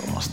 on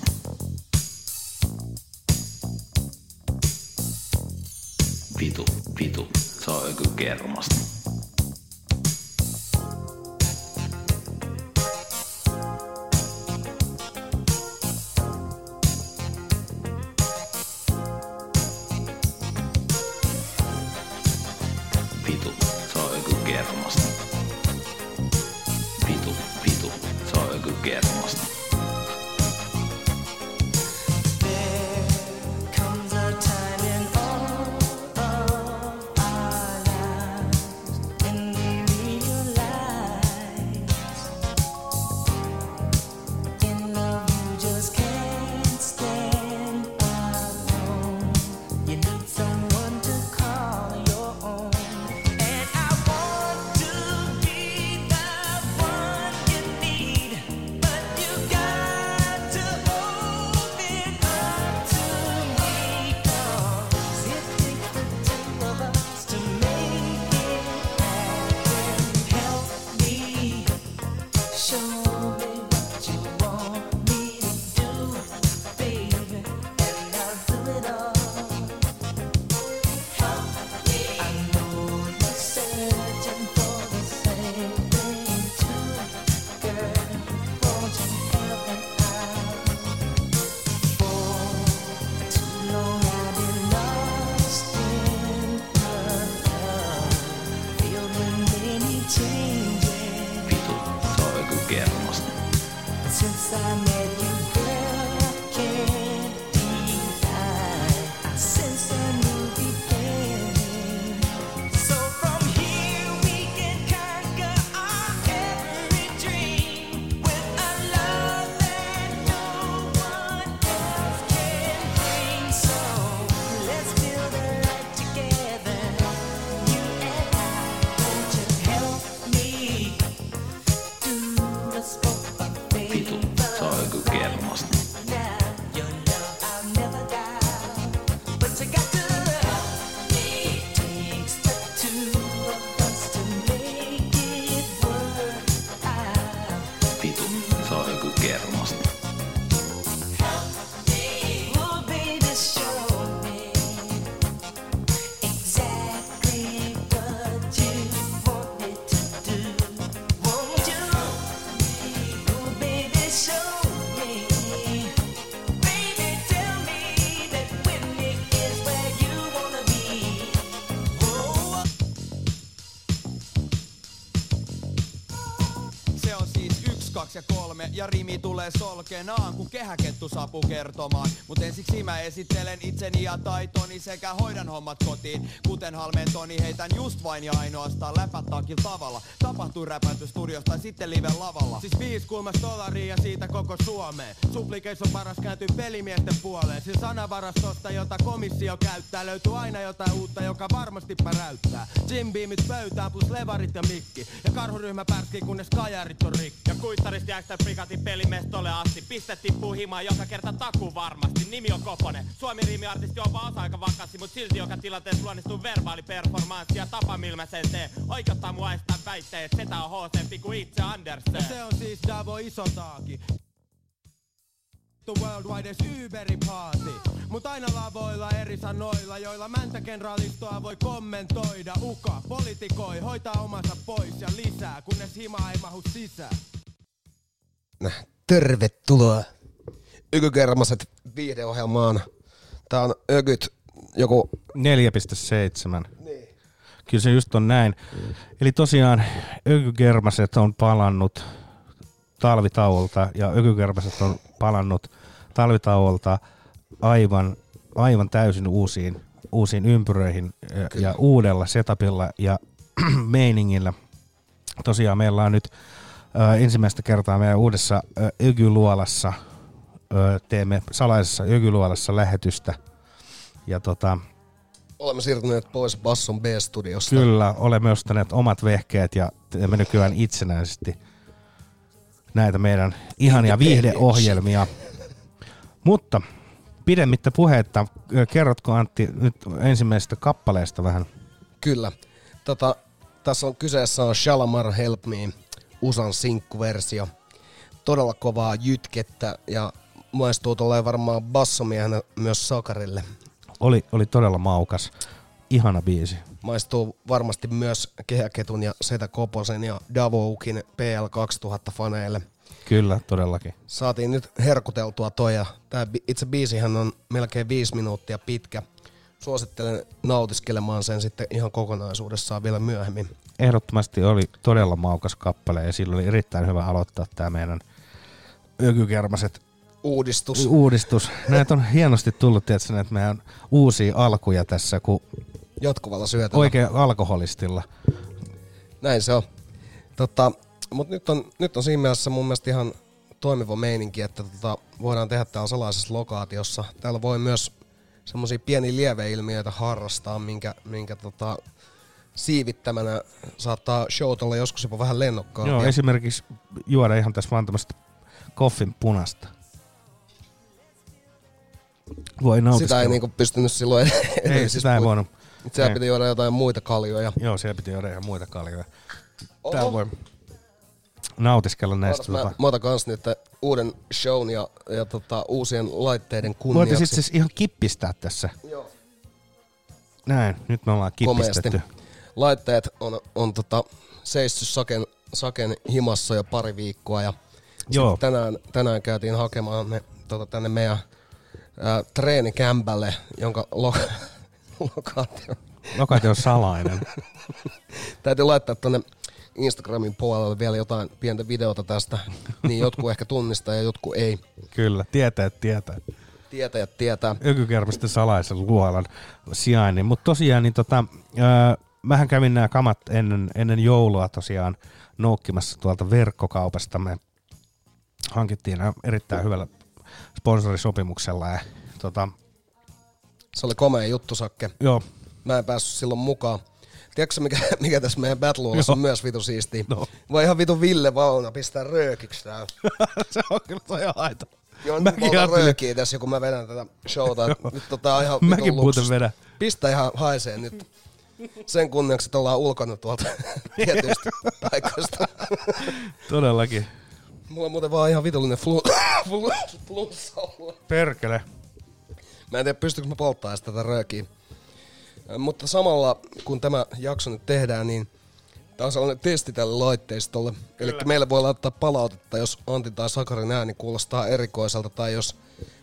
ja rimi tulee solkenaan, kun kehäkettu saapuu kertomaan. Mut ensiksi mä esittelen itseni ja taitoni sekä hoidan hommat kotiin. Kuten halmeen Toni heitän just vain ja ainoastaan läpät takil tavalla. Tapahtuu räpäty studiosta tai sitten live lavalla. Siis viisi kulmas dollaria ja siitä koko Suomeen. Supplikeissa on paras kääntyy pelimiesten puoleen. Siis sanavarastosta, jota komissio käyttää, löytyy aina jotain uutta, joka varmasti päräyttää. Jim Beamit pöytään plus levarit ja mikki. Ja karhuryhmä pärskii kunnes kajarit on rikki. Ja kuittarista jääkstä prikatin pelimestolle asti. Piste tippuu himaan joka kerta takuu varmasti. Nimi on Koponen. Suomi riimiartisti on vaan aika vakasti, mut silti joka tilanteessa luonnistuu verbaali performanssi ja tapa millä mä sen teen. Oikeuttaa mua väitteet, setä on hoosempi kuin itse Andersen. Ja se on siis Davo Isotaaki. Worldwide Uberi party. Mut aina lavoilla eri sanoilla, joilla mäntäkenraalistoa voi kommentoida. Uka politikoi, hoitaa omansa pois ja lisää, kunnes hima ei mahu sisään. Tervetuloa Ykykermaset viihdeohjelmaan. Tää on Ökyt joku 4,7. Kyllä se just on näin. Eli tosiaan ökykermaset on palannut talvitauolta ja ökykermaset on palannut talvitauolta aivan, aivan täysin uusiin, uusiin ympyröihin ja, ja uudella setupilla ja meiningillä. Tosiaan meillä on nyt ö, ensimmäistä kertaa meidän uudessa ökyluolassa, teemme salaisessa ökyluolassa lähetystä. Ja tota, olemme siirtyneet pois Basson B-studiosta. Kyllä, olemme ostaneet omat vehkeet ja teemme nykyään itsenäisesti näitä meidän ihania viihdeohjelmia. Mutta pidemmittä puhetta, ö, kerrotko Antti nyt ensimmäisestä kappaleesta vähän? Kyllä. Tota, tässä on kyseessä on Shalamar Help Me, USAn sinkkuversio. Todella kovaa jytkettä ja maistuu tulee varmaan bassomiehenä myös Sakarille. Oli, oli todella maukas. Ihana biisi. Maistuu varmasti myös Kehäketun ja Setä Koposen ja Davoukin PL2000 faneille. Kyllä, todellakin. Saatiin nyt herkuteltua toi ja tää itse biisihän on melkein viisi minuuttia pitkä. Suosittelen nautiskelemaan sen sitten ihan kokonaisuudessaan vielä myöhemmin. Ehdottomasti oli todella maukas kappale ja sillä oli erittäin hyvä aloittaa tämä meidän ökykermaset Uudistus. uudistus. Näitä on hienosti tullut, tietysti, näitä meidän uusia alkuja tässä, kun Jatkuvalla syötöllä. oikein alkoholistilla. Näin se on. Tota, Mutta nyt on, nyt on siinä mielessä mun mielestä ihan toimiva meininki, että tota, voidaan tehdä täällä salaisessa lokaatiossa. Täällä voi myös semmoisia pieniä lieveilmiöitä harrastaa, minkä, minkä tota, siivittämänä saattaa showt olla joskus jopa vähän lennokkaampia. Joo, esimerkiksi juoda ihan tässä vaan tämmöistä koffin punasta. Voi nautiskella. Sitä ei niinku pystynyt silloin ei, sitä ei voinut. Siellä Ei. piti juoda jotain muita kaljoja. Joo, siellä piti juoda ihan muita kaljoja. Oho. Täällä voi nautiskella näistä. Mä, mä otan kans nyt uuden shown ja, ja tota, uusien laitteiden kunniaksi. Voitaisiin itse asiassa ihan kippistää tässä. Joo. Näin, nyt me ollaan kippistetty. Komeasti. Laitteet on, on tota, seissyt saken, saken himassa jo pari viikkoa ja Joo. tänään, tänään käytiin hakemaan ne tota, tänne meidän treenikämpälle, jonka lo- lokaatio Lokaatio on salainen. Täytyy laittaa tonne Instagramin puolelle vielä jotain pientä videota tästä, niin jotkut ehkä tunnistaa ja jotkut ei. Kyllä, tietää, tietää. Tietäjät tietää. Ökykermisten salaisen luolan sijainnin. Mutta tosiaan, niin tota, öö, mähän kävin nämä kamat ennen, ennen joulua tosiaan noukkimassa tuolta verkkokaupasta. Me hankittiin nämä erittäin hyvällä sponsorisopimuksella. Ja, tota, Se oli komea juttu, Sakke. joo, Mä en päässyt silloin mukaan. Tiedätkö mikä, mikä tässä meidän battle on myös vitu siistiä? No. Vai ihan vitu Ville Vauna pistää röökiksi täällä. se on kyllä toi aito. Joo, Mäkin Mäkin ajattelin- röökiä tässä, kun mä vedän tätä showta. Nyt tota ihan Mäkin vitun muuten vedän. Pistä ihan haisee nyt. Sen kunniaksi, että ollaan ulkona tuolta tietyistä paikoista. Todellakin. Mulla on muuten vaan ihan vitullinen flu, flu, flunssa. Perkele. Mä en tiedä, pystyykö mä polttaa edes tätä röökiä. Mutta samalla, kun tämä jakso nyt tehdään, niin tämä on sellainen testi tälle laitteistolle. Eli meille voi laittaa palautetta, jos Antin tai Sakarin ääni kuulostaa erikoiselta, tai jos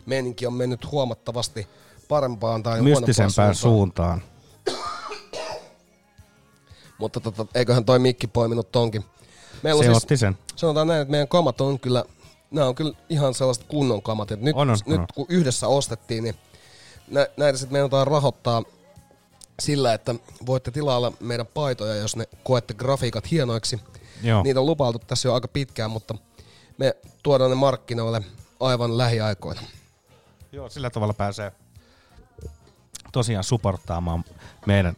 meininki on mennyt huomattavasti parempaan tai Mystisempään huonompaan suuntaan. suuntaan. Mutta tota, eiköhän toi mikki poiminut tonkin. Meillä Se on siis, otti sen. sanotaan näin, että meidän kamat on kyllä, nämä on kyllä ihan sellaiset kunnon kamat. Et nyt, On, on, nyt on. kun yhdessä ostettiin, niin nä, näitä sitten meidän rahoittaa sillä, että voitte tilailla meidän paitoja, jos ne koette grafiikat hienoiksi. Joo. Niitä on lupailtu tässä jo aika pitkään, mutta me tuodaan ne markkinoille aivan lähiaikoina. Joo, sillä tavalla pääsee tosiaan supporttaamaan meidän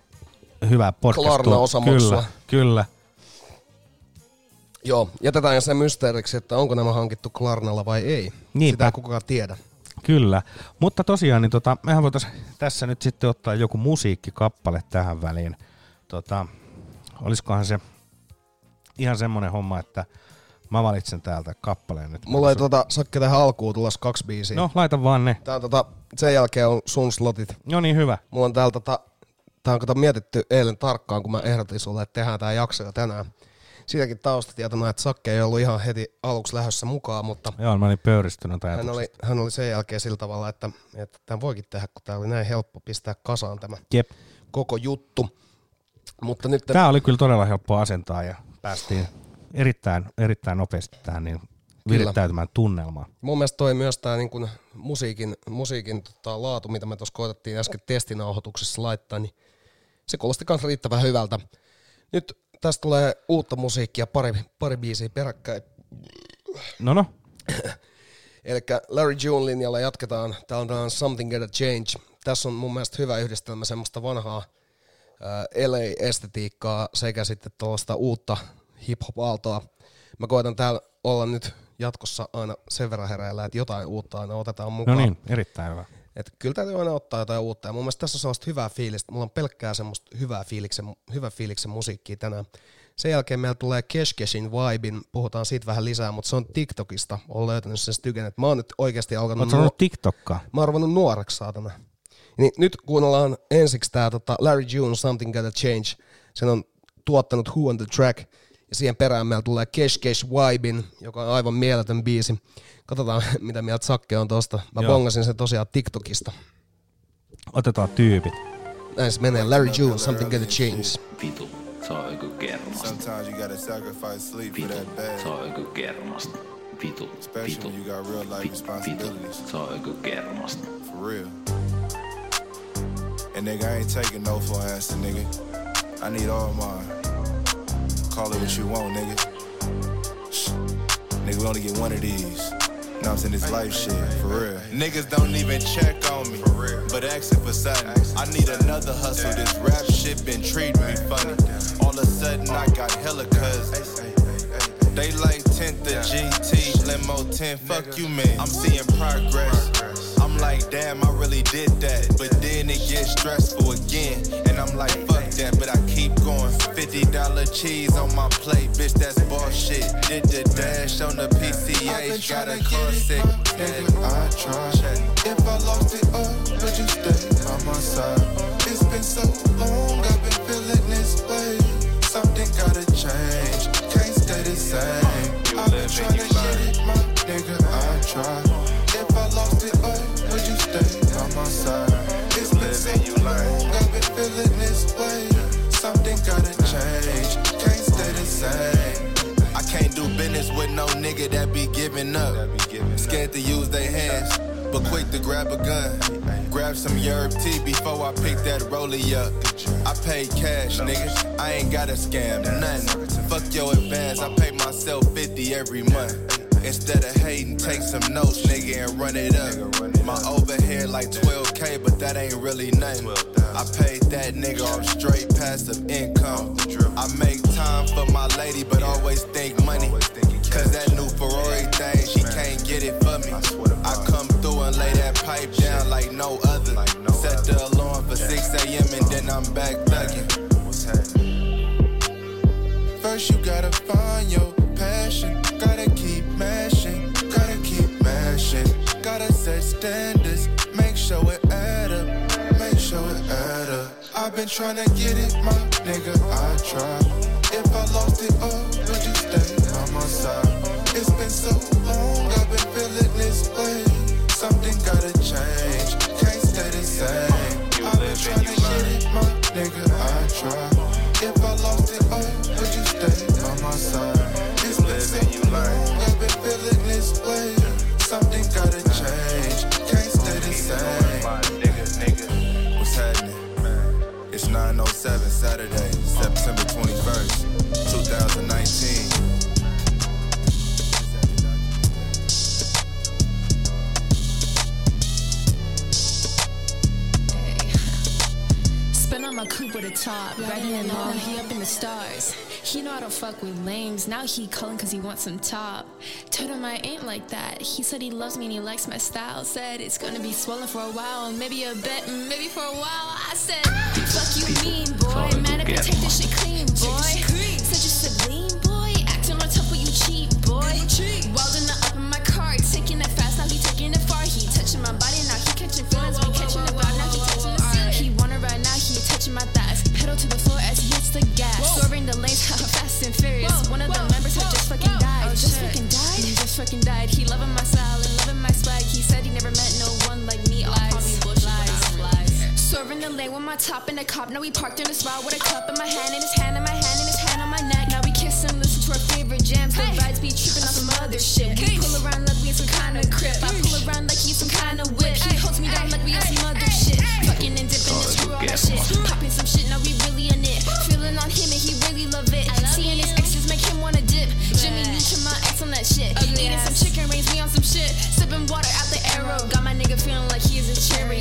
hyvää podcastua. Klarna-osamaksua. Kyllä, kyllä. Joo, jätetään jo se mysteeriksi, että onko nämä hankittu Klarnalla vai ei. Niinpä. Sitä ei kukaan tiedä. Kyllä, mutta tosiaan niin tota, mehän voitaisiin tässä nyt sitten ottaa joku musiikkikappale tähän väliin. Tota, olisikohan se ihan semmonen homma, että mä valitsen täältä kappaleen nyt. Mulla ei tota, Sakke tähän alkuun tulos kaksi biisiä. No, laita vaan ne. Tää on tota, sen jälkeen on sun slotit. No niin, hyvä. Mulla on täällä tota, tää on kato mietitty eilen tarkkaan, kun mä ehdotin sulle, että tehdään tää jakso jo tänään. Siitäkin taustatietona, että Sakke ei ollut ihan heti aluksi lähdössä mukaan, mutta Joo, mä olin pöyristynyt hän oli, hän oli sen jälkeen sillä tavalla, että, että tämä voikin tehdä, kun tämä oli näin helppo pistää kasaan tämä Jep. koko juttu. Mutta nyt Tämä oli kyllä todella helppo asentaa ja päästiin erittäin, erittäin nopeasti tähän niin virittäytymään tunnelmaan. mun mielestä toi myös tämä niin musiikin, musiikin tota, laatu, mitä me tuossa koetettiin äsken testinauhoituksessa laittaa, niin se kuulosti myös riittävän hyvältä. Nyt tästä tulee uutta musiikkia, pari, pari biisiä peräkkäin. No no, Eli Larry June linjalla jatketaan. Tää on Something Gotta Change. Tässä on mun mielestä hyvä yhdistelmä semmoista vanhaa LA-estetiikkaa sekä sitten tuollaista uutta hip-hop-aaltoa. Mä koitan täällä olla nyt jatkossa aina sen verran hereillä, että jotain uutta aina otetaan no mukaan. niin, erittäin hyvä. Et kyllä täytyy aina ottaa jotain uutta. Ja mun mielestä tässä on sellaista hyvää fiilistä. Mulla on pelkkää semmoista hyvää fiiliksen, hyvä fiiliksen musiikkia tänään. Sen jälkeen meillä tulee Keshkeshin Vibin, puhutaan siitä vähän lisää, mutta se on TikTokista. Olen löytänyt sen styken, että mä oon nyt oikeasti alkanut, Oletko sanonut TikTokkaa? mä oon ruvennut nuoreksi saatana. Niin nyt kuunnellaan ensiksi tää tota Larry June Something Gotta Change. Sen on tuottanut Who on the Track. Ja siihen perään meillä tulee Kesh Kesh Vibin, joka on aivan mieletön biisi. Katsotaan, mitä mieltä Sakke on tosta. Mä Joo. bongasin sen tosiaan TikTokista. Otetaan tyypit. Näin se menee. Larry June, Something Gotta Change. Vitu, se on joku kermasta. Sometimes you gotta sacrifice sleep for Vitu, se on joku kermasta. Vitu, Especially vitu, when you got real life vi- responsibilities. Vitu, se on joku kermasta. For real. And nigga, I ain't taking no for an answer, nigga. I need all mine. Call it what you want, nigga. Shh. Nigga, we only get one of these. Know I'm saying? This life shit, for real. Niggas don't even check on me, but asking for something. I need another hustle. This rap shit been treating me funny. All of a sudden, I got hella cuz. They like 10th the GT, limo 10, fuck you, man. I'm seeing progress. I'm like, damn, I really did that. But then it gets stressful again. And I'm like, fuck that, but I keep going. $50 cheese on my plate, bitch, that's bullshit. Did the dash on the PCH, got a car sick. I tried. If I lost it all, would you stay on my side? It's been so long, I've been feeling this way. Same. I've been trying to get it, my nigga, I tried. If I lost it all, would you stay on my side? It's been so long, I've been feeling this way. Something gotta change, can't stay the same. Business with no nigga that be giving up. Scared to use their hands, but quick to grab a gun. Grab some yerb tea before I pick that rollie up. I pay cash, nigga. I ain't gotta scam, nothing. Fuck your advance, I pay myself 50 every month. Instead of hating, take some notes, nigga, and run it up. My overhead like 12k, but that ain't really nothing. I paid that nigga off straight passive income. I make time for my lady, but always think money. Cause that new Ferrari thing, she can't get it for me. I come through and lay that pipe down like no other. Set the alarm for 6 a.m. and then I'm back thugging. To get it, my nigga, I try. If I lost it all, would you stay on my side? It's been so long, I've been feeling this way. Something gotta 907 Saturday, September 21st, 2019. Spin on my coupe with a top, riding along, he up in the stars. He know I don't fuck with lames, now he calling cause he wants some top. Told him I ain't like that, he said he loves me and he likes my style. Said it's gonna be swollen for a while, maybe a bit, maybe for a while. I said, mean, boy. Mad if you take this shit clean, boy. Such a sublime, boy. Acting real tough, but you cheap, boy. Welding the up in my car, taking it fast, now he taking it far. He touching my body, now he catching feelings. We catching the vibe, now he touching the ceiling. He wanna ride, now he touching my thighs. Pedal to the floor as he hits the gas. Soaring the lanes, how fast and furious. One of the members had just fucking died. Just fucking died. Just fucking died. He loving my. Top in the cop. Now we parked in the spot with a cup in my hand, and his hand in my hand, and his hand on my neck. Now we kiss and listen to our favorite jams. The vibes be tripping on some other shit. We pull around like we in some kind of crib. I pull around like he's some kind of whip. He holds me down like we on some other shit. Fucking and dipping and screw all that shit. Popping some shit, now we really in it. Feeling on him and he really love it. Seeing his exes make him wanna dip. Jimmy Neutron, my ex on that shit. Eating some chicken rings, me on some shit. Sipping water out the. Got my nigga feeling like he is a Cheerio.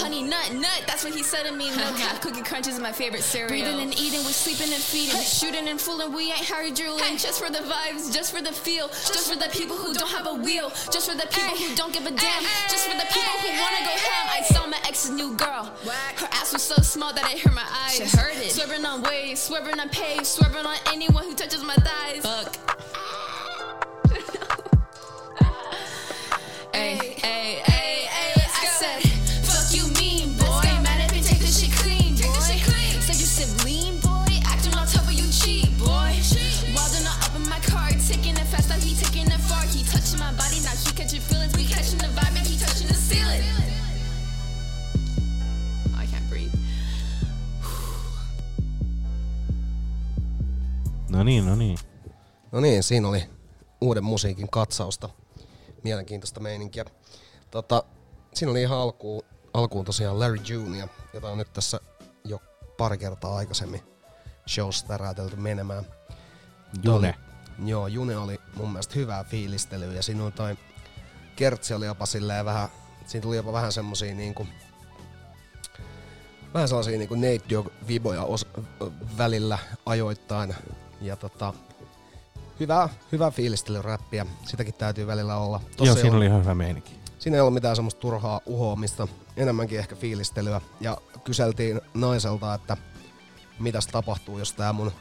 Honey nut nut, that's what he said to me. No cap, cookie crunch is my favorite cereal. Breathing and eating, we sleeping and feeding, shooting and fooling. We ain't Harry drooling. Just for the vibes, just for the feel, just for the people who don't have a wheel, just for the people who don't give a damn, just for the people who wanna go ham. I saw my ex's new girl. Her ass was so small that it hurt my eyes. She heard it. Swerving on waves, swerving on pace, swerving on anyone who touches my thighs. Fuck. Hey, hey, hey, hey, I said, fuck you mean, boy. Stay mad if you take this shit clean, boy. Said you sip lean, boy. Acting on top of you cheat, boy. Wilding up in my car, taking it fast, now he taking it far. He touching my body, now he catching feelings. We catching the vibe, and he touching the ceiling. Oh, I can't breathe. No niin, no niin. No niin, siinä oli uuden musiikin katsausta. Mielenkiintoista meininkiä. Tota, siinä oli ihan alkuun, alkuun tosiaan Larry June, jota on nyt tässä jo pari kertaa aikaisemmin showsta täräytelty menemään. June. Oli, joo, June oli mun mielestä hyvää fiilistelyä ja siinä toi Kertsi oli jopa silleen vähän, siinä tuli jopa vähän semmosia niinku, vähän sellaisia niinku Nate Dogg viboja os, välillä ajoittain. Ja tota, hyvää, hyvää fiilistelyräppiä, sitäkin täytyy välillä olla. Joo, ei siinä oli ihan hyvä meininki. Siinä ei ollut mitään semmoista turhaa uhoamista, enemmänkin ehkä fiilistelyä. Ja kyseltiin naiselta, että mitäs tapahtuu, jos tää mun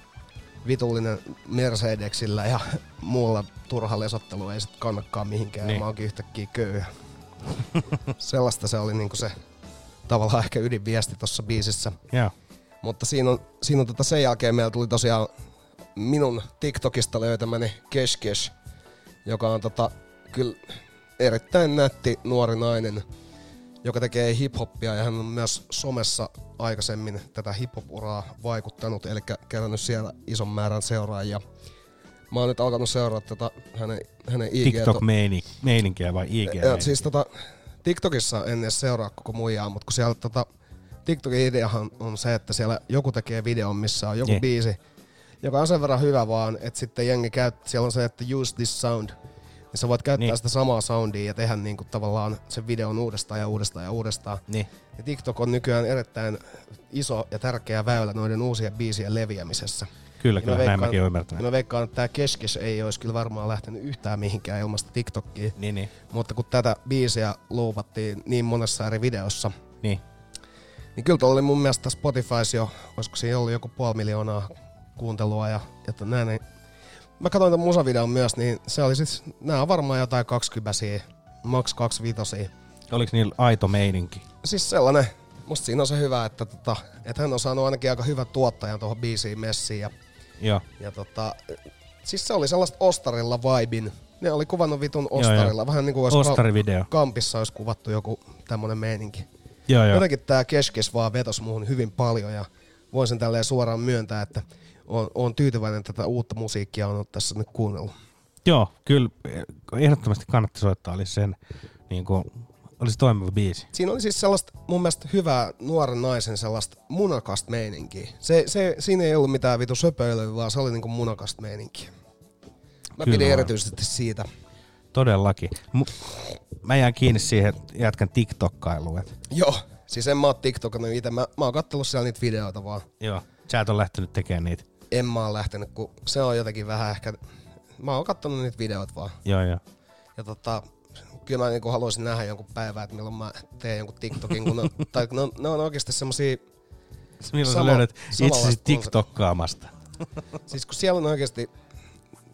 vitullinen Mercedesillä ja muulla turha lesottelu ei sit kannakaan mihinkään. Niin. Mä oonkin yhtäkkiä köyhä. Sellaista se oli niinku se tavallaan ehkä ydinviesti tuossa biisissä. Joo. Mutta siinä on, siinä on tota sen jälkeen meillä tuli tosiaan minun TikTokista löytämäni Keshkesh, joka on tota, kyllä erittäin nätti nuori nainen, joka tekee hiphoppia ja hän on myös somessa aikaisemmin tätä hiphop-uraa vaikuttanut, eli kerännyt siellä ison määrän seuraajia. Mä oon nyt alkanut seurata tätä hänen, hänen IG... TikTok-meininkiä vai IG? Ja, siis tota, TikTokissa en edes seuraa koko muijaa, mutta kun siellä tota, TikTokin ideahan on se, että siellä joku tekee videon, missä on joku Niin. biisi, joka on sen verran hyvä vaan, että sitten jengi käyttää, siellä on se, että use this sound, niin sä voit käyttää Niin. niin. sitä samaa soundia ja tehdä niinku tavallaan sen videon uudestaan ja uudestaan ja uudestaan. Niin. Ja TikTok on nykyään erittäin iso ja tärkeä väylä noiden uusien biisien leviämisessä. Kyllä, Ja kyllä, mä näin mäkin ymmärtänyt. mä veikkaan, että tämä keskis ei olisi kyllä varmaan lähtenyt yhtään mihinkään ilmasta TikTokia. Niin, niin. Mutta kun tätä biisiä luupattiin niin monessa eri videossa, Niin. niin kyllä oli mun mielestä Spotifys jo, olisiko siinä ollut joku puoli miljoonaa kuuntelua ja, to- näin. Mä katsoin tämän musavideon myös, niin se oli siis, nämä on varmaan jotain 20 max 25 Oliko niillä aito meininki? Siis sellainen, musta siinä on se hyvä, että, tota, että hän on saanut ainakin aika hyvän tuottajan tuohon biisiin messiin ja, Joo. ja tota, siis se oli sellaista Ostarilla vibin. Ne oli kuvannut vitun Ostarilla, joo. vähän niin kuin olisi Ostarivideo. Kampissa olisi kuvattu joku tämmönen meininki. Joo, joo. Jotenkin tää keskis vaan vetos muuhun hyvin paljon ja voisin tälleen suoraan myöntää, että on, on tyytyväinen että tätä uutta musiikkia on tässä nyt kuunnellut. Joo, kyllä ehdottomasti kannatti soittaa, olisi sen niin kuin, olisi toimiva biisi. Siinä oli siis sellaista mun mielestä hyvää nuoren naisen sellaista munakasta meininkiä. Se, se, siinä ei ollut mitään vitu söpöilyä, vaan se oli niinku munakasta meininkiä. Mä Kyllä pidin vaan. erityisesti siitä. Todellakin. Mä jään kiinni siihen jätkän TikTokkailuun. Joo, siis en mä oo TikTokannut itse. Mä, mä oon kattellut siellä niitä videoita vaan. Joo. Sä et ole lähtenyt tekemään niitä. En mä oon lähtenyt, kun se on jotenkin vähän ehkä... Mä oon kattonut niitä videoita vaan. Joo, joo. Ja tota, kyllä mä niinku haluaisin nähdä jonkun päivän, että milloin mä teen jonkun TikTokin, kun ne, tai ne on, ne on oikeasti semmosia... Milloin Sama- sä löydät itsesi TikTokkaamasta? Siis kun siellä on oikeasti...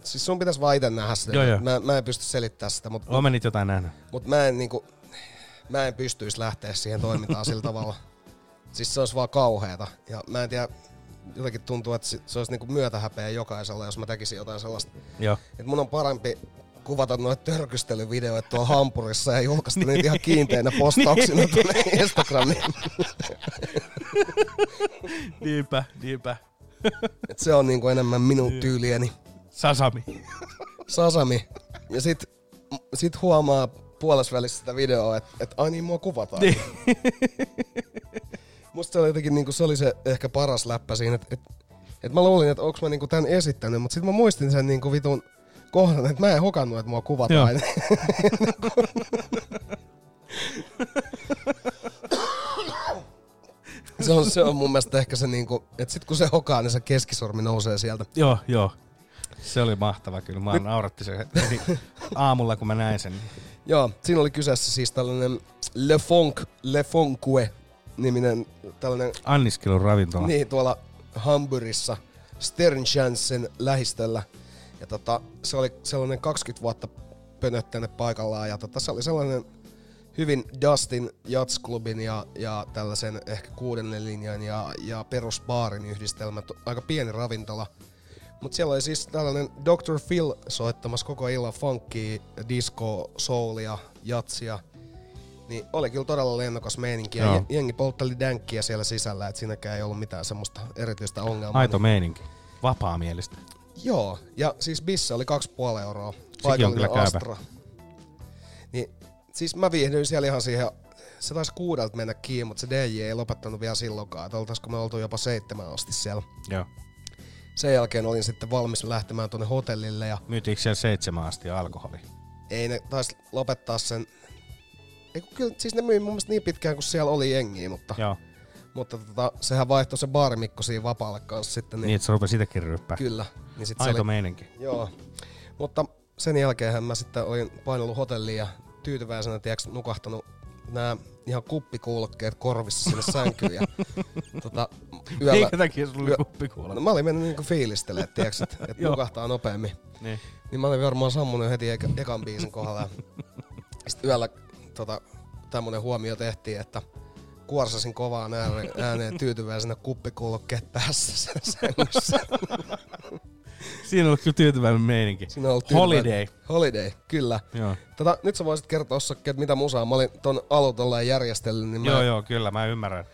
Siis sun pitäisi vaan itse nähdä sitä. Joo, joo. Mä, mä en pysty selittämään sitä, mutta Oon mä niitä jotain nähnyt. mut mä en niinku... Mä en pystyisi lähteä siihen toimintaan sillä tavalla. Siis se olisi vaan kauheeta. Ja mä en tiedä, jotenkin tuntuu, että se olisi niinku myötähäpeä jokaisella, jos mä tekisin jotain sellaista. Joo. Et mun on parempi kuvata noita törkystelyvideoita tuolla Hampurissa ja julkaista niitä ihan kiinteinä postauksina tuonne Instagramiin. niinpä, niinpä. Et se on niinku enemmän minun tyylieni. Sasami. Sasami. Ja sit, sit huomaa puolesvälissä sitä videoa, että et, ai niin mua kuvataan. Musta se oli jotenkin niinku, se oli se ehkä paras läppä siinä, että et, et mä luulin, että onko mä niinku tän esittänyt, mutta sitten mä muistin sen niinku vitun kohdan, että mä en hokannut, että mua kuvataan. se, on, se on mun mielestä ehkä se niinku, että sit kun se hokaa, niin se keskisormi nousee sieltä. Joo, joo. Se oli mahtava kyllä. Mä nauratti se heti aamulla, kun mä näin sen. Joo, siinä oli kyseessä siis tällainen Le Fonk, Le Fonque niminen tällainen, Anniskelun ravintola. niin tuolla Hamburgissa Sternchansen lähistöllä. Ja tota, se oli sellainen 20 vuotta pönöttänyt paikallaan ja tota, se oli sellainen hyvin Dustin Jatsklubin ja, ja tällaisen ehkä kuudennen linjan ja, ja perusbaarin yhdistelmä. Aika pieni ravintola. Mutta siellä oli siis tällainen Dr. Phil soittamassa koko illan funkia, disco, soulia, jatsia. Niin oli kyllä todella lennokas meininki ja jengi poltteli dänkkiä siellä sisällä, että siinäkään ei ollut mitään semmoista erityistä ongelmaa. Aito meininki. Vapaamielistä. Joo, ja siis bisse oli 2,5 euroa. on Paikallinen kyllä käypä. Astra. Niin, siis mä viihdyin siellä ihan siihen, se taisi kuudelta mennä kiinni, mutta se DJ ei lopettanut vielä silloinkaan, että oltaisiko me oltu jopa seitsemän asti siellä. Joo. Sen jälkeen olin sitten valmis lähtemään tuonne hotellille ja Myytiinkö siellä seitsemän asti alkoholi? ei ne taisi lopettaa sen, ei kun kyllä, siis ne myi mun mielestä niin pitkään kuin siellä oli jengiä, mutta, Joo. mutta tota, sehän vaihtoi se baarimikko siinä vapaalle kanssa sitten, Niin, niin, että se rupesi sitäkin ryppää. kyllä. Niin sit Aito oli, meininki. Joo, mutta sen jälkeen mä sitten olin painellut hotelliin ja tyytyväisenä tiiäks, nukahtanut nämä ihan kuppikuulokkeet korvissa sinne sänkyyn. Ja, tota, yöllä, Minkä takia sulla oli kuppikuulla? no, mä olin mennyt niinku fiilistelemään, tiiäks, että et nukahtaa nopeammin. Niin. Niin mä olin varmaan sammunut heti eka, ekan biisin kohdalla. Sitten yöllä tota, tämmönen huomio tehtiin, että kuorsasin kovaan ääneen, ääneen tyytyväisenä kuppikuulokkeet päässä sen sängyssä. Siinä on ollut kyllä tyytyväinen meininki. Siinä on ollut Holiday. Holiday, kyllä. Joo. Tota, nyt sä voisit kertoa Sokki, että mitä musaa. Mä olin ton alun järjestellyt, niin mä... Joo, joo, kyllä, mä ymmärrän.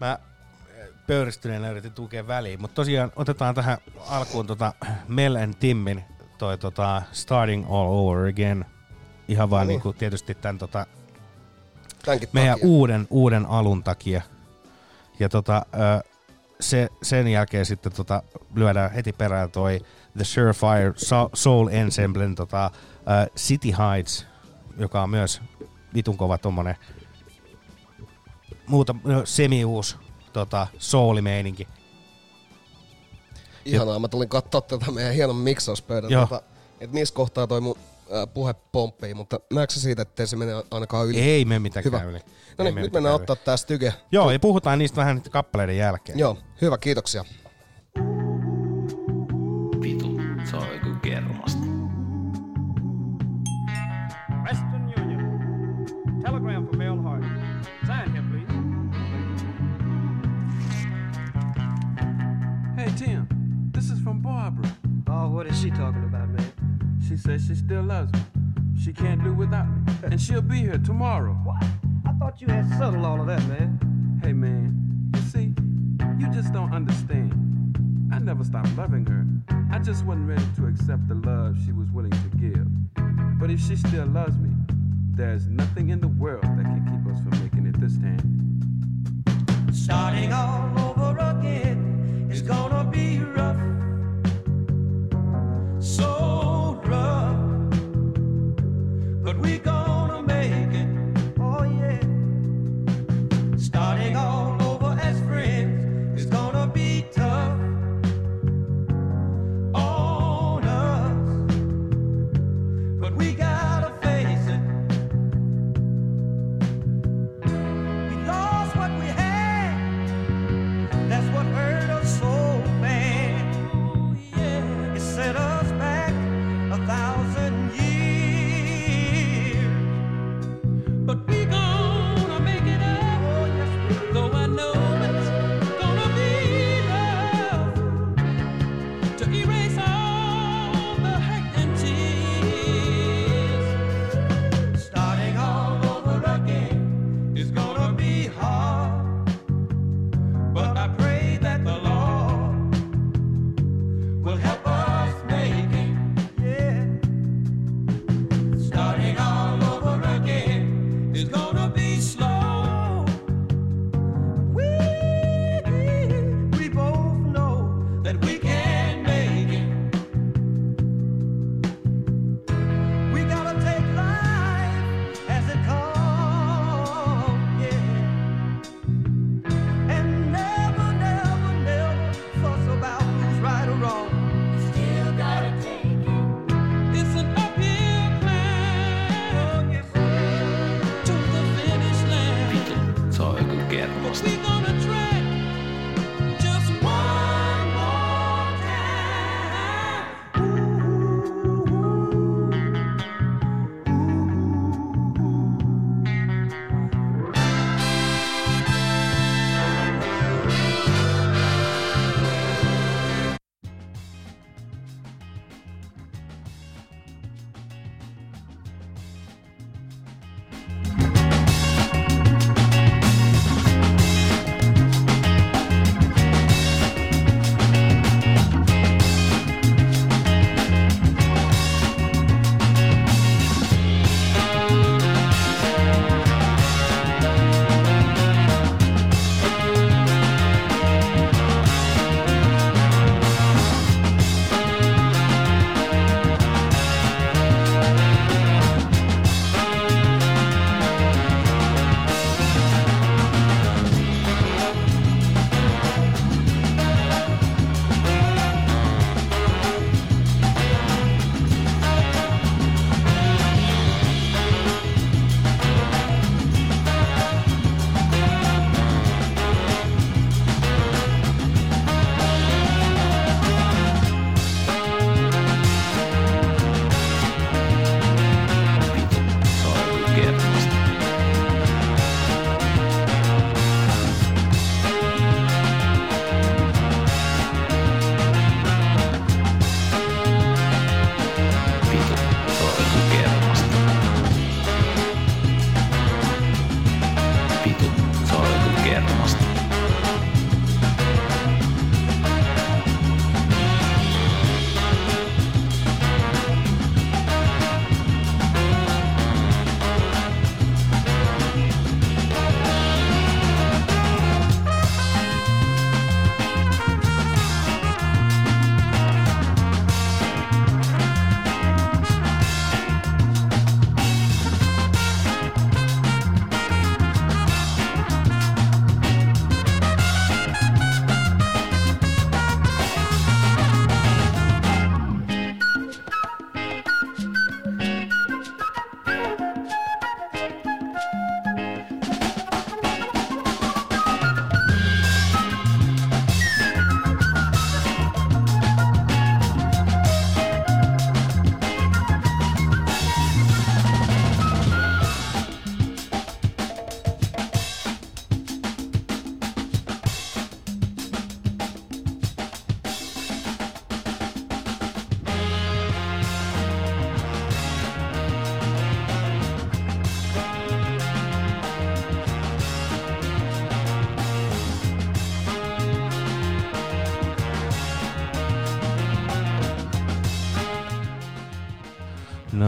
Mä eh, pöyristyneenä yritin tukea väliin, mutta tosiaan otetaan tähän alkuun tota Mel and Timmin toi tota Starting All Over Again. Ihan vaan No niin. niinku tietysti tämän tota Tämänkin meidän takia. uuden, uuden alun takia. Ja tota, se, sen jälkeen sitten tota, lyödään heti perään toi The Surefire So- Soul Ensemblen tota, City Heights, joka on myös vitun kova tommonen muuta no, semi-uus tota, soulimeininki. Ihanaa, mä tulin katsoa tätä meidän hienon miksauspöydän. Tota, että missä kohtaa toi mun puhe pomppii, mutta näetkö siitä, ettei se mene ainakaan yli? Ei me mitenkään Hyvä. yli. No niin, nyt mennään ottaa tää styge. yli. Joo, ja puhutaan niistä vähän nyt kappaleiden jälkeen. Joo, hyvä, kiitoksia. Vitu, se on joku kermasta. Western Union. Telegram for Mel. Sign here, please. Hey, Tim, this is from Barbara. Oh, what is she talking about, man? She says she still loves me. She can't do without me. And she'll be here tomorrow. What? I thought you had settled all of that, man. Hey, man, you see, you just don't understand. I never stopped loving her. I just wasn't ready to accept the love she was willing to give. But if she still loves me, there's nothing in the world that can keep us from making it this time. Starting all over again is gonna be rough. But we gonna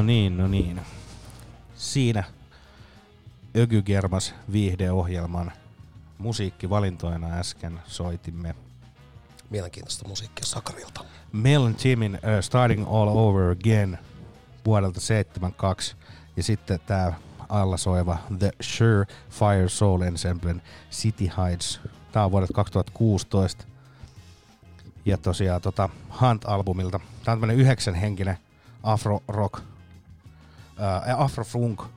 niin, no niin. Siinä Ökygermas viihdeohjelman musiikkivalintoina äsken soitimme Mielenkiintoista musiikkia Sakarilta. Mel and Timin uh, Starting All Over Again vuodelta 72 ja sitten tämä alla soiva The Sure Fire Soul Ensemblen City Heights. Tämä on vuodelta 2016 ja tosiaan tota Hunt-albumilta. Tämä on tämmönen yhdeksänhenkinen afro-rock, äh, afro-funk, äh,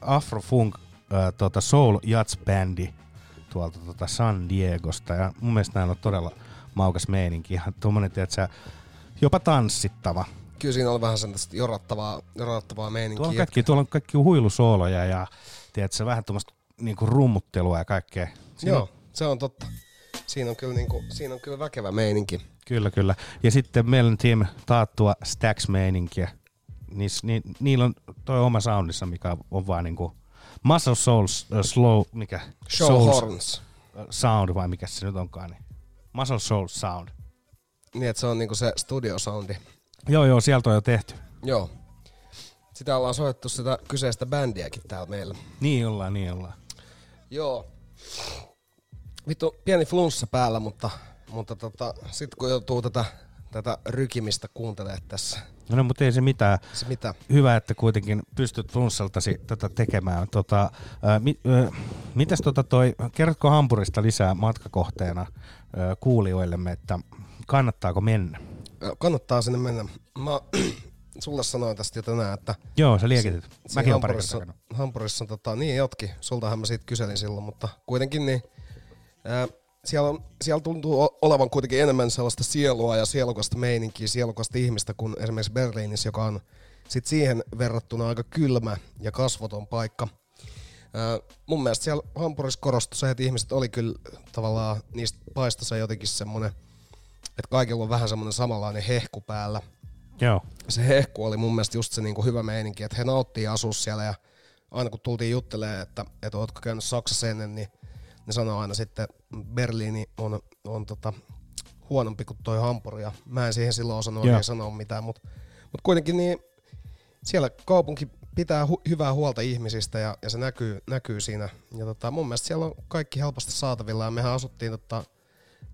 afro-funk äh, tota soul jazz bändi tuolta tota San Diegosta ja mun mielestä näillä on todella maukas meininki. Ihan tuommoinen, tiedätkö, jopa tanssittava. Kyllä siinä on vähän sellaista jorattavaa, jorattavaa meininkiä. Tuolla on kaikki, tuolla on kaikki huilusooloja ja tiedätkö, vähän tuommoista niinku rummuttelua ja kaikkea. Siinä Joo, se on totta. Siinä on kyllä, niinku, siinä on kyllä väkevä meininki. Kyllä, kyllä. Ja sitten meillä on team taattua Stacks-meininkiä. Niis, ni, niillä on toi oma soundissa, mikä on vaan niinku Muscle Souls uh, Slow, mikä? Show Souls Horns. uh, Sound vai mikä se nyt onkaan. Niin. Muscle Souls Sound. Niin, että se on niinku se studio soundi. Joo, joo, sieltä on jo tehty. Joo. Sitä ollaan soittu sitä kyseistä bändiäkin täällä meillä. Niin ollaan, niin ollaan. Joo. Vittu, pieni flunssa päällä, mutta, mutta tota, sit kun joutuu tätä, tätä rykimistä kuuntelee tässä. No, mutta ei se mitään. Se mitä? Hyvä, että kuitenkin pystyt flunssaltasi tätä tekemään. Tota, ää, mi, ää, mitäs tota toi, kerrotko Hampurista lisää matkakohteena ää, kuulijoillemme, että kannattaako mennä? Kannattaa sinne mennä. Mä, sulle sanoin tästä jo tänään, että Joo, sä liekitit. si- Mäkin olen pari Hampurissa, kertaa. Hampurissa on tota, niin jotkin, sultahan mä siitä kyselin silloin, mutta kuitenkin niin, ää, siellä, on, siellä tuntuu olevan kuitenkin enemmän sellaista sielua ja sielukasta meininkiä, sielukasta ihmistä kuin esimerkiksi Berliinissä, joka on sit siihen verrattuna aika kylmä ja kasvoton paikka. Ää, mun mielestä siellä Hampurissa korostui se, että ihmiset oli kyllä tavallaan, niistä paistoi se jotenkin semmonen, että kaikilla on vähän semmoinen samanlainen hehku päällä. Joo. Se hehku oli mun mielestä just se niinku hyvä meininki, että he nauttii asua siellä ja aina kun tultiin juttelemaan, että, että ootko käynyt Saksassa ennen, niin ne sanoo aina sitten, Berliini on, on tota, huonompi kuin toi Hampuri ja mä en siihen silloin osannut Joo. oikein sanoa mitään, mutta mut kuitenkin niin siellä kaupunki pitää hu- hyvää huolta ihmisistä ja, ja se näkyy, näkyy siinä. Ja tota, mun mielestä siellä on kaikki helposti saatavilla ja mehän asuttiin tota,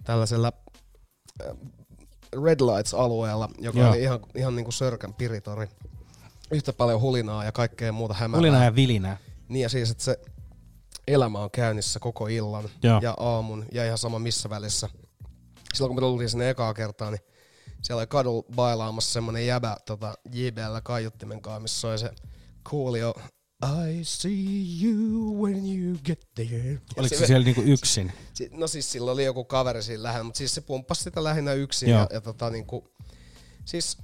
tällaisella äh, Red Lights-alueella, joka Joo. oli ihan, ihan niin kuin Sörkän piritori. Yhtä paljon hulinaa ja kaikkea muuta hämärää. Hulinaa ja vilinää. Niin ja siis, että se elämä on käynnissä koko illan Joo. ja aamun ja ihan sama missä välissä. Silloin kun me tultiin sinne ekaa kertaa, niin siellä oli kadulla bailaamassa semmonen jäbä tota, JBL kaiuttimen kanssa, missä soi se Coolio I see you when you get there. Ja Oliko se siellä niinku yksin? Si- No siis sillä oli joku kaveri siinä lähellä, mutta siis se pumppasi sitä lähinnä yksin. Joo. Ja, ja tota niinku, siis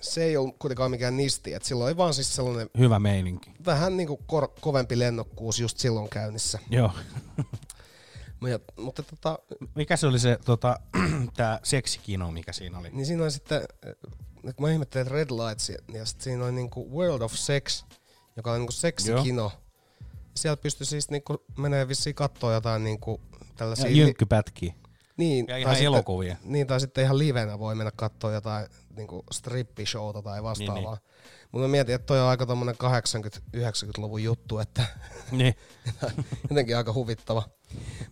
se ei ollut kuitenkaan mikään nisti, että silloin oli vaan siis sellainen Hyvä meininki. vähän niinku kor- kovempi lennokkuus just silloin käynnissä. Joo. Mutta, mutta tota, Mikä se oli se tota, tää seksikino, mikä siinä oli? niin siinä oli sitten, nyt kun mä ihmettelin että Red Lights, ja sitten siinä oli niinku World of Sex, joka on niinku seksikino. Siellä pystyi siis niinku menee vissiin katsoa jotain niinku tällaisia... Ja jynkkypätkiä. Niin, Ja ihan sitten- elokuvia. Niin, tai sitten ihan livenä voi mennä katsoa jotain niinku strippi-showta tai vastaavaa. Niin, Niin, niin. Mutta mä mietin, että toi on aika tommonen 80-90-luvun juttu, että Niin. jotenkin aika huvittava.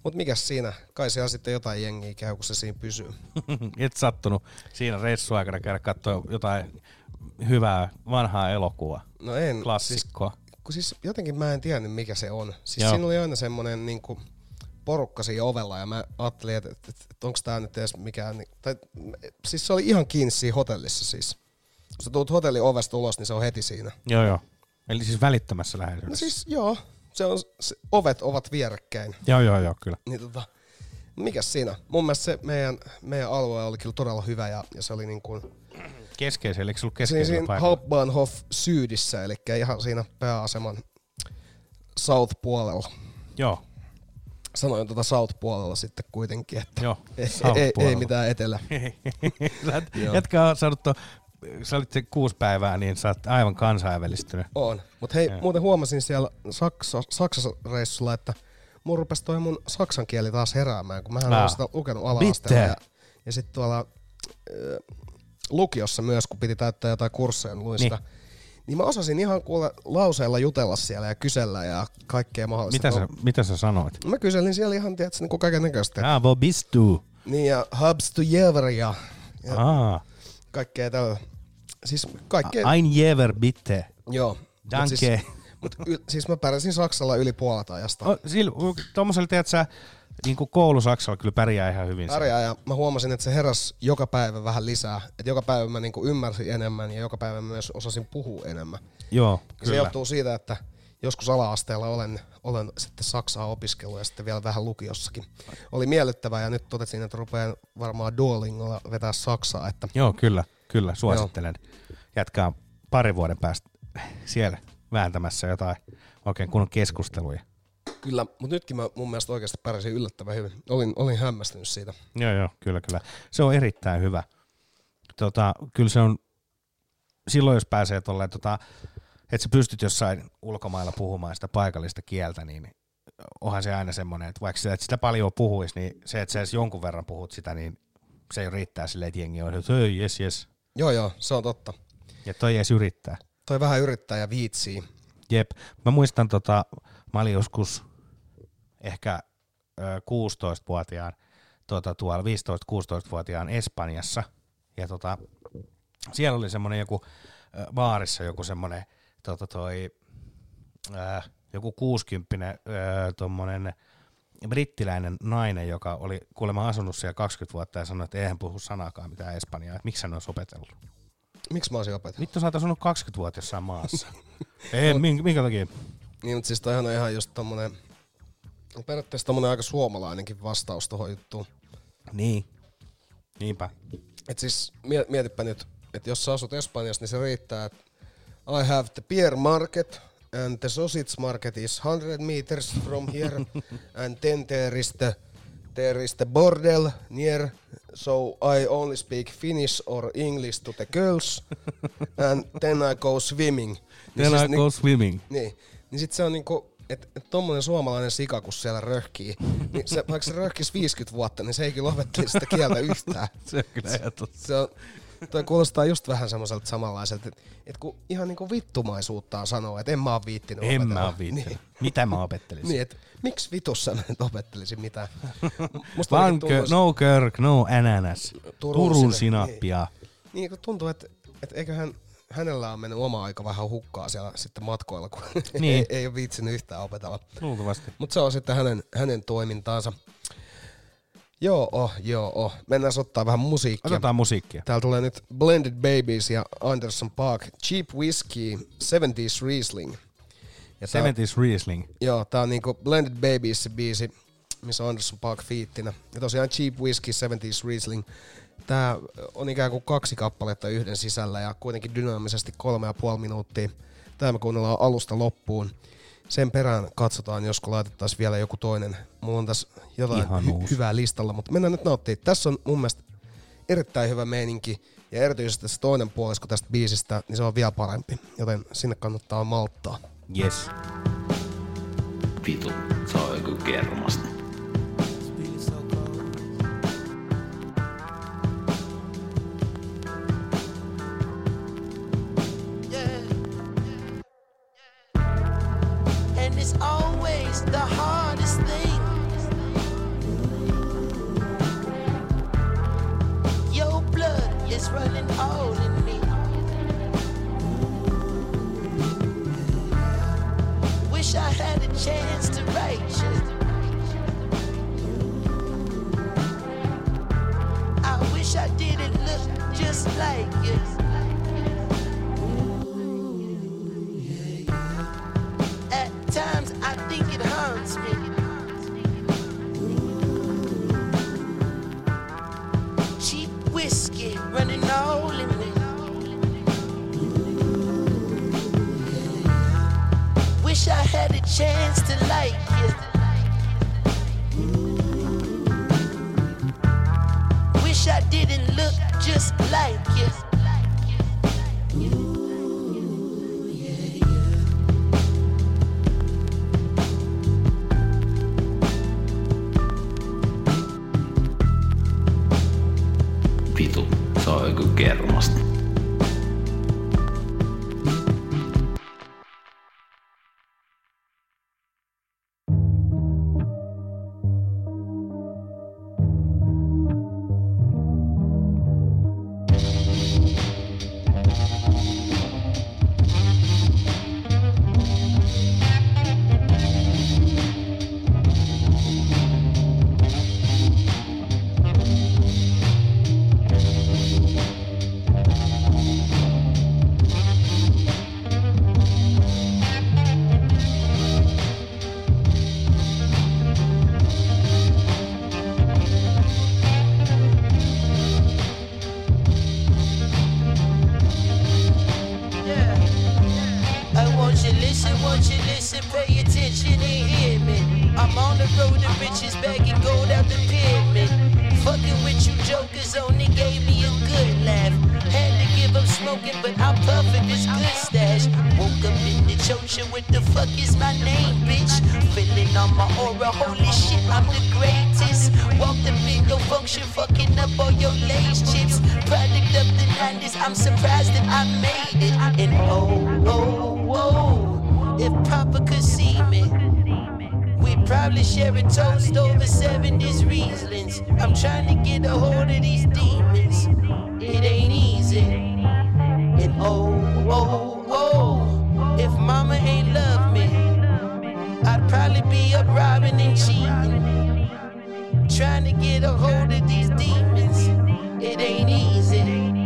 Mutta mikäs siinä? Kai siellä sitten jotain jengiä käy, kun se siinä pysyy. Et sattunut siinä reissuaikana käydä katsoa jotain hyvää vanhaa elokuvaa. No en. Klassikkoa. Siis, kun siis jotenkin mä en tiennyt, mikä se on. Siis Joo. siinä oli aina semmonen niinku porukka siinä ovella ja mä ajattelin, että, että, että onko tää nyt edes mikään... ni- Tai, siis se oli ihan kiinni siinä hotellissa siis. Kun sä tulet hotellin ovesta ulos, niin se on heti siinä. Joo, joo. Eli siis välittömässä No läheisyydessä. siis joo, se on, se, ovet ovat vierekkäin. Joo, joo, joo, kyllä. Niin tota, mikäs siinä? Mun mielestä se meidän, meidän alue oli kyllä todella hyvä ja, ja se oli niin kuin, Keskeisen, eli se ollut keskeisellä siinä? Hauptbahnhof Syydissä, eli ihan siinä pääaseman South-puolella. Joo, Sanoin tuota South-puolella sitten kuitenkin, että joo. ei, ei, mitään etelä. Jätkä on saanut to, sä olit se kuusi päivää, niin sä oot aivan kansainvälistynyt. On. Mutta hei, Joo. muuten huomasin siellä Saksa, Saksassa reissulla, että mun rupesi toi mun saksan kieli taas heräämään, kun mähän olen sitä lukenut. Bitte. Ja, ja sitten tuolla äh, lukiossa myös, kun piti täyttää jotain kursseja, niin luin Niin. sitä. Niin mä osasin ihan kuule lauseella jutella siellä ja kysellä ja kaikkea mahdollista. Mitä sä, mitä sä sanoit? Mä kyselin siellä ihan, tiedätkö, niin kaiken näköistä. Ah, wo bist du? Niin ja hubs to jever ja, ja Ah, kaikkea tällä. Siis kaikkea. ein jever bitte. Joo. Mut Danke. Siis, mut y, siis mä pärjäsin Saksalla yli puolet ajasta. Oh, sillä, tommosella, tiedät sä, niin kuin koulusaksalla kyllä pärjää ihan hyvin. Pärjää ja mä huomasin, että se heräs joka päivä vähän lisää. Että joka päivä mä niinku ymmärsin enemmän ja joka päivä mä myös osasin puhua enemmän. Joo, Se kyllä. johtuu siitä, että joskus ala-asteella olen, olen sitten Saksaa opiskellut ja sitten vielä vähän lukiossakin. Oli miellyttävää ja nyt totesin, että rupean varmaan Duolingolla vetää Saksaa. Että Joo, kyllä, kyllä, suosittelen. Jatkaa pari vuoden päästä siellä vääntämässä jotain oikein kunnon keskusteluja. Kyllä, mutta nytkin mä mun mielestä oikeasti pärjäsin yllättävän hyvin. Olin, olin hämmästynyt siitä. Joo, joo, kyllä, kyllä. Se on erittäin hyvä. Tota, kyllä se on, silloin jos pääsee tolleen, tota, että sä pystyt jossain ulkomailla puhumaan sitä paikallista kieltä, niin onhan se aina semmoinen, että vaikka sä et sitä paljon puhuisi, niin se, että sä edes jonkun verran puhut sitä, niin se jo riittää silleen, että jengi on, että hei, jes, jes. Joo, joo, se on totta. Ja toi edes yrittää. Toi vähän yrittää ja viitsii. Jep. Mä muistan, tota, mä olin joskus ehkä ö, 16-vuotiaan, tota, tuolla 15-16-vuotiaan Espanjassa. Ja tota, siellä oli semmoinen joku ö, baarissa joku semmoinen tota, toi, ö, joku 60 ö, tommonen brittiläinen nainen, joka oli kuulemma asunut siellä 20 vuotta ja sanoi, että eihän puhu sanakaan mitään espanjaa, että miksi hän olisi opetellut. Miksi mä olisin opetella? Vittu sä oot asunut 20 vuotta jossain maassa. Ei, minkä, minkä takia? Niin, mutta siis toihan on ihan just tommonen, periaatteessa tommonen aika suomalainenkin vastaus tohon juttuun. Niin. Niinpä. Et siis mie- mietipä nyt, että jos sä asut Espanjassa, niin se riittää, että I have the beer market and the sausage market is 100 meters from here and then there is the there is the bordel near so I only speak Finnish or English to the girls and then I go swimming. Then I go swimming. Niin, niin sit se on niinku, että et tommonen suomalainen sika, kun siellä röhkii, niin se, vaikka se röhkisi 50 vuotta, niin se ei kyllä lopettele sitä kieltä yhtään. Se on kyllä totta. Se on, toi kuulostaa just vähän semmoiselta samanlaiselta, että et kun ihan niinku vittumaisuuttaan sanoo, että en mä oo viittinyt En opetella. mä oo viittinyt. Mitä mä opettelisin? Niin, että miksi vitussa mä nyt opettelisin mitään? Musta Van no Kirk, no ananas. Turun Turun, sinappia. Niin, kun tuntuu, että, että eiköhän hänellä on mennyt oma aika vähän hukkaa siellä sitten matkoilla, kun Niin. ei, ei ole viitsinyt yhtään opetella. Luultavasti. Mutta se on sitten hänen, hänen toimintaansa. Joo, oh, joo, oh. Mennään ottaa vähän musiikkia. Otetaan musiikkia. Täällä tulee nyt Blended Babies ja Anderson Park, Cheap Whiskey, 70s Riesling. Ja tää- 70s Riesling. Joo, tää on niinku Blended Babies se biisi, missä on Anderson Park fiittinä. Ja tosiaan Cheap Whiskey, 70s Riesling. Tää on ikään kuin kaksi kappaletta yhden sisällä ja kuitenkin dynaamisesti kolme ja puoli minuuttia. Tää me kuunnellaan alusta loppuun. Sen perään katsotaan, josko laitettaisiin vielä joku toinen. Mulla on tässä jotain hy- hyvää listalla, mutta mennään nyt nauttimaan. Tässä on mun mielestä erittäin hyvä meininki ja erityisesti se toinen puolisko tästä biisistä, niin se on vielä parempi. Joten sinne kannattaa malttaa. Yes. Vitu, se on joku kermasta. It's always the hardest thing. Your blood is running all in me. Wish I had a chance to you. I wish I didn't look just like you. At times I think it haunts me. Cheap whiskey running all in me. Wish I had a chance to like you. Wish I didn't look just like you. Se on joku kermasta. Of the 90s, I'm surprised that I made it. And oh, oh, oh, if Papa could see me. We'd probably share a toast over 70s Rieslings. I'm trying to get a hold of these demons. It ain't easy. And oh, oh, oh, if mama ain't love me, I'd probably be up robbing and cheating. Trying to get a hold of these demons. It ain't easy.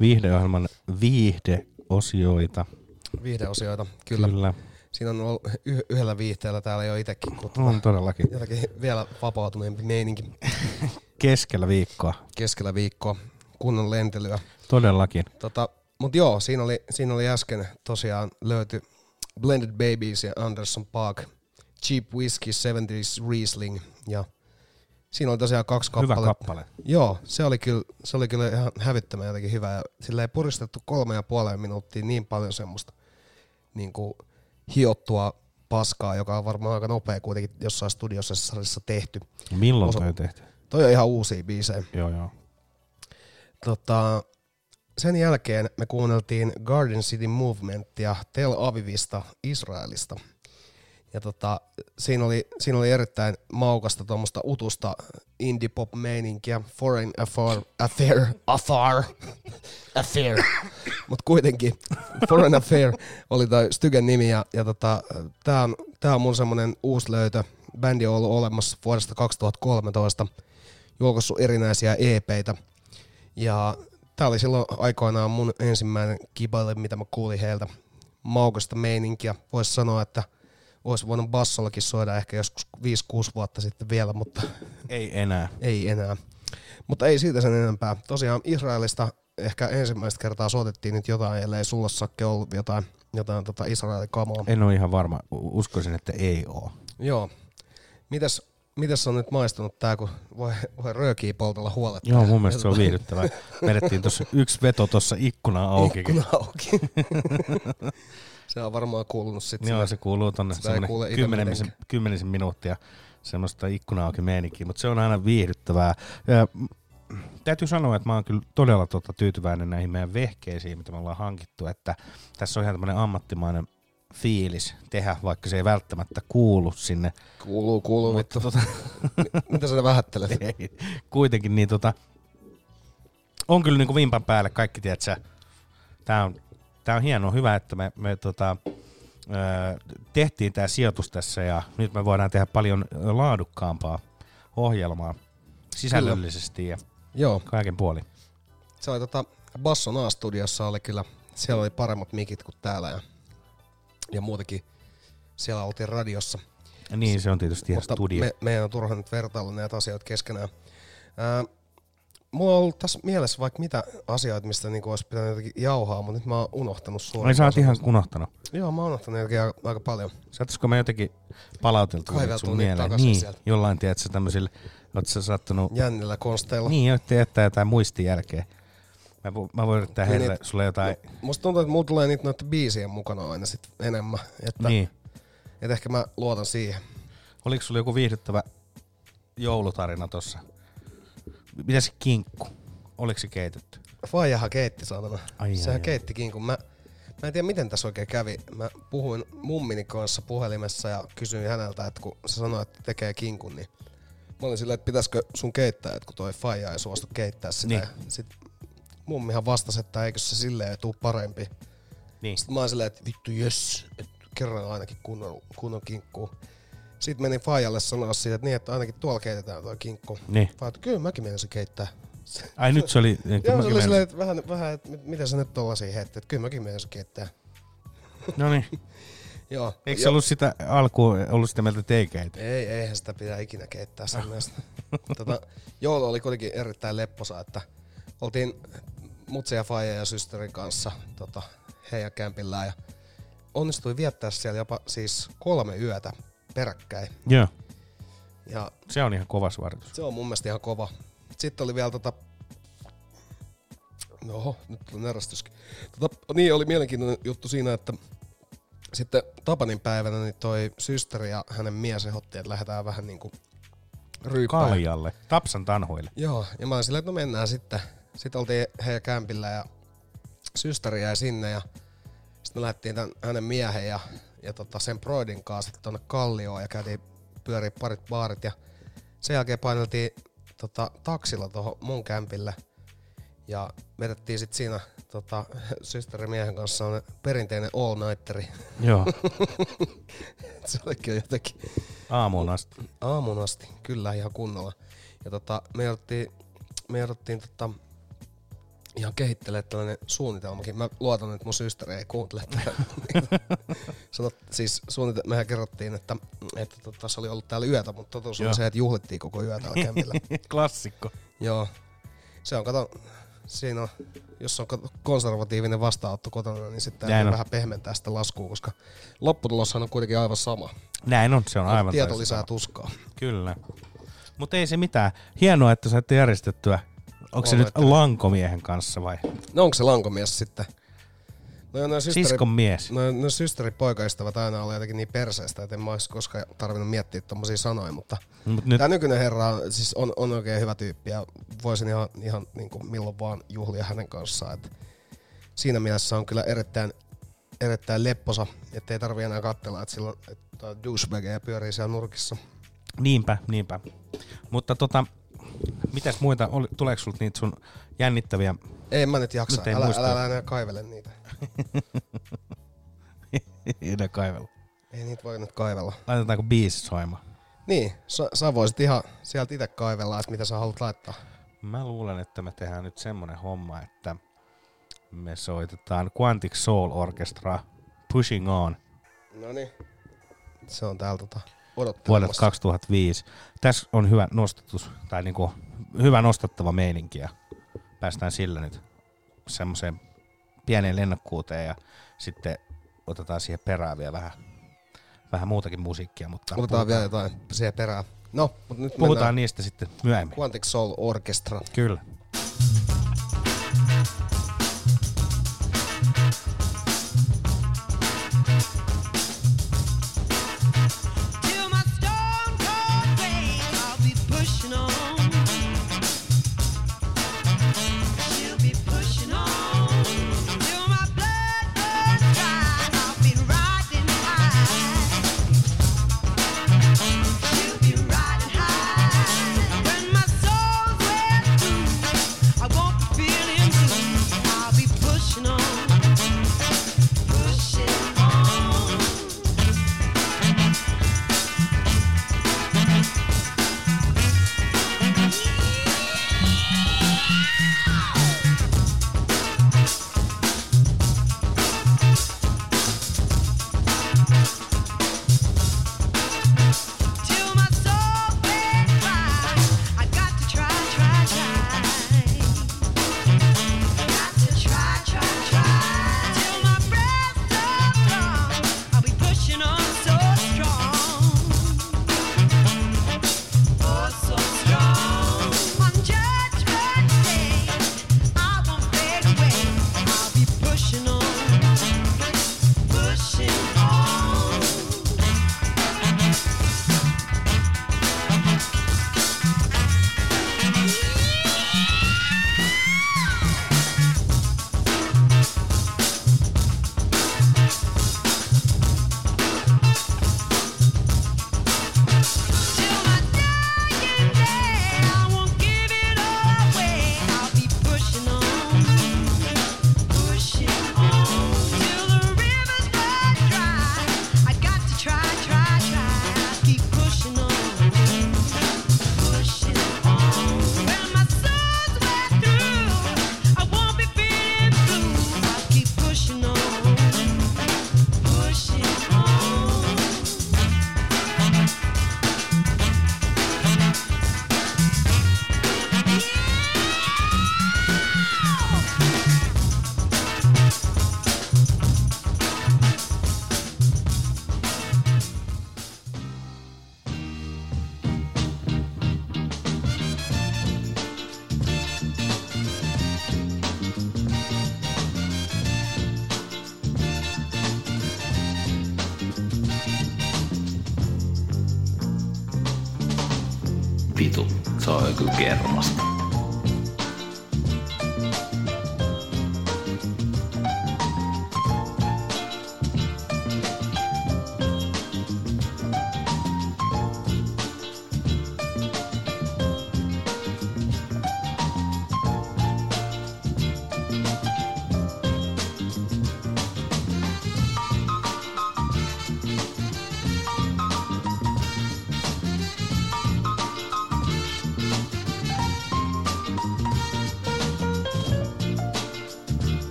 Viihdeohjelman viihdeosioita. Viihdeosioita, kyllä. Kyllä. Siinä on ollut y- yhdellä viihteellä täällä jo itsekin. Mutta On todellakin. Jotakin vielä vapautuneempi meininki Keskellä viikkoa. keskellä viikkoa. Kunnon lentelyä. Todellakin. Tota, Mutta joo, siinä oli, siinä oli äsken tosiaan löyty Blended Babies ja Anderson Park, Cheap Whiskey 70s Riesling ja siinä oli tosiaan kaksi Hyvä kappaletta. kappale. Joo, se oli kyllä, se oli kyllä ihan hävyttömän jotenkin hyvä. Ja sillä ei puristettu kolme ja puoleen minuuttia niin paljon semmoista niin kuin hiottua paskaa, joka on varmaan aika nopea kuitenkin jossain studiossa salissa tehty. Milloin Osa- toi tehty? Toi on ihan uusia biisejä. Joo, joo. Tota, sen jälkeen me kuunneltiin Garden City Movementia Tel Avivista, Israelista. Ja tota, siinä, oli, siinä oli erittäin maukasta tuommoista utusta indie pop meininkiä, Foreign Affair, Affair, Affair, Affair. Mutta kuitenkin Foreign Affair oli toi Stygen nimi ja, ja tota, tää on, tää on mun semmonen uusi löytö. Bändi on ollut olemassa vuodesta 2013, julkaissut erinäisiä EPitä. Ja tää oli silloin aikoinaan mun ensimmäinen kibaile, mitä mä kuulin heiltä. Maukasta meininkiä. Voisi sanoa, että olisi voinut bassollakin soida ehkä joskus 5-6 vuotta sitten vielä, mutta Ei enää. ei enää. Mutta ei siitä sen enempää. Tosiaan Israelista ehkä ensimmäistä kertaa soitettiin nyt jotain, ellei sulla Sakke ollut jotain, jotain tota Israelin kamaa. En ole ihan varma. Uskoisin, että ei oo. Joo. Mitäs, mitäs on nyt maistunut tää, kun voi, voi röökiä poltella huoletta? Joo, mun mielestä se on viihdyttävää. Vedettiin tuossa yksi veto tuossa ikkuna auki. Ikkuna auki. se on varmaan kuulunut sitten. Joo, se kuuluu tonne semmoinen itse kymmenisen, kymmenisen minuuttia semmoista ikkuna auki meininkiä, mutta se on aina viihdyttävää. Ja, mm, täytyy sanoa, että mä oon kyllä todella tota, tyytyväinen näihin meidän vehkeisiin, mitä me ollaan hankittu, että tässä on ihan tämmöinen ammattimainen fiilis tehdä, vaikka se ei välttämättä kuulu sinne. Kuuluu, kuuluu, Mutta tota, Mitä sä vähättelet? ei, kuitenkin niin tota, on kyllä niinku vimpan päälle kaikki, tiedätkö, tää on, tää on hienoa, hyvä, että me, me tota, tehtiin tämä sijoitus tässä ja nyt me voidaan tehdä paljon laadukkaampaa ohjelmaa sisällöllisesti ja Joo. kaiken puolin. Se oli tota, Basson A-studiossa oli kyllä, siellä oli paremmat mikit kuin täällä ja, ja muutenkin siellä oltiin radiossa. Niin, se on tietysti ihan Mutta studio. Me, meidän on turha nyt vertailla näitä asioita keskenään. Ää, mulla on ollut tässä mielessä vaikka mitä asioita, mistä niinku olisi pitänyt jotenkin jauhaa, mutta nyt mä oon unohtanut suoraan. Ai sä oot ihan unohtanut. Joo, mä oon unohtanut jotenkin aika, paljon. Saataisiko me jotenkin palauteltu sun mieleen? Niin, sieltä. jollain tiedätkö tämmöisillä, oot sä sattunut... Jännillä konsteilla. Niin, jotta jättää jotain muistijälkeä. Mä, vo, mä voin yrittää Kyllä heille niitä- sulle jotain... No, musta tuntuu, että mulla tulee niitä noita biisien mukana aina sit enemmän. Että, Niin. että ehkä mä luotan siihen. Oliko sulla joku viihdyttävä joulutarina tossa? Mitä se kinkku? Oliko se keitetty? Faijahan keitti saatana. Ai, Sehän ai, ai. keittikin, kun mä, mä en tiedä miten tässä oikein kävi. Mä puhuin mummini kanssa puhelimessa ja kysyin häneltä, että kun se sanoi, että tekee kinkun, niin mä olin silleen, että pitäisikö sun keittää, että kun toi faija ei suostu keittää sitä. Niin. Sit mummihan vastasi, että eikö se silleen tuu parempi. Niin. Sitten mä olin silleen, että vittu jes, että kerran ainakin kunnon, kunnon kinkku. Sitten menin Faijalle sanoa siitä, että niin, että ainakin tuolla keitetään toi kinkku. Niin. Faija, että kyllä mäkin menisin keittää. Ai nyt se oli... Joo, se oli silleen, että vähän, vähän että mit- miten sä nyt tollasia heitti, että kyllä mäkin menisin keittää. No niin. Joo. Eikö se ollut sitä alkuun, ollut sitä mieltä, että ei keitä? Ei, eihän sitä pidä ikinä keittää sen mielestä. tota, joulu oli kuitenkin erittäin lepposa, että oltiin mutsi ja faija ja systerin kanssa tota, heidän kämpillään ja onnistui viettää siellä jopa siis kolme yötä peräkkäin. Joo. Ja Se on ihan kova suoritus. se on mun mielestä ihan kova. Sitten oli vielä tota... No nyt tuli närästyskin. Tota, niin, oli mielenkiintoinen juttu siinä, että sitten Tapanin päivänä niin toi systeri ja hänen mies ehdotti, että lähdetään vähän niinku ryyppään. Kaljalle. Tapsan tanhoille. Joo, ja mä olin silleen, että no mennään sitten. Sitten oltiin heidän kämpillä ja systeri jäi sinne ja sitten me lähdettiin tämän, hänen miehen ja, ja tota sen Broidin kanssa sitten tonne Kallioon ja käytiin pyöriä parit baarit ja sen jälkeen paineltiin tota, taksilla tuohon mun kämpille ja vedettiin sitten siinä tota, systerimiehen kanssa sellainen perinteinen all-nighteri. Joo. se olikin jotenkin Aamuun asti. Aamuun asti, kyllä ihan kunnolla. Ja tota, me jouduttiin, me jouduttiin tota, ihan kehittelemään tällainen suunnitelmakin. Mä luotan, että mun systeri ei kuuntele tätä. Sanot, siis suunnite- mehän kerrottiin, että, että tota, se oli ollut täällä yötä, mutta totuus oli se, että juhlittiin koko yötä täällä kämpillä. Klassikko. Joo. Se on, kato, siinä on, jos on konservatiivinen vastaanotto kotona, niin sitten täytyy on. vähän pehmentää sitä laskua, koska lopputuloshan on kuitenkin aivan sama. Näin on, se on aivan Tieto lisää tuskaa. Kyllä. Mutta ei se mitään. Hienoa, että saitte järjestettyä. Onko se nyt lankomiehen kanssa vai? No onko se lankomies sitten? No, no Siskon mies. No, no systeri poikaystävät aina oli jotenkin niin perseestä, että en mä olisi koskaan tarvinnut miettiä tommosia sanoja, mutta Mut nyt- tämä nykyinen herra on, siis on, on oikein hyvä tyyppi ja voisin ihan, ihan niin kuin milloin vaan juhlia hänen kanssaan. Et siinä mielessä on kyllä erittäin, erittäin lepposa, ettei tarvi enää katsella, että silloin että douchebageja pyörii siellä nurkissa. Niinpä, niinpä. Mutta tota, mitäs muita, oli, tuleeko sulta niitä sun jännittäviä? Ei mä nyt jaksa, Nyt älä, muista. älä, älä enää kaivele niitä. ei ne kaivella. Ei niitä voi nyt kaivella. Laitetaanko biisi soimaan? Niin, sä, sä voisit ihan sieltä itse kaivella, että mitä sä haluat laittaa. Mä luulen, että me tehdään nyt semmonen homma, että me soitetaan Quantic Soul Orchestra Pushing On No niin. Se on täällä tota vuodelta odottelemassa. 2005. Tässä on hyvä nostatus, tai niinku hyvä nostattava meininki ja päästään sillä nyt semmoiseen pieneen lennokkuuteen ja sitten otetaan siihen perään vielä vähän, vähän muutakin musiikkia. Mutta Otetaan vielä jotain siihen perään. No, mutta nyt puhutaan mennään niistä sitten myöhemmin. Quantic Soul Orchestra. Kyllä.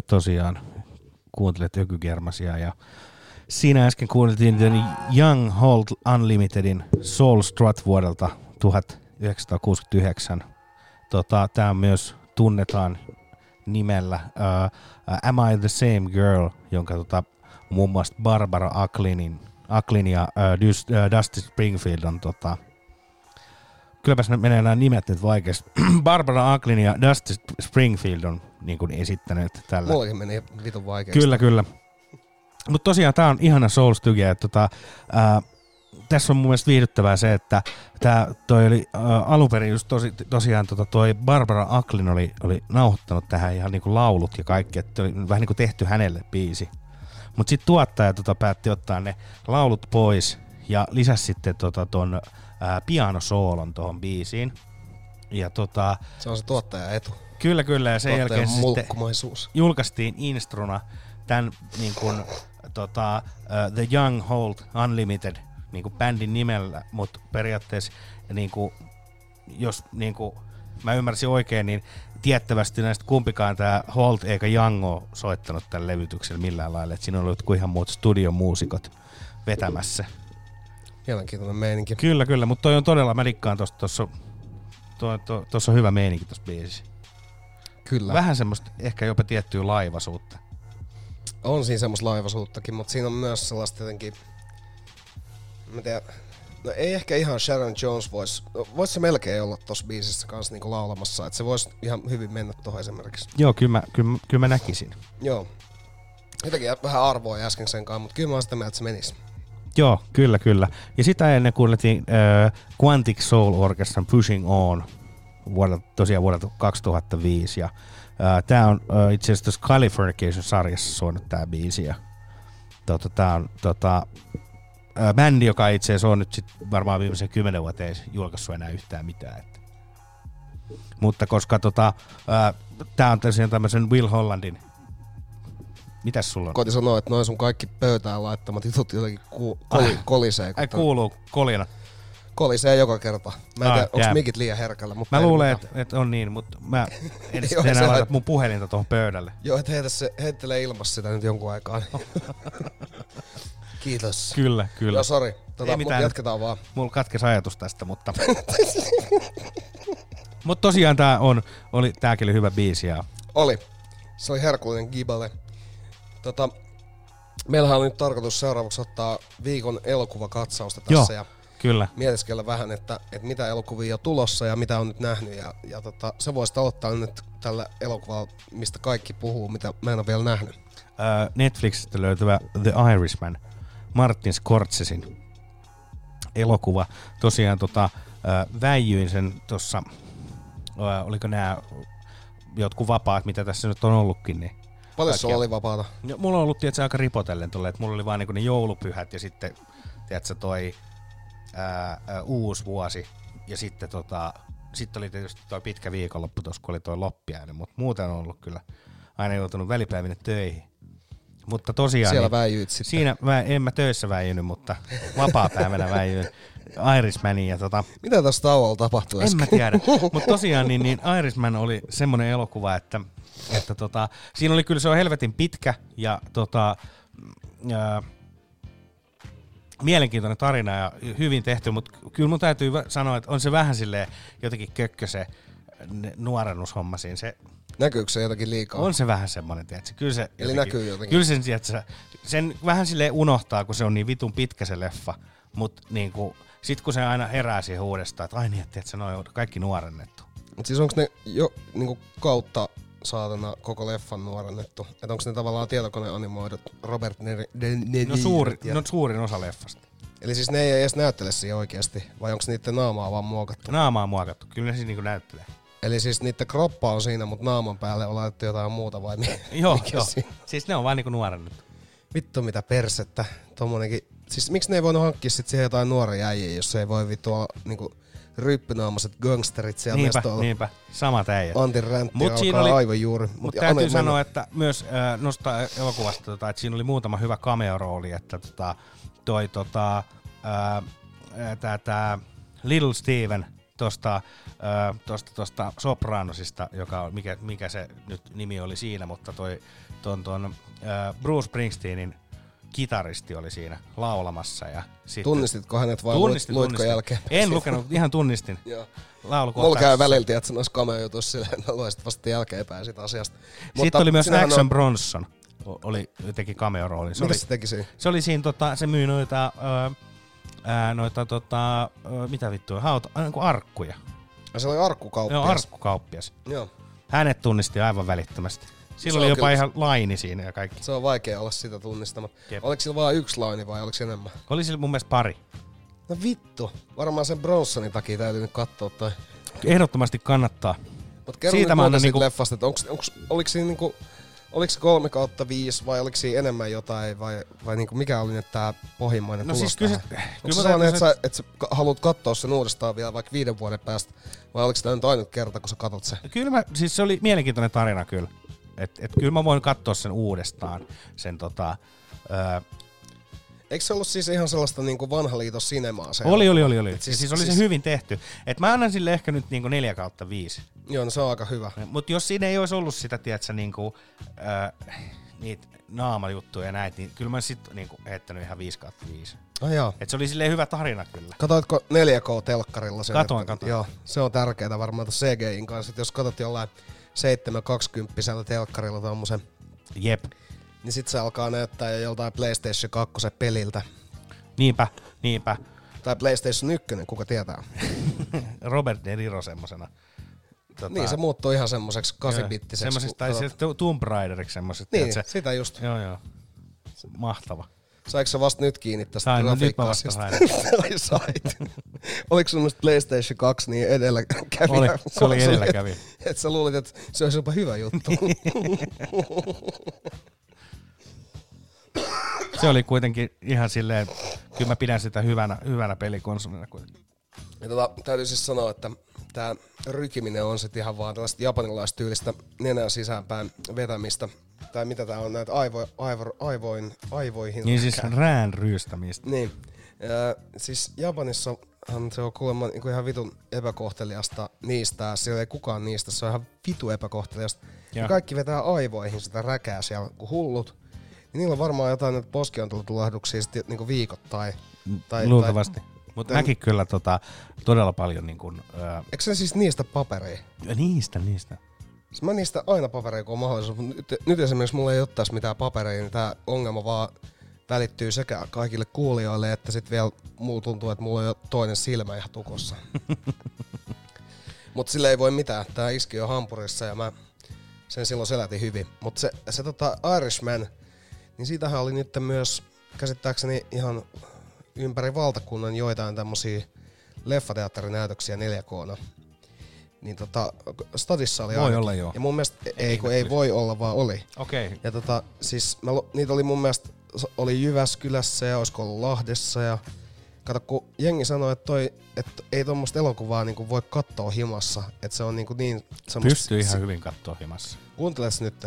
Ja tosiaan kuuntelet Ökygermasia ja siinä äsken kuunneltiin tämän Young Hold Unlimitedin Soul Strut vuodelta 1969. Tota, Tämä myös tunnetaan nimellä uh, Am I the Same Girl, jonka tota, muun muassa Barbara Acklinin, Acklin ja uh, Dusty Springfield on tota, kylläpäs ne menee nämä nimet nyt vaikeasti. Barbara Acklin ja Dusty Springfield on niin kuin esittäneet tällä. Mullakin meni vitun vaikeaksi. Kyllä, kyllä. Mutta tosiaan tämä on ihana Soul Stygia. Tota, ää, tässä on mun mielestä viihdyttävää se, että tää, toi oli ää, alun perin just tosi, tosiaan tota, toi Barbara Acklin oli, oli nauhoittanut tähän ihan niinku laulut ja kaikki, että oli vähän niinku tehty hänelle biisi. Mutta sitten tuottaja tota, päätti ottaa ne laulut pois ja lisäsi sitten tota, ton ää, pianosoolon tuohon biisiin. Ja tota, Se on se tuottaja etu. Kyllä, kyllä. Ja sen jälkeen se sitten julkaistiin instruna tämän niin kuin, tota, uh, The Young Hold Unlimited niin kuin bändin nimellä, mutta periaatteessa niin kuin, jos niin kuin, mä ymmärsin oikein, niin tiettävästi näistä kumpikaan tämä Holt eikä Young ole soittanut tämän levytyksen millään lailla. Et siinä on ollut jotkut ihan muut studiomuusikot vetämässä. Mielenkiintoinen meininki. Kyllä, kyllä, mutta toi on todella, mä dikkaan to, to, tossa on hyvä meininki tossa biisissä. Kyllä. Vähän semmoista ehkä jopa tiettyä laivasuutta. On siinä semmoista laivasuuttakin, mutta siinä on myös sellaista jotenkin... Mä tiedän, no ei ehkä ihan Sharon Jones vois, vois se melkein olla tossa biisissä kanssa niinku laulamassa, että se voisi ihan hyvin mennä tuohon esimerkiksi. Joo, kyllä mä, kyllä, mä- kyllä mä näkisin. Joo. Jotenkin vähän arvoa äsken sen kanssa, mutta kyllä mä oon sitä mieltä, että se menisi. Joo, kyllä, kyllä. Ja sitä ennen kuunneltiin äh, Quantic Soul Orchestran Pushing On vuodelta, tosiaan vuodelta 2005. Ja tämä on äh, itse asiassa tuossa Californication-sarjassa soinut tämä biisi. Ja, tota, tämä on tota, äh, bändi, joka itse asiassa on nyt sit varmaan viimeisen kymmenen vuoteen julkaissut enää yhtään mitään. Että. Mutta koska tota, ää, tää on tosiaan tämmöisen Will Hollandin, mitäs sulla on? Koitin sanoa, että noin sun kaikki pöytään laittamat jutut jotenkin ku, koli, kolisee. Ai tää- kuuluu kolina. Kolisee joka kerta. Mä en Ah, tiedä, onko jää. mikit liian herkällä, mutta Mä luulen, että et on niin, mutta mä en sitten enää laita mun puhelinta tuohon pöydälle. Joo, et heitä se, heittelee ilmassa sitä nyt jonkun aikaa. Kiitos. Kyllä, kyllä. Joo, sori. Tota, Ei mitään. jatketaan vaan. Mulla katkesi ajatus tästä, mutta... mutta tosiaan tää on, oli, tääkin oli hyvä biisi ja Oli. Se oli herkullinen Gibale. Tota, meillähän on nyt tarkoitus seuraavaksi ottaa viikon elokuvakatsausta tässä Joo, ja kyllä. mietiskellä vähän, että, että mitä elokuvia on tulossa ja mitä on nyt nähnyt. Ja, ja tota, se voisi aloittaa nyt tällä elokuvalla, mistä kaikki puhuu, mitä mä en ole vielä nähnyt. Ö, Netflixistä löytyvä The Irishman, Martin Scorsesin elokuva. Tosiaan tota, ö, väijyin sen tuossa, ö, oliko nämä jotkut vapaat, mitä tässä nyt on ollutkin, niin Paljon sulla oli vapaata? No, mulla on ollut tietysti aika ripotellen tolle, että mulla oli vaan niinku ne joulupyhät ja sitten tiedätkö, toi ää, ää, uusi vuosi ja sitten tota, sitten oli tietysti toi pitkä viikonloppu tuossa, kun oli toi loppiainen, mutta muuten on ollut kyllä aina joutunut välipäivinä töihin. Mutta tosiaan... Siellä niin, väijyit sitten. Siinä mä, en mä töissä väijynyt, mutta vapaa-päivänä väijyin Irishmanin ja tota, Mitä tässä tauolla tapahtui en äsken? mä tiedä. Mutta tosiaan niin, niin Irishman oli semmoinen elokuva, että, että tota, siinä oli kyllä se on helvetin pitkä ja tota, ää, mielenkiintoinen tarina ja hyvin tehty, mutta kyllä mun täytyy sanoa, että on se vähän silleen jotenkin kökkö se nuorennushomma siinä. Se, Näkyykö se jotakin liikaa? on se vähän semmoinen, tiedätkö? Kyllä se Eli näkyy jotenkin. Kyllä sen, tiedätkö, sen vähän silleen unohtaa, kun se on niin vitun pitkä se leffa, mutta niin kuin, sit kun se aina herää siihen uudestaan, että ai niin, että tiedätkö, noi on kaikki nuorennettu. Mut siis onko ne jo niinku kautta saatana koko leffan nuorennettu? Että onko ne tavallaan tietokoneanimoidut Robert Ne- De Ne- No, suuri, ja- no suurin osa leffasta. Eli siis ne ei edes näyttele siihen oikeasti, vai onko niiden naamaa vaan muokattu? Naama on muokattu, kyllä ne siis niinku näyttelee. Eli siis niiden kroppa on siinä, mutta naaman päälle on laitettu jotain muuta vai mi- Joo, mikä joo. siinä? Siis ne on vaan niinku nuorennettu. Vittu mitä persettä. Tommonenkin. Siis miksi ne ei voinut hankkia sit siihen jotain nuoria äijiä, jos ei voi vittu olla niinku ryppynaamaset gangsterit siellä Niinpä, mestoilla. niinpä. Samat äijät. Antin räntti Mut siinä oli- aivan juuri. Mut Mutta ja täytyy anna sanoa, mennä. että myös äh, nostaa elokuvasta, tota, että siinä oli muutama hyvä cameo-rooli, että tota, toi tota, äh, tää, tää Little Steven tosta, äh, tosta, tosta Sopranosista, joka on, mikä, mikä se nyt nimi oli siinä, mutta toi ton, ton, äh, Bruce Springsteenin kitaristi oli siinä laulamassa. Ja sitten, Tunnistitko hänet vai tunnistin, luitko tunnistin. jälkeen? En lukenut, ihan tunnistin. Joo. Laulukohtaus- Mulla käy välillä, että noissa cameo-jutuissa silleen, että luisit vasta jälkeenpäin siitä asiasta. Sitten oli myös Action on- Bronson, oli, teki cameo-roolin. Mitä oli, se teki siinä? Se oli siinä, tota, se myy noita, ö, ää, noita tota, ö, mitä vittua, hauta, äh, arkkuja. Ja se oli arkkukauppias. Joo, arkkukauppias. Joo. Hänet tunnisti aivan välittömästi. On oli jopa kyllä- ihan laini siinä ja kaikki. Se on vaikea olla sitä tunnistamatta. Jep. Oliko sillä vain yksi laini vai oliko enemmän? Oli sillä mun mielestä pari. No vittu. Varmaan sen Bronsonin takia täytyy nyt katsoa toi. Ehdottomasti kannattaa. Mut kerro Siitä mä annan niinku, leffasta, että onks, onks, oliko siinä niinku, oliko se kolme kautta viisi vai oliko siinä enemmän jotain vai, vai niinku mikä oli nyt tää pohjimmainen No tulos siis kyllä tähän? kyllä Onko se sellainen, että täytyy sä, haluat katsoa sen uudestaan vielä vaikka viiden vuoden päästä vai oliko tämä nyt ainut kerta, kun sä katot sen? Kyllä mä, siis se oli mielenkiintoinen tarina kyllä. Et, et kyllä mä voin katsoa sen uudestaan. Sen tota, ö, Eikö se ollut siis ihan sellaista niinku vanha liitos sinemaa? Se oli, oli, oli, oli. Et Siis, siis, oli se hyvin tehty. Et mä annan sille ehkä nyt niinku 4 kautta 5. Joo, no se on aika hyvä. Mutta jos siinä ei olisi ollut sitä, tiedätkö, niinku, äh, niitä naamajuttuja ja näitä, niin kyllä mä sitten niinku heittänyt ihan 5 kautta 5. Ai jaa. Et se oli silleen hyvä tarina kyllä. Katoitko 4K-telkkarilla sen? Katoin, että- katoin. Joo, se on tärkeää varmaan tuossa CGIin kanssa, että jos katsot jollain 720 telkkarilla tommosen, Jep. niin sit se alkaa näyttää jo joltain PlayStation 2 peliltä. Niinpä, niinpä. Tai PlayStation 1, kuka tietää. Robert De Niro semmosena. Tota, Niin, se muuttuu ihan semmoiseksi 8-bittiseksi. Semmoisesta, tai se Tomb Raideriksi semmoiset. Niin, tiedätkö? sitä just. Joo, joo. Mahtava. Saiko sä vasta nyt kiinni tästä Sain, no nyt mä vasta grafiikka-asiasta? Ai sait. Oliko sun mielestä PlayStation 2 niin edelläkävijä? Oli, se oli edelläkävijä. Että sä luulit, että se olisi jopa hyvä juttu. Se oli kuitenkin ihan silleen, kyllä mä pidän sitä hyvänä, hyvänä pelikonsolina. kuitenkin. Ja tota, täytyy siis sanoa, että tää rykiminen on sitten ihan vaan tällaista japanilaistyylistä nenän sisäänpäin vetämistä. Tai mitä tää on, näitä aivo, aivo, aivoin, aivoihin. Niin siis rään ryystämistä. Niin. Ja, siis Japanissahan se on kuulemma niinku ihan vitun epäkohteliasta niistä. Siellä ei kukaan niistä, se on ihan vitu epäkohteliasta. Ja. Joo. kaikki vetää aivoihin sitä räkää siellä kuin hullut. Niin niillä on varmaan jotain näitä poskiontulatulehduksia sitten niinku viikoittain. Tai, Luultavasti. Tai, Mutta mäkin kyllä tota, todella paljon niin kuin, ää, eikö se siis niistä papereja? niistä, niistä. Siis mä niistä aina papereja, kun on mahdollisuus. Mutta nyt, nyt esimerkiksi mulla ei ole tässä mitään papereja, niin tää ongelma vaan välittyy sekä kaikille kuulijoille, että sitten vielä muu tuntuu, että mulla on jo toinen silmä ihan tukossa. Mutta sille ei voi mitään. Tää iski jo Hampurissa ja mä sen silloin selätin hyvin. Mutta se, se tota Irishman, niin siitähän oli nyt myös käsittääkseni ihan ympäri valtakunnan joitain tämmösiä leffateatterinäytöksiä 4 k Niin tota, Stadissa oli Voi ainakin. olla joo. Ja mun mielestä ei, kun ei voi olla, vaan oli. Okei. Ja tota, siis mä, niitä oli mun mielestä, oli Jyväskylässä ja olisiko ollut Lahdessa ja kato kun jengi sanoi, että, toi, että ei tuommoista elokuvaa niinku voi katsoa himassa, että se on niinku niin semmoista... Pystyy ihan hyvin katsoa himassa. Kuunteles nyt.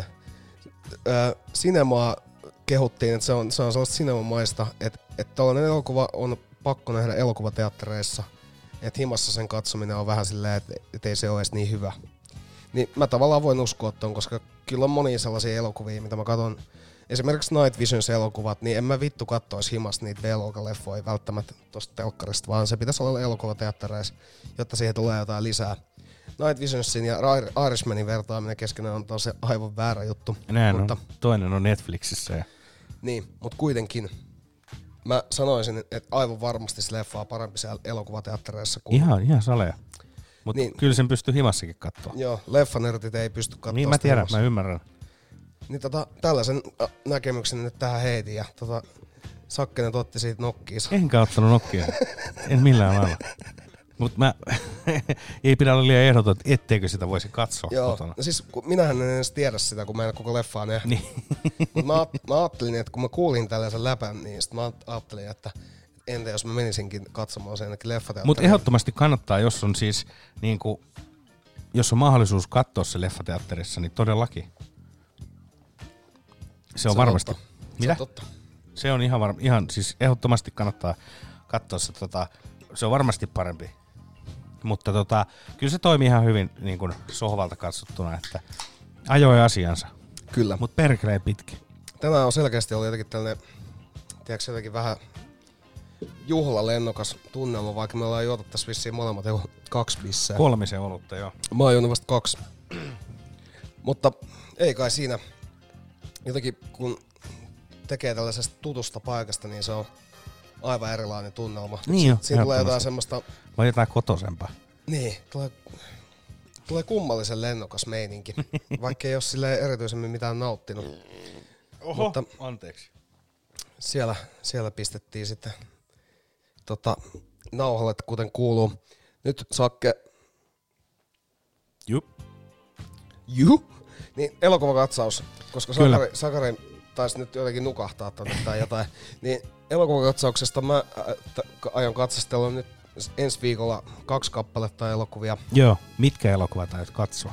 Öö, Sinemaa kehuttiin, että se on, se on sellaista sinemamaista, että, että tällainen elokuva on pakko nähdä elokuvateattereissa. Että himassa sen katsominen on vähän silleen, että, että ei se ole edes niin hyvä. Niin mä tavallaan voin uskoa ton, koska kyllä on monia sellaisia elokuvia, mitä mä katson. Esimerkiksi Night Visions elokuvat, niin en mä vittu kattois himassa niitä B-luokan välttämättä tosta telkkarista, vaan se pitäisi olla elokuvateattereissa, jotta siihen tulee jotain lisää. Night Visionsin ja Ir- Irishmanin vertaaminen keskenään on tosi aivan väärä juttu. Näin mutta, on. Toinen on Netflixissä. Ja... Niin, mutta kuitenkin mä sanoisin, että aivan varmasti se leffa on parempi siellä elokuvateattereissa kuin... Ihan, ihan saleja. Mutta Niin. kyllä sen pystyy himassakin katsoa. Joo, leffanörtit ei pysty katsomaan Niin mä tiedän, himassa. mä ymmärrän. Niin tota, tällaisen ä, näkemyksen nyt tähän heitin ja tota, Sakkenen otti siitä nokkiinsa. Enkä ottanut nokkia. en millään lailla. Mutta mä, ei pidä olla liian ehdoton, että etteikö sitä voisi katsoa Joo, kotona. no siis kun minähän en edes tiedä sitä, kun mä en koko leffaa nähnyt. Niin. Mut mä, mä ajattelin, että kun mä kuulin tällaisen läpän, niin sit mä ajattelin, että entä jos mä menisinkin katsomaan sen ainakin leffateatteriin. Mutta ehdottomasti kannattaa, jos on siis niin kuin, jos on mahdollisuus katsoa se leffateatterissa, niin todellakin. Se on, on varmasti. totta. Se on Mitä? totta. Se on ihan, varma, ihan siis ehdottomasti kannattaa katsoa se, tota, se on varmasti parempi. Mutta tota, kyllä se toimii ihan hyvin niin kuin sohvalta katsottuna, että ajoi asiansa. Kyllä. Mutta perkeleen pitkä. Tänään on selkeästi ollut jotenkin tällainen, tiedätkö jotenkin vähän juhlalennokas tunnelma, vaikka me ollaan juotu tässä vissiin molemmat joku kaksi bissää. Kolmisen olutta, joo. Mä oon vasta kaksi. Mutta ei kai siinä. Jotenkin kun tekee tällaisesta tutusta paikasta, niin se on aivan erilainen tunnelma. Niin jo, Si- Siinä tulee jotain semmoista, Vai jotain kotosempaa. niin, tulee, tulee kummallisen lennokas meininki, vaikka ei ole sille erityisemmin mitään nauttinut. Oho, Mutta anteeksi. siellä, siellä pistettiin sitten tota, nauhalle, kuten kuuluu. Nyt Sakke, Jup. Juhu. Niin elokuvakatsaus, koska Kyllä. Sakari, Sakari taisi nyt jotenkin nukahtaa tonne tai jotain. Niin elokuvakatsauksesta mä äh, aion katsastella nyt ensi viikolla kaksi kappaletta elokuvia. Joo, mitkä elokuvat aiot katsoa?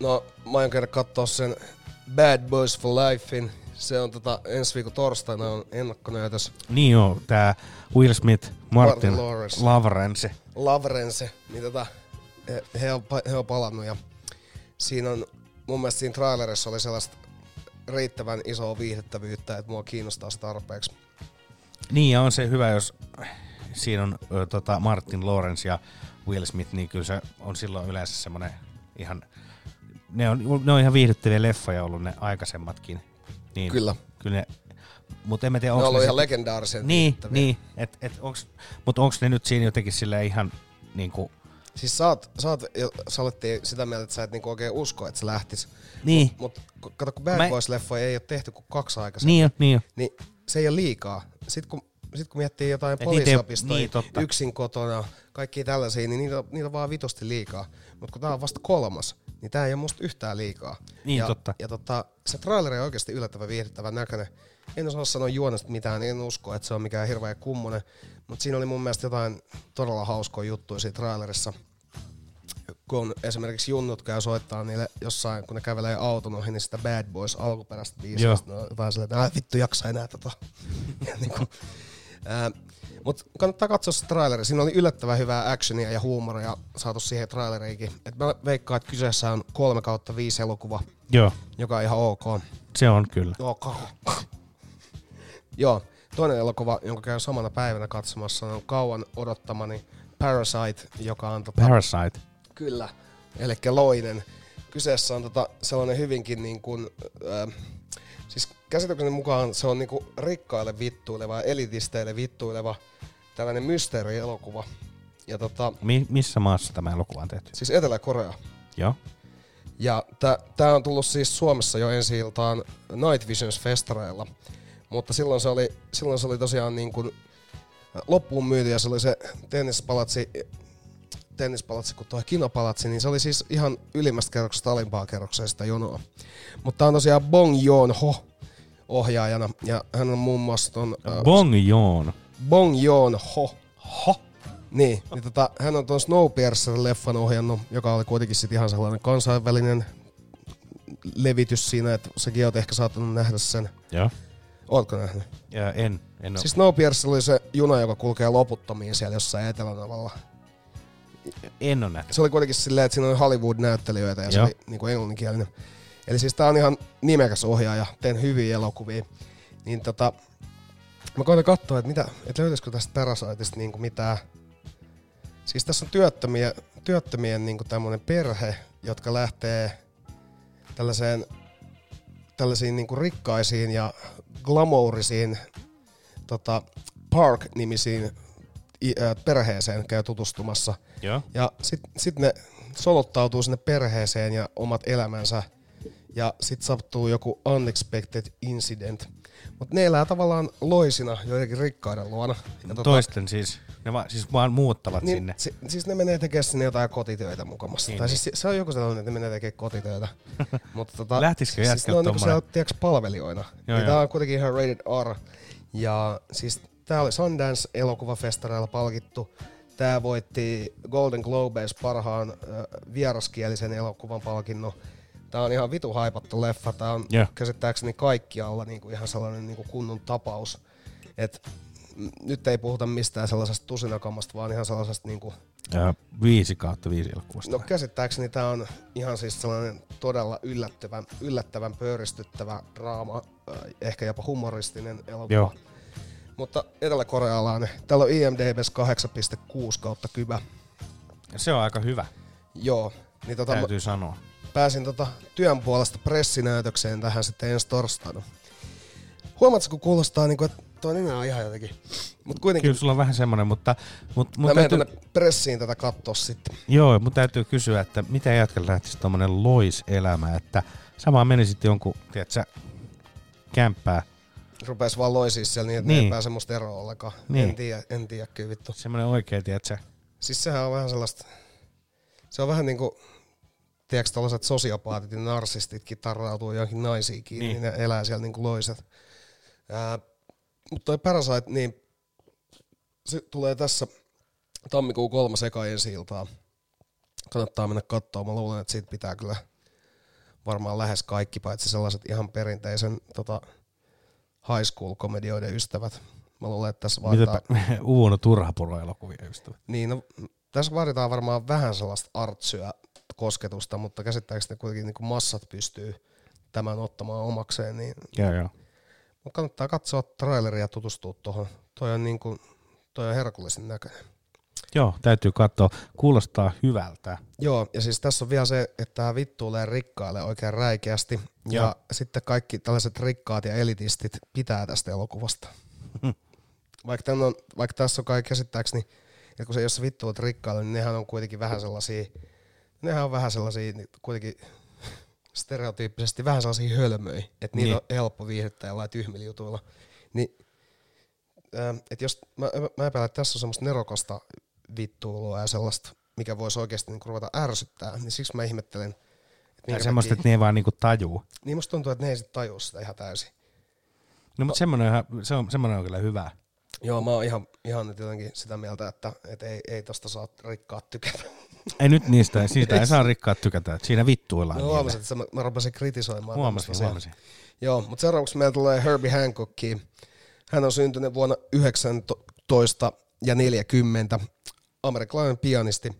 No mä aion käydä katsoa sen Bad Boys for Lifein. Se on tota, ensi viikon torstaina on ennakkonäytös. Niin joo, tää Will Smith, Martin, Martin Lawrence. Lawrence. Niin tota, he, he, on, he on palannut ja siinä on, mun mielestä siinä trailerissa oli sellaista riittävän isoa viihdettävyyttä, että mua kiinnostaa tarpeeksi. Niin ja on se hyvä, jos siinä on ö, tota Martin Lawrence ja Will Smith, niin kyllä se on silloin yleensä semmoinen ihan, ne on, ne on ihan viihdyttäviä leffoja ollut ne aikaisemmatkin. Niin, Kyllä. Kyllä ne, mutta en mä tiedä, Ne on ollut ihan sit- legendaarisen Niin, niin et, et onks, mutta onko ne nyt siinä jotenkin sille ihan niinku, Siis sä oot, sä, oot, sä olettiin sitä mieltä, että sä et niinku oikein usko, että se lähtis. Niin. Mut, mut kato, kun Bad Mä- Boys-leffoja ei ole tehty kuin kaksi aikaisemmin. Niin niin. Niin se ei ole liikaa. Sitten kun, sit kun miettii jotain poliisiopistoja, niin, totta. yksin kotona, kaikki tällaisia, niin niitä, niitä on vaan vitosti liikaa. Mutta kun tää on vasta kolmas, niin tää ei ole musta yhtään liikaa. Niin, ja, totta. Ja tota, se traileri on oikeasti yllättävän viihdyttävän näköinen. En osaa sanoa juonesta mitään, en usko, että se on mikään hirveä kummonen. Mutta siinä oli mun mielestä jotain todella hauskoja juttuja siinä trailerissa. kun esimerkiksi junnut käy soittaa niille jossain, kun ne kävelee auton ohi, niin sitä Bad Boys alkuperäistä. Joo. Ne on jotain silleen, että "Ää, vittu jaksa enää tota. Ja niinku, ää, Mutta kannattaa katsoa se traileri. Siinä oli yllättävän hyvää actionia ja huumoria saatu siihen traileriinkin. Et mä veikkaan, että kyseessä on 3 kautta 5 elokuva, Joo, joka on ihan ok. se on kyllä. Ok. Joo, toinen elokuva, jonka käyn samana päivänä katsomassa, on kauan odottamani Parasite, joka on tota, Parasite. Kyllä, eli loinen. Kyseessä on tota sellainen hyvinkin niin kuin, äh, siis käsitykseni mukaan se on niin kuin rikkaille vittuileva ja elitisteille vittuileva tällainen mysteerielokuva. Ja tota, Mi- missä maassa tämä elokuva on tehty? siis Etelä-Korea. Joo. Ja tämä on tullut siis Suomessa jo ensi iltaan Night Visions festareilla. Mutta silloin se oli, silloin se oli tosiaan niin kuin loppuun myyty ja se oli se tennispalatsi, tennispalatsi kuin tuo kinopalatsi, niin se oli siis ihan ylimmästä kerroksesta alimpaa kerrokseen sitä jonoa. Mutta on tosiaan Bong Joon-ho ohjaajana ja hän on muun muassa ton... äh, Bong Joon. Bong Joon-ho. Ho? Niin, niin tota, hän on tuon Snowpiercer-leffan ohjannut, joka oli kuitenkin sit ihan sellainen kansainvälinen levitys siinä, että säkin oot ehkä saattanut nähdä sen. Joo. Ootko nähnyt? Ja en, en ole. Siis Snowpiercer oli se juna, joka kulkee loputtomiin siellä jossain Etelänavalla. En ole nähnyt. Se oli kuitenkin silleen, että siinä oli Hollywood-näyttelijöitä ja se Joo. oli niin kuin englanninkielinen. Eli siis tää on ihan nimekäs ohjaaja, teen hyviä elokuvia. Niin tota, mä koitan katsoa, että, mitä, että löytyisikö tästä Parasiteista niin kuin mitään. Siis tässä on työttömiä, työttömien niin kuin tämmönen perhe, jotka lähtee tällaiseen, tällaisiin niin kuin rikkaisiin ja glamourisiin tota, Park-nimisiin perheeseen käy tutustumassa. Joo. Ja sitten sit ne soluttautuu sinne perheeseen ja omat elämänsä. Ja sitten sattuu joku unexpected incident. Mutta ne elää tavallaan loisina joidenkin rikkaiden luona. Ja tota, Toisten siis, ne va, siis vaan muuttavat niin, sinne. Si, siis ne menee tekemään sinne jotain kotitöitä mukamassa. Niin, tai niin. siis se on joku sellainen, että ne menee tekemään kotitöitä. Mutta tota, Lähtisikö siis ne on niinku siellä, tiedätkö, palvelijoina. Joo, ja joo. tää on kuitenkin ihan rated R. Ja siis tää oli Sundance-elokuvafestareilla palkittu. Tää voitti Golden Globes parhaan äh, vieraskielisen elokuvan palkinnon. Tää on ihan vitu haipattu leffa. Tää on Joo. käsittääkseni kaikkialla niinku ihan sellainen niinku kunnon tapaus. Et nyt ei puhuta mistään sellaisesta tusinakammasta, vaan ihan sellaisesta niinku Ja viisi kautta viisi elokuvasta. No käsittääkseni tämä on ihan siis sellainen todella yllättävän, yllättävän pöyristyttävä draama, äh, ehkä jopa humoristinen elokuva. Joo. Mutta eteläkorealainen. Täällä on IMDBs 8.6 kautta kybä. Se on aika hyvä, Joo. Niin tota, mä täytyy sanoa. pääsin tota työn puolesta pressinäytökseen tähän sitten ensi torstaina. Huomaatko, kun kuulostaa niinku, että tuo on ihan jotenkin. Mutta kuitenkin Kyllä sulla on vähän semmoinen, mutta, mutta mä mun menen täytyy, tuonne pressiin tätä katsoa sitten. joo, mun täytyy kysyä, että mitä jätkällä lähtisi tommonen loiselämä, että vaan menisit jonkun, tiedätkö, kämppää, Rupes vaan loisii siellä niin, että niin. ei pääse musta eroon ollenkaan. Niin. En tiedä, en tiedä kyllä vittu. semmonen oikea, tiedätkö, Siis sehän on vähän sellaista, se on vähän niinku, tiedätkö tällaiset sosiopaatit ja narsistitkin tarrautuu johonkin naisiin kiinni, niin. Niin. ne elää siellä niinku loiset. Ää, mutta toi Parasite, niin se tulee tässä tammikuun kolmas eka ensi iltaa. Kannattaa mennä katsoa. Mä luulen, että siitä pitää kyllä varmaan lähes kaikki, paitsi sellaiset ihan perinteisen tota, high school-komedioiden ystävät. Mä luulen, että tässä vaaditaan... Mitäpä Uuno Turhapuro-elokuvia ystävä. Niin, no, tässä vaaditaan varmaan vähän sellaista artsyä kosketusta, mutta käsittääkseni kuitenkin niin kuin massat pystyy tämän ottamaan omakseen, niin Joo, joo. Mut kannattaa katsoa traileria ja tutustua tuohon. Toi on, niin kuin, toi on herkullisen näköinen. Joo, täytyy katsoa. Kuulostaa hyvältä. Joo, ja siis tässä on vielä se, että tämä vittuilee rikkaille oikein räikeästi, ja Joo. sitten kaikki tällaiset rikkaat ja elitistit pitää tästä elokuvasta. Vaikka, on, vaikka tässä on kai käsittääkseni, että kun se jos sä vittuilet rikkaille, niin nehän on kuitenkin vähän sellaisia, nehän on vähän sellaisia niin kuitenkin stereotyyppisesti vähän sellaisia hölmöjä, että niitä Niin. on helppo viihdyttää jollain tyhmillä jutuilla. Niin, ähm, että jos, mä, mä epäilen, että tässä on semmoista nerokasta vittuilua ja sellaista, mikä voisi oikeasti niin ruveta ärsyttää, niin siksi mä ihmettelen, että minkä semmoista, että ne ei vaan niinku tajuu. niin musta tuntuu, että ne ei sit tajua sitä ihan täysin. No, mutta semmoinen, se on, semmoinen on kyllä hyvä. Joo, mä oon ihan, ihan nyt jotenkin sitä mieltä, että, että ei, ei tosta saa rikkaat tykätä. Ei nyt niistä, siitä ei saa rikkaat tykätä. Siinä vittuillaan. No, huomasin, että mä, mä rupesin kritisoimaan. Huomasin, huomasin. Joo, mutta seuraavaksi meillä tulee Herbie Hancockia. Hän on syntynyt vuonna 19 ja 40, amerikkalainen pianisti,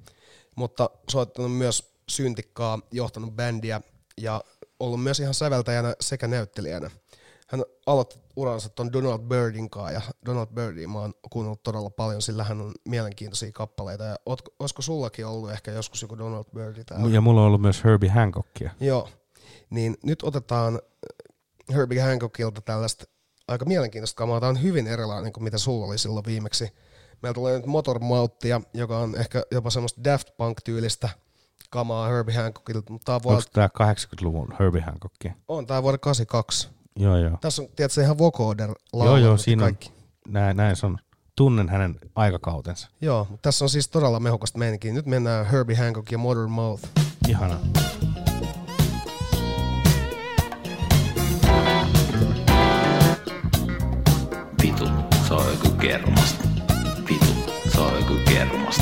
mutta soittanut myös syntikkaa, johtanut bändiä ja ollut myös ihan säveltäjänä sekä näyttelijänä. Hän aloitti uransa tuon Donald Birdin kanssa ja Donald Birdia mä oon kuunnellut todella paljon, sillä hän on mielenkiintoisia kappaleita. Ja ootko, olisiko sullakin ollut ehkä joskus joku Donald Birdi täällä? Ja mulla on ollut myös Herbie Hancockia. Joo, niin nyt otetaan Herbie Hancockilta tällaista aika mielenkiintoista kamaa. Tämä on hyvin erilainen kuin mitä sulla oli silloin viimeksi. Meillä tulee nyt Motormauttia, joka on ehkä jopa semmoista Daft Punk-tyylistä kamaa Herbie Hancockilta, mutta tämä on, Onko vuodelta, tämä 80-luvun Herbie Hancockia? on tämä vuoden 82. Joo, joo. Tässä on, tiedätkö, ihan vocoder Joo, joo, siinä on, kaikki. näin, näin se on. Tunnen hänen aikakautensa. Joo, mutta tässä on siis todella mehukasta meininkiä. Nyt mennään Herbie Hancock ja Modern Mouth. Ihana. Vitu, se on joku kermasta. Vitu, se on joku kermasta.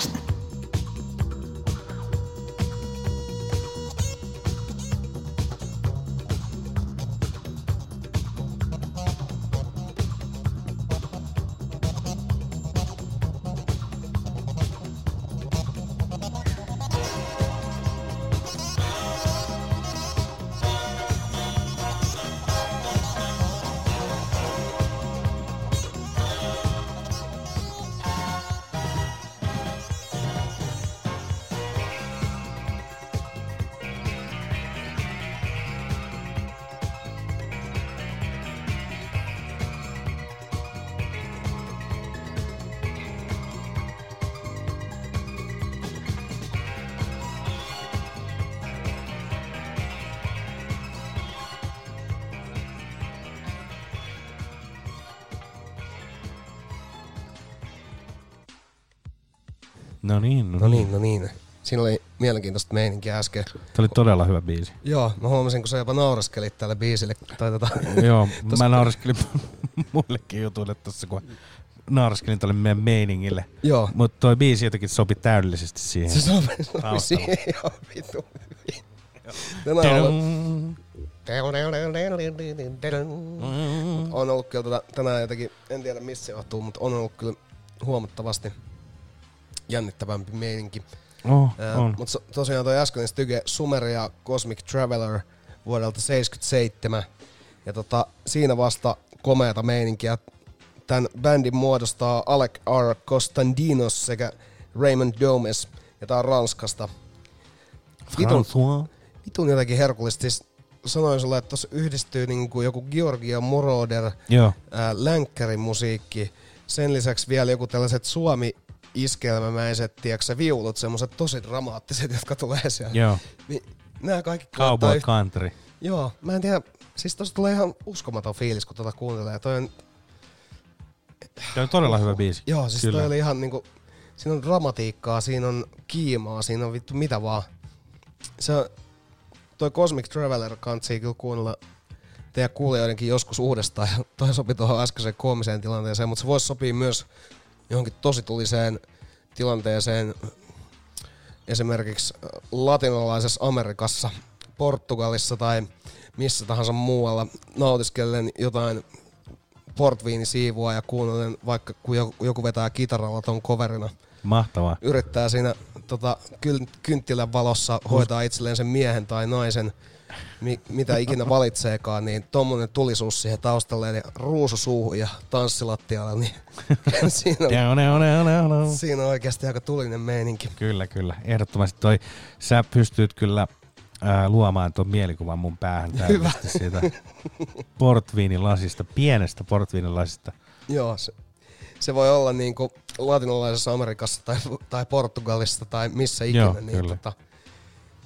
Se No niin, no, No niin, no niin. Siinä oli mielenkiintoista meininkiä äsken. Tämä oli todella hyvä biisi. Joo, mä huomasin, kun sä jopa nauraskelit tälle biisille. Tai tota, Joo, tossa- mä nauriskelin muillekin jutuille tossa, kun nauraskelin tälle meidän meiningille. Joo. Mutta toi biisi jotenkin sopi täydellisesti siihen. Se sopi, sopi siihen ihan vitu hyvin. On ollut kyllä tota, tänään jotenkin, en tiedä missä se johtuu, mutta on ollut kyllä huomattavasti jännittävämpi meininki. Oh, on. Mutta tosiaan toi äskeinen Styge Sumeria Cosmic Traveler vuodelta 77. Ja tota, siinä vasta komeata meininkiä. Tämän bändin muodostaa Alec R. Costandinos sekä Raymond Domes. Ja tää on Ranskasta. Vitun, vitun jotenkin herkullista. Siis sanoin sulle, että tuossa yhdistyy niinku joku Georgia Moroder, Joo. ää, länkkärin musiikki. Sen lisäksi vielä joku tällaiset suomi iskelmämäiset, tiedätkö viulut, semmoiset tosi dramaattiset, jotka tulee siellä. Joo. Niin, nämä kaikki Cowboy yht- country. Joo, mä en tiedä, siis tosta tulee ihan uskomaton fiilis, kun tota kuuntelee. Toi on, Tämä on todella hyvä biisi. joo, siis Kyllä. toi oli ihan niinku, siinä on dramatiikkaa, siinä on kiimaa, siinä on vittu mitä vaan. Se on, toi Cosmic Traveler kantsii kyllä kuunnella teidän kuulijoidenkin joskus uudestaan. Ja toi sopi tuohon äskeiseen koomiseen tilanteeseen, mutta se voisi sopia myös johonkin tosi tuliseen tilanteeseen esimerkiksi latinalaisessa Amerikassa, Portugalissa tai missä tahansa muualla nautiskellen jotain portviinisiivua ja kuunnellen vaikka kun joku- vetää kitaralla ton coverina. Mahtavaa. Yrittää siinä tota, kynttilän valossa hoitaa itselleen sen miehen tai naisen, mi- mitä ikinä valitseekaan, niin tommonen tulisuus siihen taustalle ja ruusu suuhun ja tanssilattialle, niin siinä, Deo, deo, deo, deo, deo. on, siinä on oikeasti aika tulinen meininki. Kyllä, kyllä. Ehdottomasti toi, sä pystyt kyllä ää, luomaan tuon mielikuvan mun päähän täydellisesti siitä portviinilasista, pienestä portviinilasista. Joo, se, se voi olla niinku latinalaisessa Amerikassa tai, tai Portugalissa tai missä ikinä. Joo, niin kyllä. tota,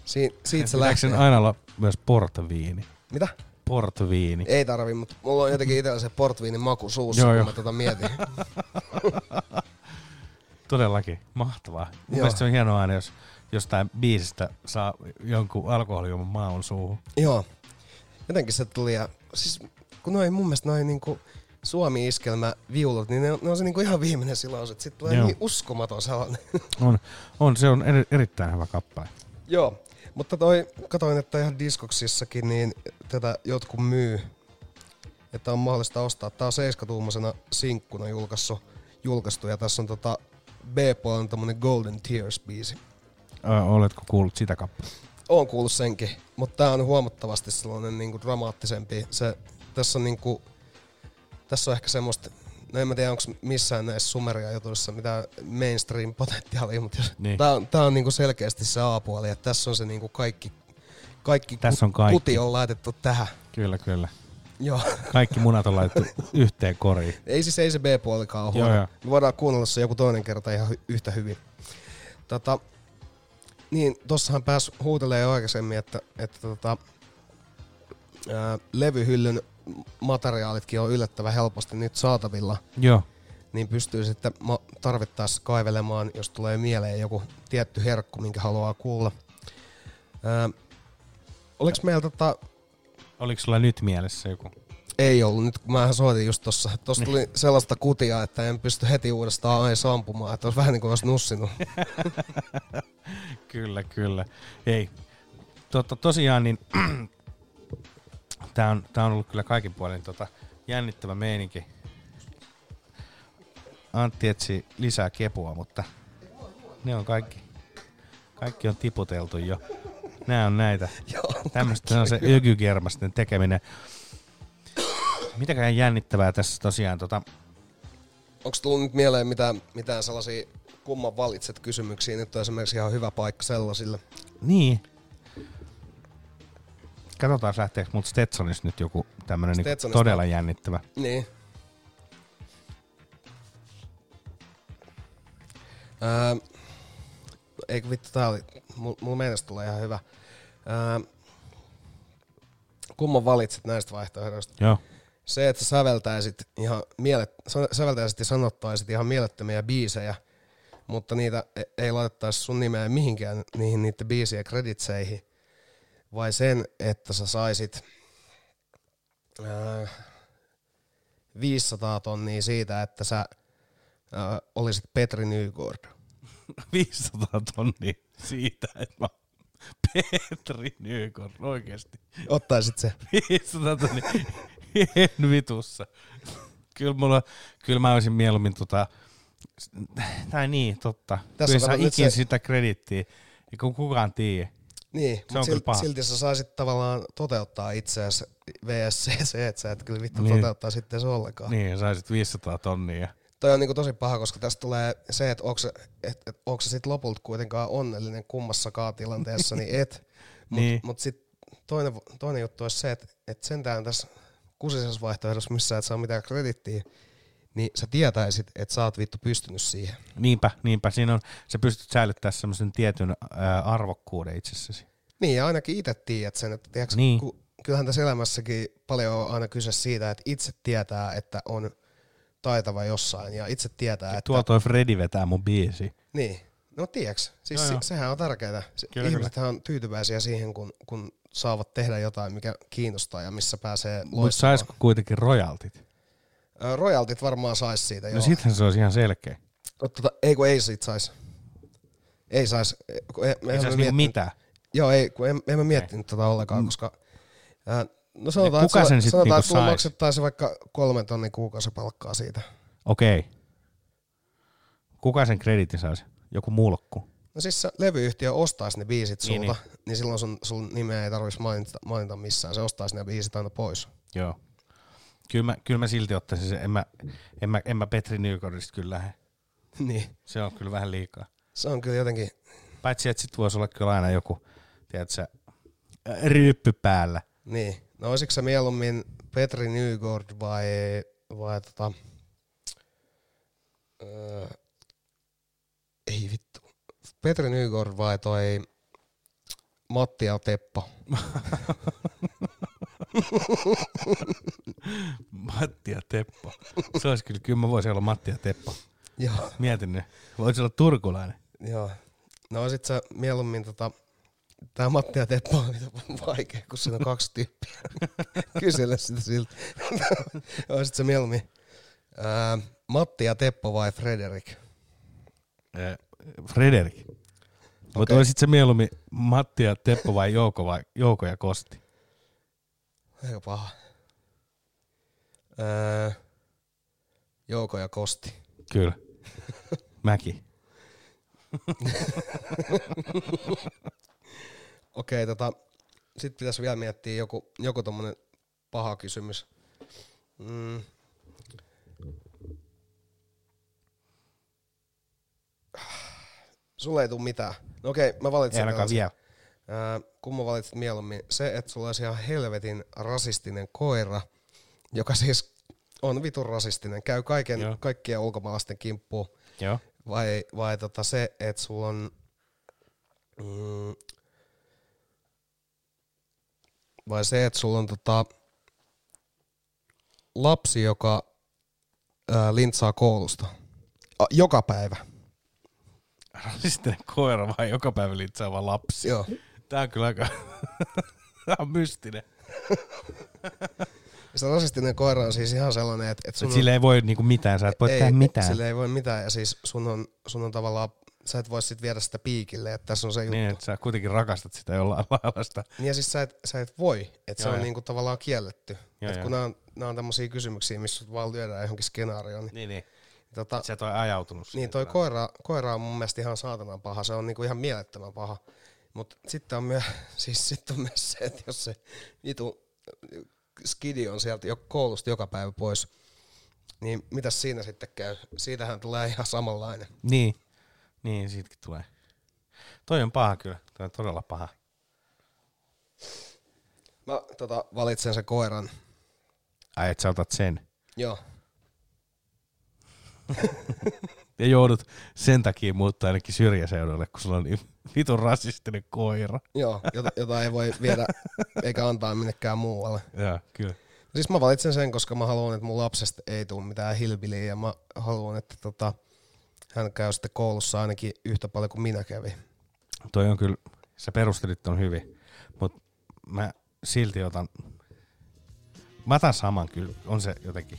si, siitä se lähtee. aina olla myös portviini? Mitä? Portviini. Ei tarvi, mutta mulla on jotenkin itsellä se portviinin maku suussa, Joo, kun joo. mä tota mietin. Todellakin, mahtavaa. Mun mielestä se on hienoa aina, jos jostain biisistä saa jonkun alkoholijuoman maun suuhun. Joo. Jotenkin se tuli ja siis kun noin mun mielestä noin niinku Suomi-iskelmä viulut, niin ne on, ne on se niinku ihan viimeinen silaus, että sit tulee Joo. niin uskomaton sellainen. On, on se on eri, erittäin hyvä kappale. Joo, mutta toi, katoin, että ihan diskoksissakin niin tätä jotkut myy, että on mahdollista ostaa. Tää on 7-tuumaisena sinkkuna julkaistu, julkaistu ja tässä on tota B-puolen tämmönen Golden Tears-biisi. Ö, oletko kuullut sitä kappaletta? Oon kuullut senkin, mutta tää on huomattavasti sellainen niinku dramaattisempi. Se, tässä on niinku, tässä on ehkä semmoista no en mä tiedä, onko missään näissä sumeria jutuissa mitään mainstream-potentiaalia, mutta jos, Niin. tää on, tää on niinku selkeästi se A-puoli, että tässä on se niinku kaikki, kaikki, Tässä on kaikki. kuti on laitettu tähän. Kyllä, kyllä. Joo. Kaikki munat on laitettu yhteen koriin. Ei siis ei se B-puolikaan ole Joo, huono. joo. Me voidaan kuunnella se joku toinen kerta ihan hy- yhtä hyvin. Tota, niin, tossahan pääs huutelee jo aikaisemmin, että, että tota, ää, levyhyllyn materiaalitkin on yllättävän helposti nyt saatavilla. Joo. Niin pystyy sitten tarvittaessa kaivelemaan, jos tulee mieleen joku tietty herkku, minkä haluaa kuulla. Ää, Oliko meillä tota, Oliko sulla nyt mielessä joku? ei ollut. Nyt kun mä soitin just tossa. Tossa tuli sellaista kutia, että en pysty heti uudestaan aina sampumaan. Että olisi vähän niin kuin olisi nussinut. Kyllä, kyllä. Ei. Totta, tosiaan, niin tämä on, tää on ollut kyllä kaikin puolin tota, jännittävä meininki. Antti etsi lisää kepua, mutta ne on kaikki, kaikki on tiputeltu jo. Nämä on näitä. Tämmöistä on se ökygermasten tekeminen. Mitäkään jännittävää tässä tosiaan tota, Onko tullut nyt mieleen mitään, mitään sellaisia kumman valitset kysymyksiä? Nyt on esimerkiksi ihan hyvä paikka sellaisille. Niin. Katsotaan lähteekö mut Stetsonissa nyt joku tämmönen niinku Stetsonista- todella jännittävä. Niin. Öö, eikö vittu, tää oli, mulla mul mielestä tulee ihan hyvä. Öö, kumman valitset näistä vaihtoehdoista? Joo. Se, että sä säveltäisit, ihan mielet, sä- säveltäisit ja sanottaisit ihan mielettömiä biisejä, mutta niitä e- ei laitettaisi sun nimeä mihinkään niihin niiden biisien kreditseihin, vai sen, että sä saisit ää, 500 tonnia siitä, että sä ää, olisit Petri Nygård. 500 tonnia siitä, että mä Petri Nykon, oikeesti. Ottaisit se. 500 tonnia. En vitussa. Kyllä, mulla, kyllä mä olisin mieluummin tota, tai niin, totta. Tässä kyllä nyt ikin se- sitä kredittiä, eikä kukaan tiedä. Niin, se mutta silti, silti sä saisit tavallaan toteuttaa itseäsi VSCC, että sä et kyllä vittu Niin. toteuttaa sitten se ollenkaan. Niin, saisit 500 tonnia. Toi on niinku tosi paha, koska tästä tulee se, että onko se, et, et, onko se sit lopulta kuitenkaan onnellinen kummassakaan tilanteessa, niin et. Mutta Niin. mut sit toinen, toinen juttu olisi se, että et sentään tässä kusisessa vaihtoehdossa, missä sä et saa mitään kredittiä, niin sä tietäisit, että sä oot vittu pystynyt siihen. Niinpä, niinpä. Siinä on, sä pystyt säilyttämään semmoisen tietyn ää, arvokkuuden itsessäsi. Niin, ja ainakin itse tiedät sen, että tiedätkö, Niin. ku, kyllähän tässä elämässäkin paljon on aina kyse siitä, että itse tietää, että on taitava jossain, ja itse tietää, että... Tuolla toi Freddy vetää mun biisi. Niin, no tiedäks, siis se, joo. sehän on tärkeää. Kyllä, Ihmisethän on tyytyväisiä siihen, kun, kun saavat tehdä jotain, mikä kiinnostaa ja missä pääsee Mutta loistamaan. saisiko kuitenkin royaltit? Royaltit varmaan sais siitä, No joo. sittenhän se olisi ihan selkeä. Tota, ei kun ei siitä sais. Ei sais. Kun ei, Ei sais niinku mitään. Joo, ei, kun en, en mä miettinyt tätä ollenkaan, koska... Ää, no sanotaan, kuka että, sen sulla- sit sanotaan, niinku että maksettaisiin vaikka kolmen tonnin kuukausipalkkaa siitä. Okei. Kuka sen kreditin saisi? Joku mulkku. No siis se levyyhtiö ostaisi ne biisit Niin, sulta, niin, niin silloin sun, sun nimeä ei tarvitsisi mainita, mainita missään. Se ostaisi ne biisit aina pois. Joo. Kyllä mä, kyllä mä silti ottaisin sen. En mä, en mä, en mä Petri Nykordista kyllä lähde. Niin. Se on kyllä vähän liikaa. Se on kyllä jotenkin... Paitsi, että sit voisi olla kyllä aina joku, tiedätkö, ryyppy päällä. Niin. No olisiko se mieluummin Petri Nygård vai, vai tota... Öö, ei vittu. Petri Nygård vai toi Matti ja Teppo? Matti ja Teppo. Se olisi kyllä, kyllä mä voisin olla Matti ja Teppo. Joo. Mietin nyt. Voisi olla turkulainen. Joo. No oisit sä mieluummin tota... Tää Matti ja Teppo on vitun vaikea, kun siinä on kaksi tyyppiä. Kysele sitä siltä. oisit sä mieluummin ää, Matti ja Teppo vai Frederik? Eh, Frederik. Mutta Okei. olisit se mieluummin Matti ja Teppo vai Jouko, vai Jouko ja Kosti? Aika paha. Öö, Jouko ja Kosti. Kyllä. Mäki. Okei, tota, sitten pitäisi vielä miettiä joku, joku tommonen paha kysymys. Mm. Sulle ei tule mitään. No okei, mä valitsen. Ei ainakaan vielä. Mä valitset mieluummin se, että sulla olisi ihan helvetin rasistinen koira, joka siis on vitun rasistinen, käy kaiken, Joo. kaikkien ulkomaalaisten kimppuun, Joo. vai, vai tota se, että sulla on mm, vai se, että sulla on tota, lapsi, joka ää, lintsaa koulusta A, joka päivä. Rasistinen koira vai joka päivä litsaava lapsi? Joo. Tää on kyllä aika... Tää on mystinen. Se rasistinen koira on siis ihan sellainen, että, että Et sille ei voi niinku mitään, sä et voi ei, tehdä mitään. Sille ei voi mitään, ja siis sun on, sun on tavallaan, sä et voi sit viedä sitä piikille, että tässä on se juttu. Niin, että sä kuitenkin rakastat sitä jollain lailla sitä. Niin ja siis sä et, sä et voi, että se on niinku tavallaan kielletty. Joo, Et kun nämä on, nää on tämmöisiä kysymyksiä, missä sut vaan lyödään johonkin skenaarioon. Niin, Niin, niin. tota, Et sä et ole ajautunut niin toi koira, koira on mun mielestä ihan saatanan paha, se on niinku ihan mielettömän paha. Mutta sitten on, myö, siis sit on myös se, että jos se vitu skidi on sieltä jo koulusta joka päivä pois, niin mitäs siinä sitten käy? Siitähän tulee ihan samanlainen. Niin. Niin, siitäkin tulee. Toi on paha kyllä. Toi on todella paha. Mä tota, valitsen sen koiran. Ai, et sä otat sen. Joo. Ja joudut sen takia muuttaa ainakin syrjäseudulle, kun sulla on niin vitun rasistinen koira. Joo, jota, jota ei voi viedä eikä antaa minnekään muualle. Joo, kyllä. Siis mä valitsen sen, koska mä haluan, että mun lapsesta ei tule mitään hilbiliä ja mä haluan, että tota, hän käy sitten koulussa ainakin yhtä paljon kuin minä kävin. Toi on kyllä, sä perustelit on hyvin, mutta mä silti otan, mä otan saman kyllä, on se jotenkin.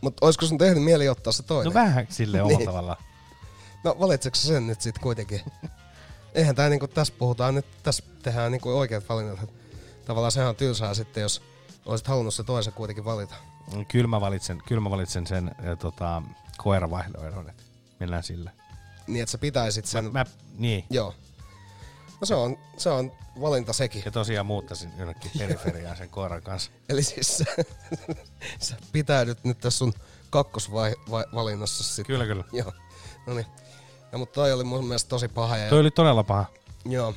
Mutta olisiko sun tehnyt mieli ottaa se toinen? No vähän silleen omalla Niin. tavallaan. No valitseeko sä sen nyt sitten kuitenkin? Eihän tää niinku, tässä puhutaan nyt, tässä tehdään niinku oikeat valinnat. Tavallaan sehän on tylsää sitten, jos olisit halunnut se toisen kuitenkin valita. Kyllä mä valitsen, kyllä mä valitsen sen ja, tota, koiravaihdoidon, että mennään sillä. Niin, että sä pitäisit sen... Mä, mä, niin. Joo. No se on, se on valinta sekin. Ja tosiaan muuttaisin jonnekin periferiaan sen koiran kanssa. Eli siis sä, sä pitäydyt nyt tässä sun kakkosvalinnassa sitten. Kyllä, kyllä. Joo. No niin. No, mutta toi oli mun mielestä tosi paha. Ja, Toi oli todella paha. Joo.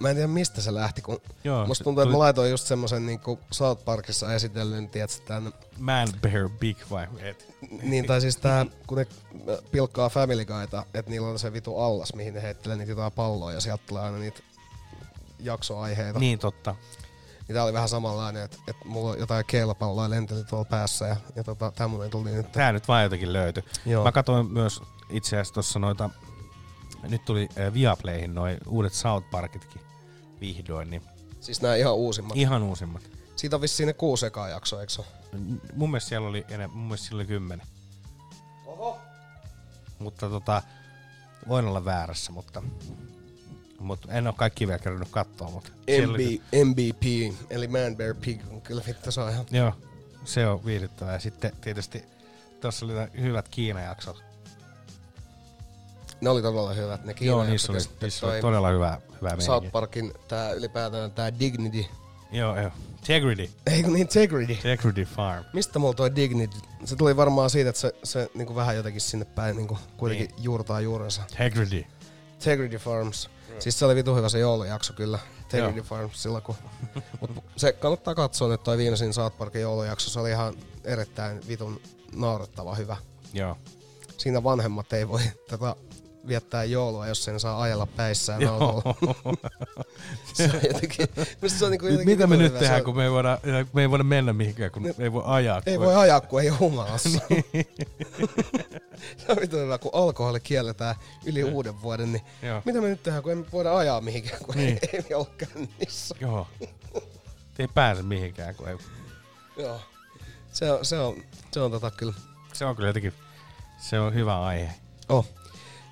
Mä en tiedä mistä se lähti, kun Joo, musta tuntuu, että mä laitoin just semmosen niinku South Parkissa esitellyn, tiedätkö, tän, Man, bear, big vai? Et. niin tai siis tää, kun ne pilkkaa Family Guyta, että niillä on se vitu allas, mihin ne heittelee niitä jotain palloa ja sieltä tulee aina niitä jaksoaiheita. Niin totta. Niin tää oli vähän samanlainen, että, että mulla on jotain keilapalloa lenteli tuolla päässä ja, ja tota, tämmönen tuli nyt. Tää nyt vaan jotenkin löytyi. Joo. Mä katsoin myös itse asiassa tuossa noita, nyt tuli äh, Viaplayhin noin uudet South Parkitkin vihdoin, niin Siis nämä ihan uusimmat. ihan uusimmat. Siitä on vissiin ne kuusi ekaa jaksoa, eikö se? Mun mielestä siellä oli enemmän, mun mielestä siellä oli kymmenen. Oho. Mutta tota, voin olla väärässä, mutta, mutta en ole kaikki vielä kerännyt katsoa. Mutta MB, oli- MVP, eli Man Bear Pig, on kyllä vittu se on ihan... Joo, se on viihdyttävää. Ja sitten tietysti tuossa oli hyvät Kiina-jaksot. Ne oli todella hyvät, ne Joo, niissä oli, niissä oli todella hyvää, hyvää South. Parkin tää ylipäätään tää Dignity. Joo, joo. Integrity. Ei kun Integrity. Integrity Farm. Mistä mulla toi Dignity? Se tuli varmaan siitä, että se, se niinku vähän jotenkin sinne päin niinku kuitenkin Niin. juurtaa juurensa. Integrity. Integrity Farms. Siis se oli vitu hyvä se joulujakso kyllä. Integrity Joo. Farms silloin kun... Mut se kannattaa katsoa nyt toi viimeisin South Parkin joulujakso. Se oli ihan erittäin vitun naurettava hyvä. Joo. Siinä vanhemmat ei voi tätä viettää joulua, jos sen saa ajella päissään autolla. se on jotenkin, se on Nyt jotenkin mitä me nyt hyvä. tehdään, on- kun me ei voida, me ei voida mennä mihinkään, kun ei voi ajaa. Ei kun- voi ajaa, kun ei ole humalassa. Niin. se on vitun hyvä, kun alkoholi kielletään yli uuden vuoden, niin Joo. mitä me nyt tehdään, kun emme voida ajaa mihinkään, kun Niin. ei, ei ole kännissä. Joo. Ei pääse mihinkään, kun ei. Joo. Se on, se on, se on tota kyllä. Se on kyllä jotenkin, se on hyvä aihe. Oh.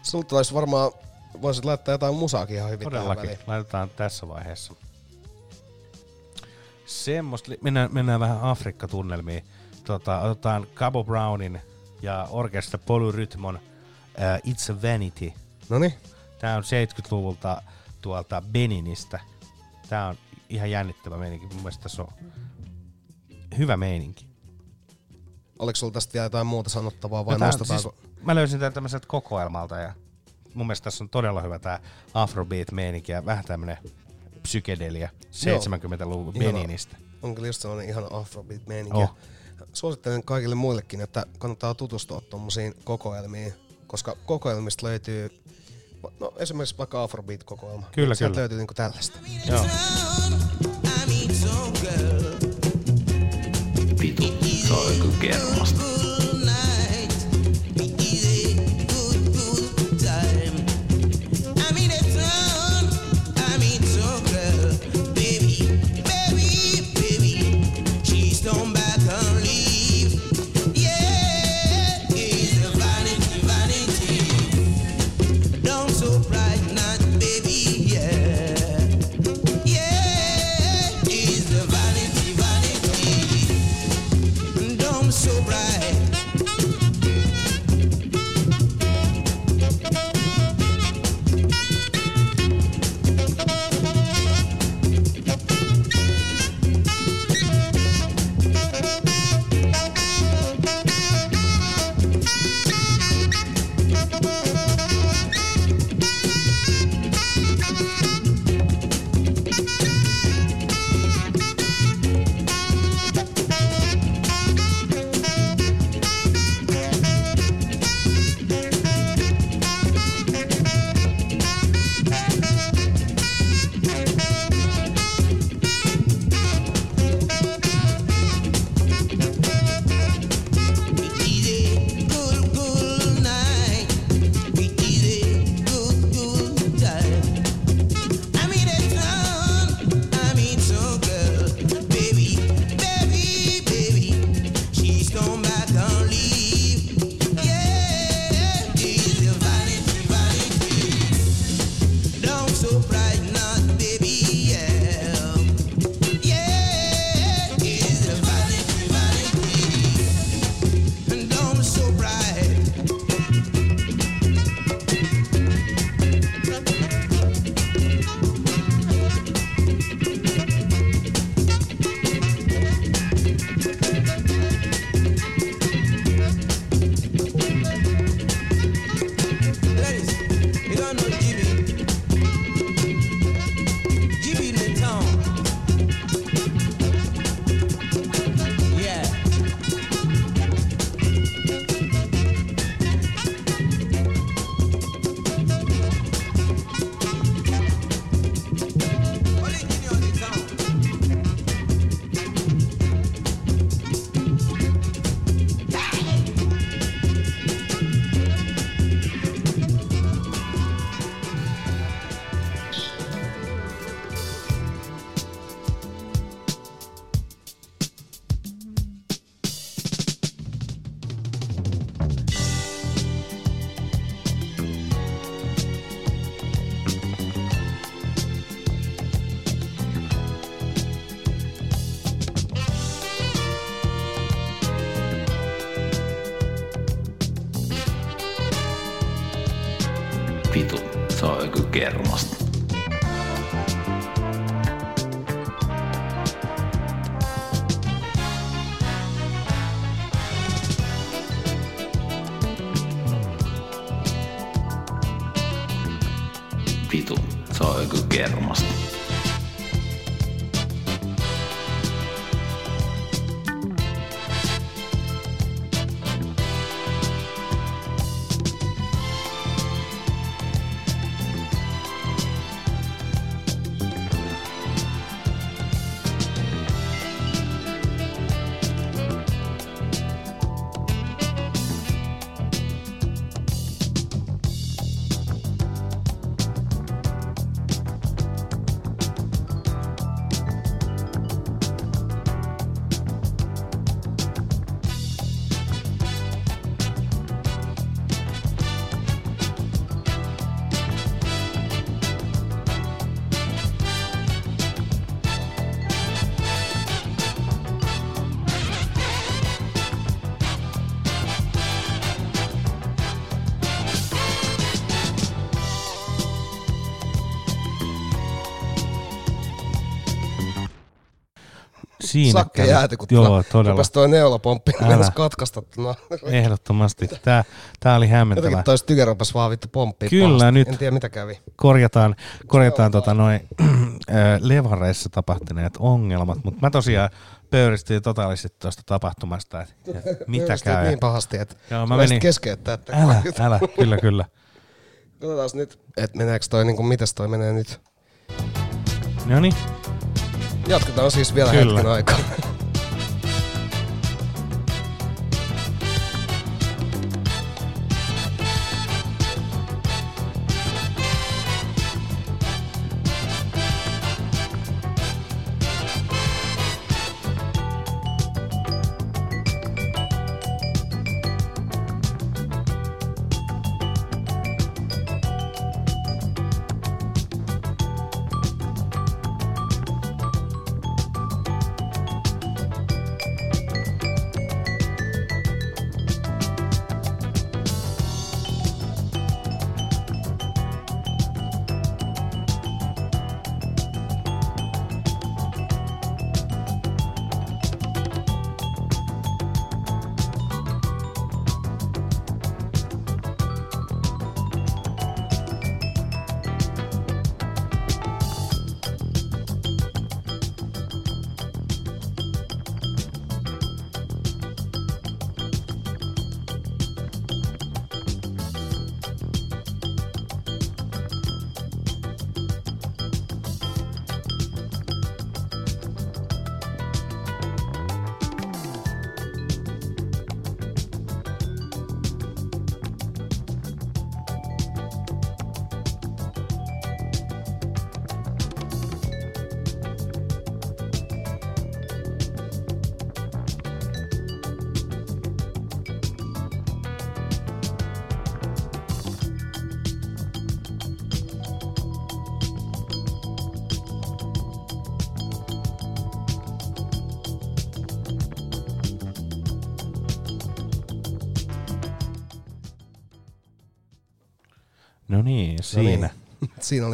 Sulta olisi varmaan, voisit laittaa jotain musaakin ihan hyvin Todellakin. Laitetaan tässä vaiheessa. Semmosta, mennään, mennään vähän Afrikka-tunnelmiin. Tota, otetaan Cabo Brownin ja Orkestra Polyrytmon uh, It's a Vanity. Noniin. Tää on 70-luvulta tuolta Beninistä. Tää on ihan jännittävä meininki. Mun mielestä tässä on hyvä meininki. Oliko sulla tästä vielä jotain muuta sanottavaa vai No nostetaanko? Siis, mä löysin tämän tämmöiseltä kokoelmalta ja mun mielestä tässä on todella hyvä tää Afrobeat-meininki ja vähän tämmönen psykedelia 70-luvun Ihana. Beninistä. On kyllä just sellainen ihan afrobeat meininki. Oh. Suosittelen kaikille muillekin, että kannattaa tutustua tuommoisiin kokoelmiin, koska kokoelmista löytyy, no esimerkiksi vaikka afrobeat-kokoelma. Kyllä, Sieltä kyllä. löytyy niinku tällaista. Joo. Joku kermasta. Siinä Sakke jääty, kun Joo, tota, todella. rupesi toi neulapomppi katkaista. No. Ehdottomasti. Tää, tää oli hämmentävä. Jotenkin toi tykä rupesi vaan vittu pomppia Kyllä, pahasti. nyt- En tiedä mitä kävi. korjataan, korjataan tota noin levareissa tapahtuneet ongelmat, mutta mä tosiaan pöyristin totaalisesti tuosta tapahtumasta, että et mitä käy. niin pahasti, että Joo, mä mä menin, keskeyttää. Että älä, älä, kyllä, kyllä. Katsotaan nyt, että meneekö toi, niin kuin, mitäs toi menee nyt. No niin, Jatketaan siis vielä Kyllä. hetken aikaa.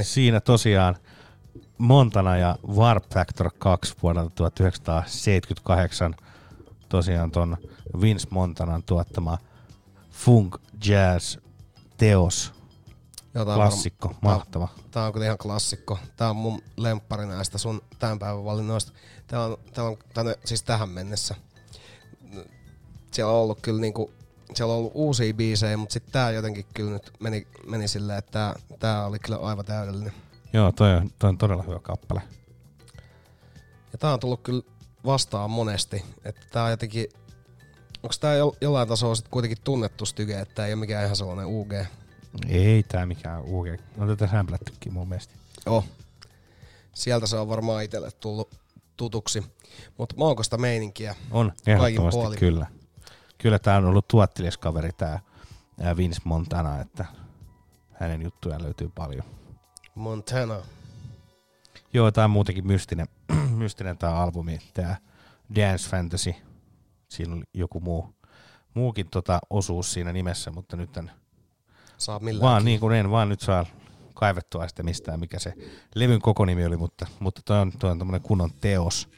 Siinä tosiaan Montana ja Warp Factor 2 vuodelta 1978 tosiaan ton Vince Montanan tuottama funk jazz teos. Joo, tää on Klassikko, varma- mahtava. Tää, tää on kyllä ihan klassikko. Tää on mun lemppari näistä sun tämän päivän valinnoista. Tää on, tää on tänne, siis tähän mennessä. Siellä on ollut kyllä niinku, siellä on ollut uusia biisejä, mutta sitten tää jotenkin kyllä nyt meni, meni silleen, että tää, tää oli kyllä aivan täydellinen. Joo, toi on, toi on todella hyvä kappale. Ja tää on tullut kyllä vastaan monesti, että tää on jotenkin, onks tää jo, jollain tasolla sit kuitenkin tunnettu styge, että tää ei ole mikään ihan sellainen UG. Ei tää mikään UG. On tätä sämplättykin mun mielestä. Joo. Sieltä se on varmaan itselle tullut tutuksi. Mutta maukasta meininkiä. On, Kaikin ehdottomasti kyllä. Kyllä tää on ollut tuottelijaskaveri tää ää, Vince Montana, että hänen juttujaan löytyy paljon. Montana. Joo, tää on muutenkin mystinen, mystinen tää albumi, tää Dance Fantasy. Siinä oli joku muu, muukin tota osuus siinä nimessä, mutta nyt en Saa millään vaan niin kuin en vaan nyt saa kaivettua sitä mistään, mikä se levyn koko nimi oli, mutta, mutta toi on, toi on kunnon teos.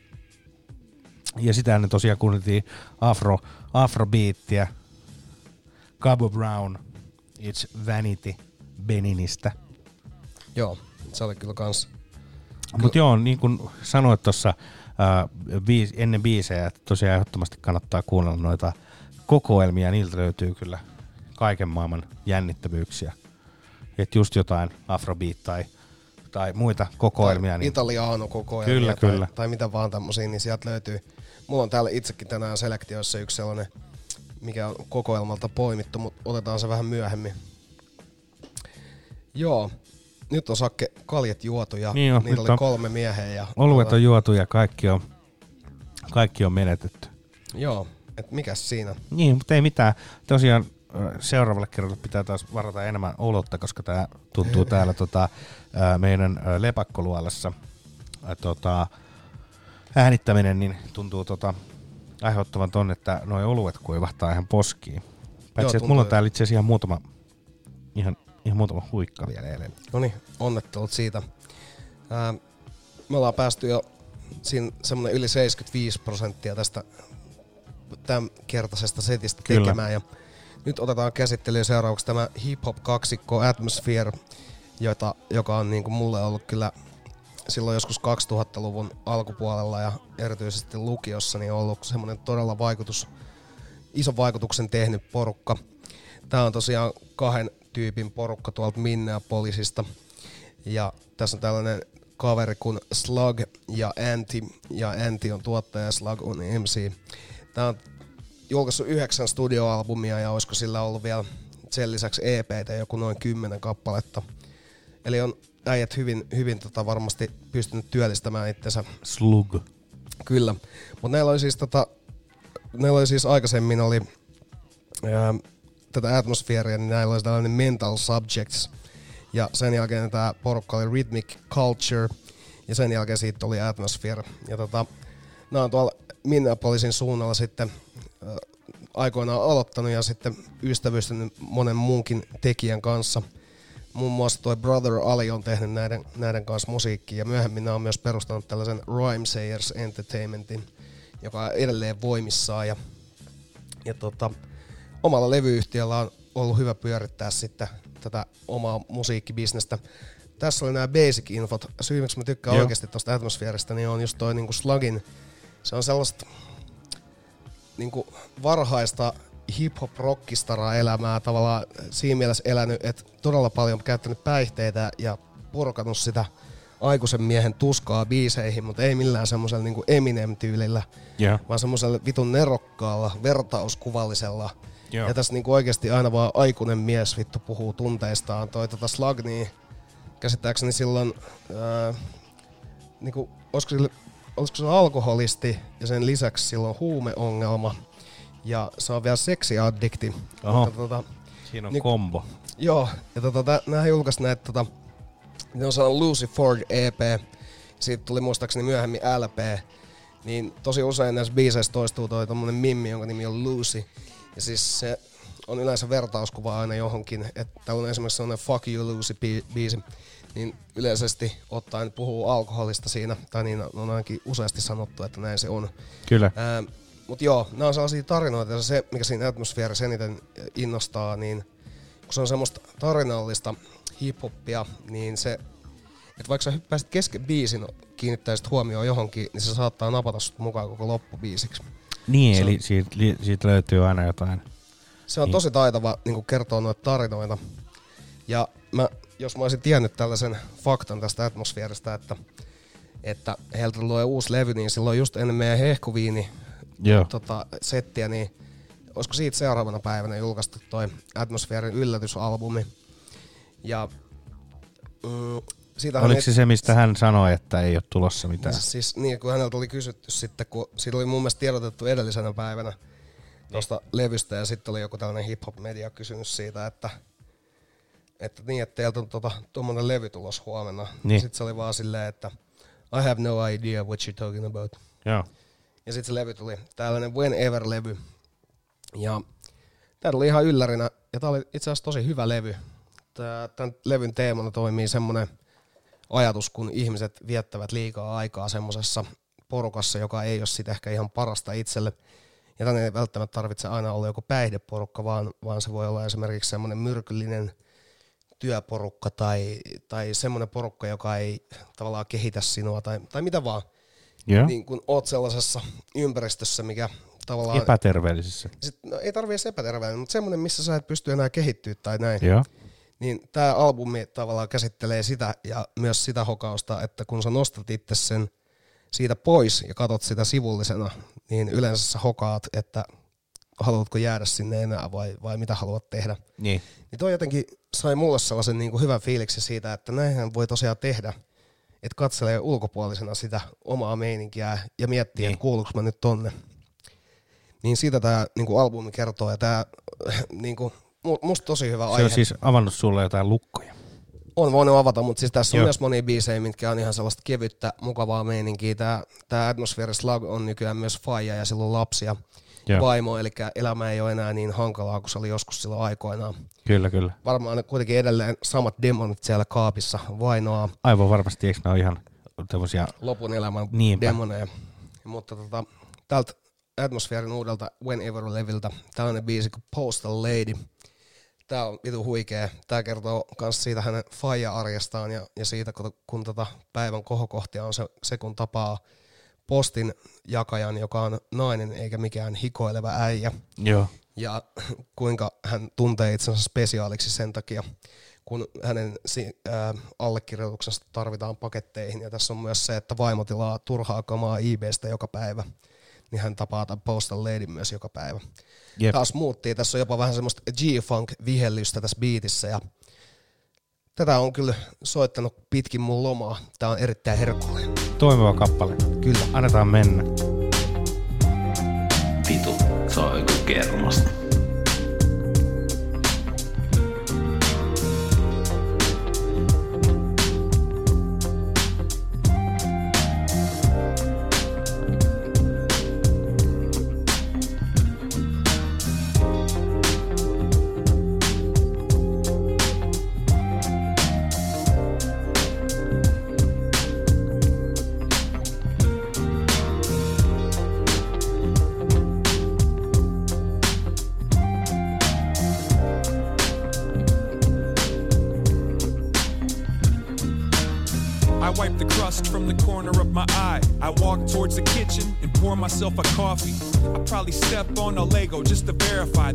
Ja sitä ennen tosiaan kuunneltiin afro, afrobeattiä, Cabo Brown, It's Vanity Beninistä. Joo, se oli kyllä kans. Mutta joo, niin kuin sanoit tuossa biis, ennen biisejä, että tosiaan ehdottomasti kannattaa kuunnella noita kokoelmia, niiltä löytyy kyllä kaiken maailman jännittävyyksiä. Että just jotain afrobeat tai, tai muita kokoelmia. Tai Niin, Italiano kokoelmia Kyllä, tai, kyllä. tai mitä vaan tämmöisiä, niin sieltä löytyy. Mulla on täällä itsekin tänään selektioissa yksi sellainen, mikä on kokoelmalta poimittu, mutta otetaan se vähän myöhemmin. Joo, nyt on Sakke kaljet juotu ja Niin on, niitä oli on- kolme miehen. Ja, oluet on juotu ja kaikki on, kaikki on menetetty. Joo, et mikäs siinä? Niin, mutta ei mitään. Tosiaan seuraavalle kerralle pitää taas varata enemmän olutta, koska tämä tuntuu täällä tota, meidän lepakkoluolassa tota, äänittäminen, niin tuntuu tota, aiheuttavan ton, että noi oluet kuivahtaa ihan poskiin. Paitsi, että mulla on täällä itse asiassa ihan muutama, ihan, ihan muutama huikka vielä jäljellä. No niin, onnettelut siitä. Ää, me ollaan päästy jo siinä semmoinen yli 75 prosenttia tästä tämän kertaisesta setistä Kyllä. tekemään. Ja nyt otetaan käsittelyyn seuraavaksi tämä hip-hop kaksikko Atmosphere, jota, joka on niin kuin mulle ollut kyllä silloin joskus 2000-luvun alkupuolella ja erityisesti lukiossa niin on ollut semmoinen todella vaikutus, ison vaikutuksen tehnyt porukka. Tämä on tosiaan kahden tyypin porukka tuolta Minneapolisista. Ja tässä on tällainen kaveri kuin Slug ja Anti, ja Anti on tuottaja ja Slug on MC. Tämä on julkaissut yhdeksän studioalbumia ja olisiko sillä ollut vielä sen lisäksi EPtä joku noin kymmenen kappaletta. Eli on äijät hyvin, hyvin tota varmasti pystynyt työllistämään itsensä. Slug. Kyllä. Mutta näillä oli siis tota, näillä oli siis aikaisemmin oli ää, tätä atmosfääriä, niin näillä oli tällainen mental subjects. Ja sen jälkeen tämä porukka oli rhythmic culture. Ja sen jälkeen siitä oli atmosphere. Ja tota, nämä on tuolla Minneapolisin suunnalla sitten äh, aikoinaan aloittanut ja sitten ystävystynyt monen muunkin tekijän kanssa. Muun muassa toi Brother Ali on tehnyt näiden, näiden kanssa musiikkia ja myöhemmin nämä on myös perustanut tällaisen Rhyme Sayers Entertainmentin, joka on edelleen voimissaan ja, ja tota, omalla levyyhtiöllä on ollut hyvä pyörittää sitten tätä omaa musiikkibisnestä. Tässä oli nämä basic infot. Syy, miksi mä tykkään Joo. oikeasti tuosta atmosfääristä, niin on just toi niinku slugin, se on sellaista niinku varhaista hip-hop rockistara elämää tavallaan siinä mielessä elänyt, että todella paljon käyttänyt päihteitä ja purkanut sitä aikuisen miehen tuskaa biiseihin, mutta ei millään semmoisella niinku Eminem-tyylillä, Joo. vaan semmoisella vitun nerokkaalla, vertauskuvallisella. Joo. Ja tässä niinku oikeasti aina vaan aikuinen mies vittu puhuu tunteistaan. Toi tota Slug, niin käsittääkseni silloin, ää, niinku, olisiko, sille, olisiko se alkoholisti ja sen lisäksi silloin huumeongelma. Ja se on vielä seksiaddikti. Oho. Mutta tota, Siinä on Niin- kombo. Joo, ja tota, näähän julkaisi näitä, tota, ne on saanut Lucy Ford EP, siitä tuli muistaakseni myöhemmin LP, niin tosi usein näissä biiseissä toistuu toi tommonen mimmi, jonka nimi on Lucy, ja siis se on yleensä vertauskuva aina johonkin, että on esimerkiksi sellainen Fuck You Lucy bi- biisi, niin yleisesti ottaen puhuu alkoholista siinä, tai niin on ainakin useasti sanottu, että näin se on. Kyllä. Ää, Mutta joo, nämä on sellaisia tarinoita, ja se mikä siinä atmosfäärissä eniten innostaa, niin kun se on semmoista tarinallista hiphoppia, niin se, että vaikka sä hyppäisit kesken biisin, kiinnittäisit huomioon johonkin, niin se saattaa napata sut mukaan koko loppubiisiksi. Niin, Se on- eli siitä, li- siitä löytyy aina jotain. Se on Niin. tosi taitava niin kertoa noita tarinoita. Ja mä, jos mä olisin tiennyt tällaisen faktan tästä atmosfääristä, että, että heiltä tulee uusi levy, niin silloin just ennen meidän hehkuviini Joo. tota, settiä, niin olisiko siitä seuraavana päivänä julkaistu toi Atmosfäärin yllätysalbumi. Ja mm, siitä Oliko se se, mistä hän sanoi, että ei ole tulossa mitään? Siis niin, kun häneltä oli kysytty sitten, kun siitä oli mun mielestä tiedotettu edellisenä päivänä tuosta levystä ja sitten oli joku tällainen hip-hop-media kysynyt siitä, että että niin, että teiltä on tota, tuommoinen levy tulos huomenna. Niin. Sitten se oli vaan silleen, että I have no idea what you're talking about. Joo. Ja sitten se levy tuli, tällainen Whenever-levy. Ja tää tuli ihan yllärinä, ja tää oli itse asiassa tosi hyvä levy. Tää, tämän levyn teemana toimii semmonen ajatus, kun ihmiset viettävät liikaa aikaa semmosessa porukassa, joka ei ole sit ehkä ihan parasta itselle. Ja tänne ei välttämättä tarvitse aina olla joku päihdeporukka, vaan, vaan se voi olla esimerkiksi semmoinen myrkyllinen työporukka tai, tai semmoinen porukka, joka ei tavallaan kehitä sinua tai, tai mitä vaan. Joo. Niin kun oot sellaisessa ympäristössä, mikä tavallaan... Epäterveellisissä. Sit, no, ei tarvi edes epäterveellinen, mutta semmoinen, missä sä et pysty enää kehittyä tai näin. Joo. Niin tämä albumi tavallaan käsittelee sitä ja myös sitä hokausta, että kun sä nostat itse sen siitä pois ja katot sitä sivullisena, niin yleensä sä hokaat, että haluatko jäädä sinne enää vai, vai mitä haluat tehdä. Niin. Niin toi jotenkin sai mulle sellaisen niin kuin hyvän fiiliksen siitä, että näinhän voi tosiaan tehdä, että katselee ulkopuolisena sitä omaa meininkiä ja miettii, niin. että kuuluuko mä nyt tonne. Niin siitä tämä niin kuin albumi kertoo ja tämä niin kuin, mu- musta tosi hyvä Se aihe. on siis avannut sulle jotain lukkoja. On voinut avata, mutta siis tässä on Joo. myös monia biisejä, mitkä on ihan sellaista kevyttä, mukavaa meininkiä. Tämä, Atmosphere Slug on nykyään myös faija ja silloin lapsia Joo. vaimo, eli elämä ei ole enää niin hankalaa kuin se oli joskus silloin aikoinaan. Kyllä, kyllä. Varmaan ne kuitenkin edelleen samat demonit siellä kaapissa vainoaa. Aivan varmasti, eikö ne ole ihan tämmöisiä... lopun elämän Niinpä. demoneja. Mutta tota, täältä Atmosfäärin uudelta Whenever-leviltä tällainen biisi kuin Postal Lady. Tää on vitu huikea. Tää kertoo myös siitä hänen faija-arjestaan ja, ja siitä, kun, kun tota päivän kohokohtia on se, se, kun tapaa postin jakajan, joka on nainen eikä mikään hikoileva äijä. Joo. Ja kuinka hän tuntee itsensä spesiaaliksi sen takia, kun hänen ää, allekirjoituksesta tarvitaan paketteihin. Ja tässä on myös se, että vaimo tilaa turhaa kamaa eBaystä joka päivä. Niin hän tapaa tämän Postal Lady myös joka päivä. Jep. Taas muuttii. Tässä on jopa vähän semmoista G-funk-vihellystä tässä biitissä. Ja tätä on kyllä soittanut pitkin mun lomaa. Tää on erittäin herkullinen. Toimiva kappale. Kyllä. Annetaan mennä. Vitu, se on joku kermasta.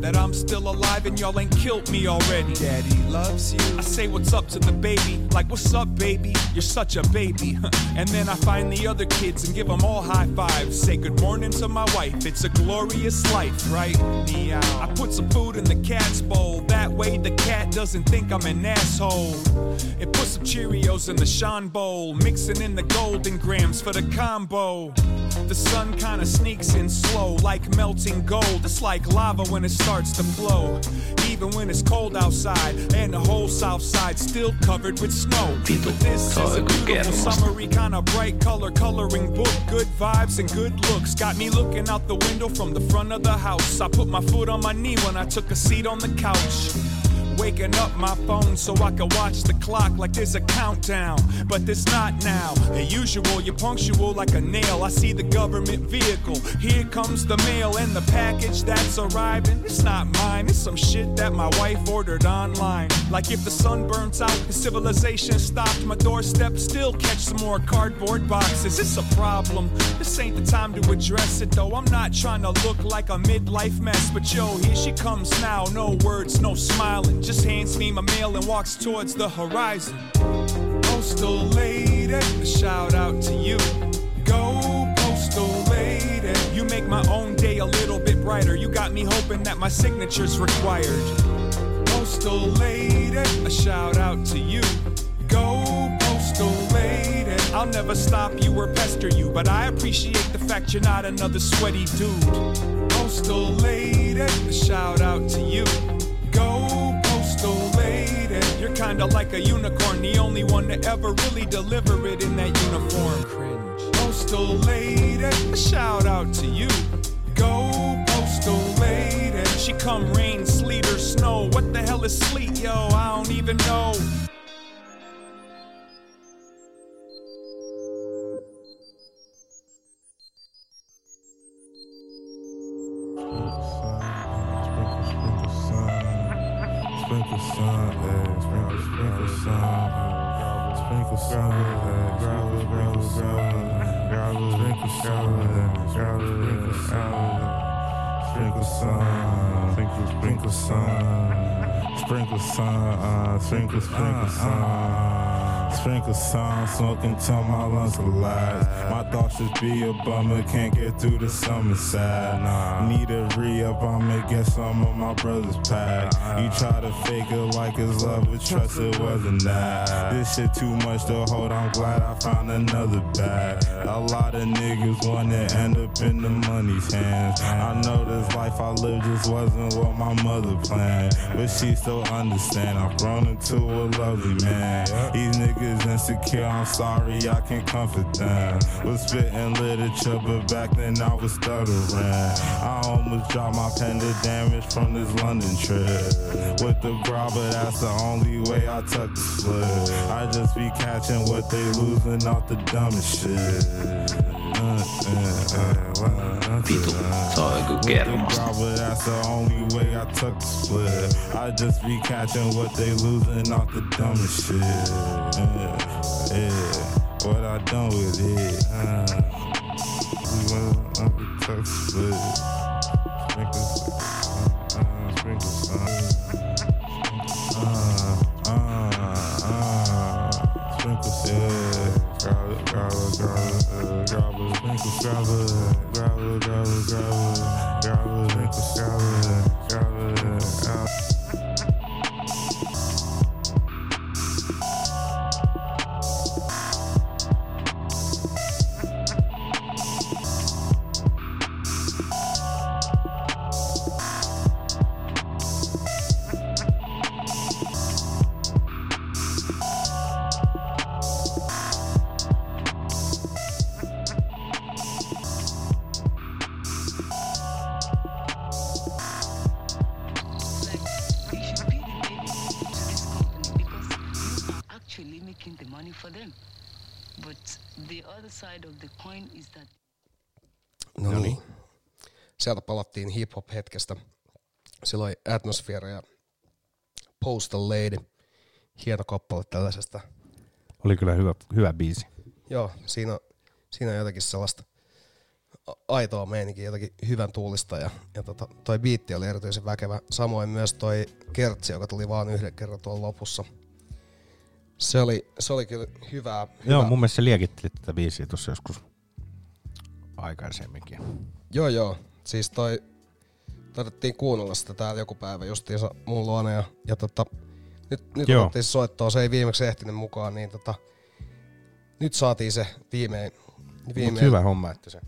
That I'm still alive and y'all ain't killed me already. Daddy loves you. I say what's up to the baby, like what's up, baby? You're such a baby. and then I find the other kids and give them all high fives. Say good morning to my wife. It's a glorious life, right? Meow. I put some food in the cat's bowl. That way the cat doesn't think I'm an asshole. And put some Cheerios in the Sean bowl, mixing in the golden grams for the combo. The sun kinda sneaks in slow, like melting gold. It's like lava when it starts to flow. Even when it's cold outside, and the whole south side still covered with snow. But this is a beautiful summery kind of bright color coloring book. Good vibes and good looks got me looking out the window from the front of the house. I put my foot on my knee when I took a seat on the couch. Waking up my phone so I can watch the clock like there's a countdown. But there's not now. The usual, you're punctual like a nail. I see the government vehicle. Here comes the mail and the package that's arriving. It's not mine, it's some shit that my wife ordered online. Like if the sun burns out, the civilization stopped. My doorstep still catch some more cardboard boxes. It's a problem. This ain't the time to address it though. I'm not trying to look like a midlife mess. But yo, here she comes now. No words, no smiling. Just hands me my mail and walks towards the horizon. Postal lady, a shout out to you. Go postal lady. You make my own day a little bit brighter. You got me hoping that my signature's required. Postal lady, a shout out to you. Go postal lady. I'll never stop you or pester you, but I appreciate the fact you're not another sweaty dude. Postal lady, a shout out to you. Go postal lady. You're kinda like a unicorn, the only one to ever really deliver it in that uniform. Cringe. Postal lady, a shout out to you. Go postal lady. She come rain, sleet, or snow. What the hell is sleet, yo? I don't even know. Sprinkle sun, sprinkle sun, sprinkle sun, sprinkle, sprinkle sun, sprinkle sun, sprinkle, sprinkle sun. Sprinkle sun, smoking till my lungs collide. My thoughts just be a bummer, can't get through the summer side. Nah, need a re up, I'ma get some of my brother's pack. You try to fake it like it's love, but trust it wasn't that. This shit too much to hold, I'm glad I found another bag. A lot of niggas wanna end up in the money's hands. I know this life I live just wasn't what my mother planned, but she still understand. I've grown into a lovely man. These niggas niggas insecure, I'm sorry, I can't comfort them. Was spitting literature, but back then I was stuttering. I almost dropped my pen to damage from this London trip. With the bra, but that's the only way I tuck the slip. I just be catching what they losing off the dumbest shit. Uh, uh, uh, uh, Vitu, se on but that's the only way I took the split. I just be catching what they losing off the dumbest shit. Yeah, yeah. What I done with it? Uh, we went up the tuck split. Sprinkle, uh, sprinkle some. Uh, uh, it, sprinkle, grab it, grab it, grab it, grab it, grab it, sprinkle, grab it, grab it, uh. Palattiin hip-hop-hetkestä. Silloin Atmosphere ja Postal Lady. Hieno kappale tällaisesta. Oli kyllä hyvä, hyvä biisi. Joo, siinä, siinä on jotakin sellaista aitoa meininkiä, jotakin hyvän tuulista ja, ja tota, toi biitti oli erityisen väkevä. Samoin myös toi kertsi, joka tuli vaan yhden kerran tuolla lopussa. Se oli, se oli kyllä hyvää. Joo, hyvä. mun mielestä se liekitteli tätä biisiä tuossa joskus aikaisemminkin. Joo, joo. Siis toi, taidettiin kuunnella sitä täällä joku päivä justiinsa mun luona ja, ja tota, nyt, nyt Joo. otettiin se soittoa, se ei viimeksi ehtinyt mukaan, niin tota, nyt saatiin se viimein, Mut viimein hyvä homma, että se...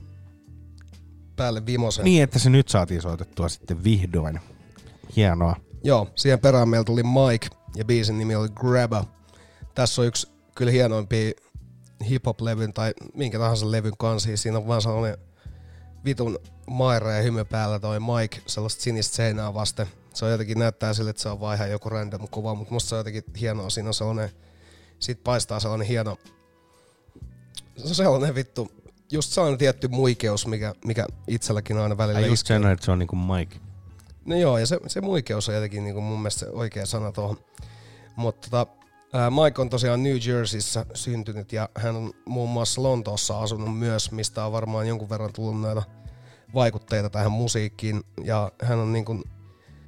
päälle vimosen. Niin, että se nyt saatiin soitettua sitten vihdoin. Hienoa. Joo, siihen perään meillä tuli Mike ja biisin nimi oli Grabber. Tässä on yksi kyllä hienoimpia hip-hop-levyn tai minkä tahansa levyn kansi. Siinä on vaan sellainen vitun maira ja hymy päällä toi Mike sellaista sinistä seinää vasten. Se on jotenkin näyttää sille, että se on vaan ihan joku random kuva, mutta musta se on jotenkin hienoa. Siinä on sellainen, sit paistaa sellainen hieno, se on sellainen vittu, just sellainen tietty muikeus, mikä, mikä itselläkin aina välillä Ja just sen, että se on niinku Mike. No joo, ja se, se muikeus on jotenkin niin kuin mun mielestä se oikea sana tuohon. Mutta tota, Mike on tosiaan New Jerseyssä syntynyt ja hän on muun muassa Lontoossa asunut myös, mistä on varmaan jonkun verran tullut näitä vaikutteita tähän musiikkiin. Ja hän on niin kuin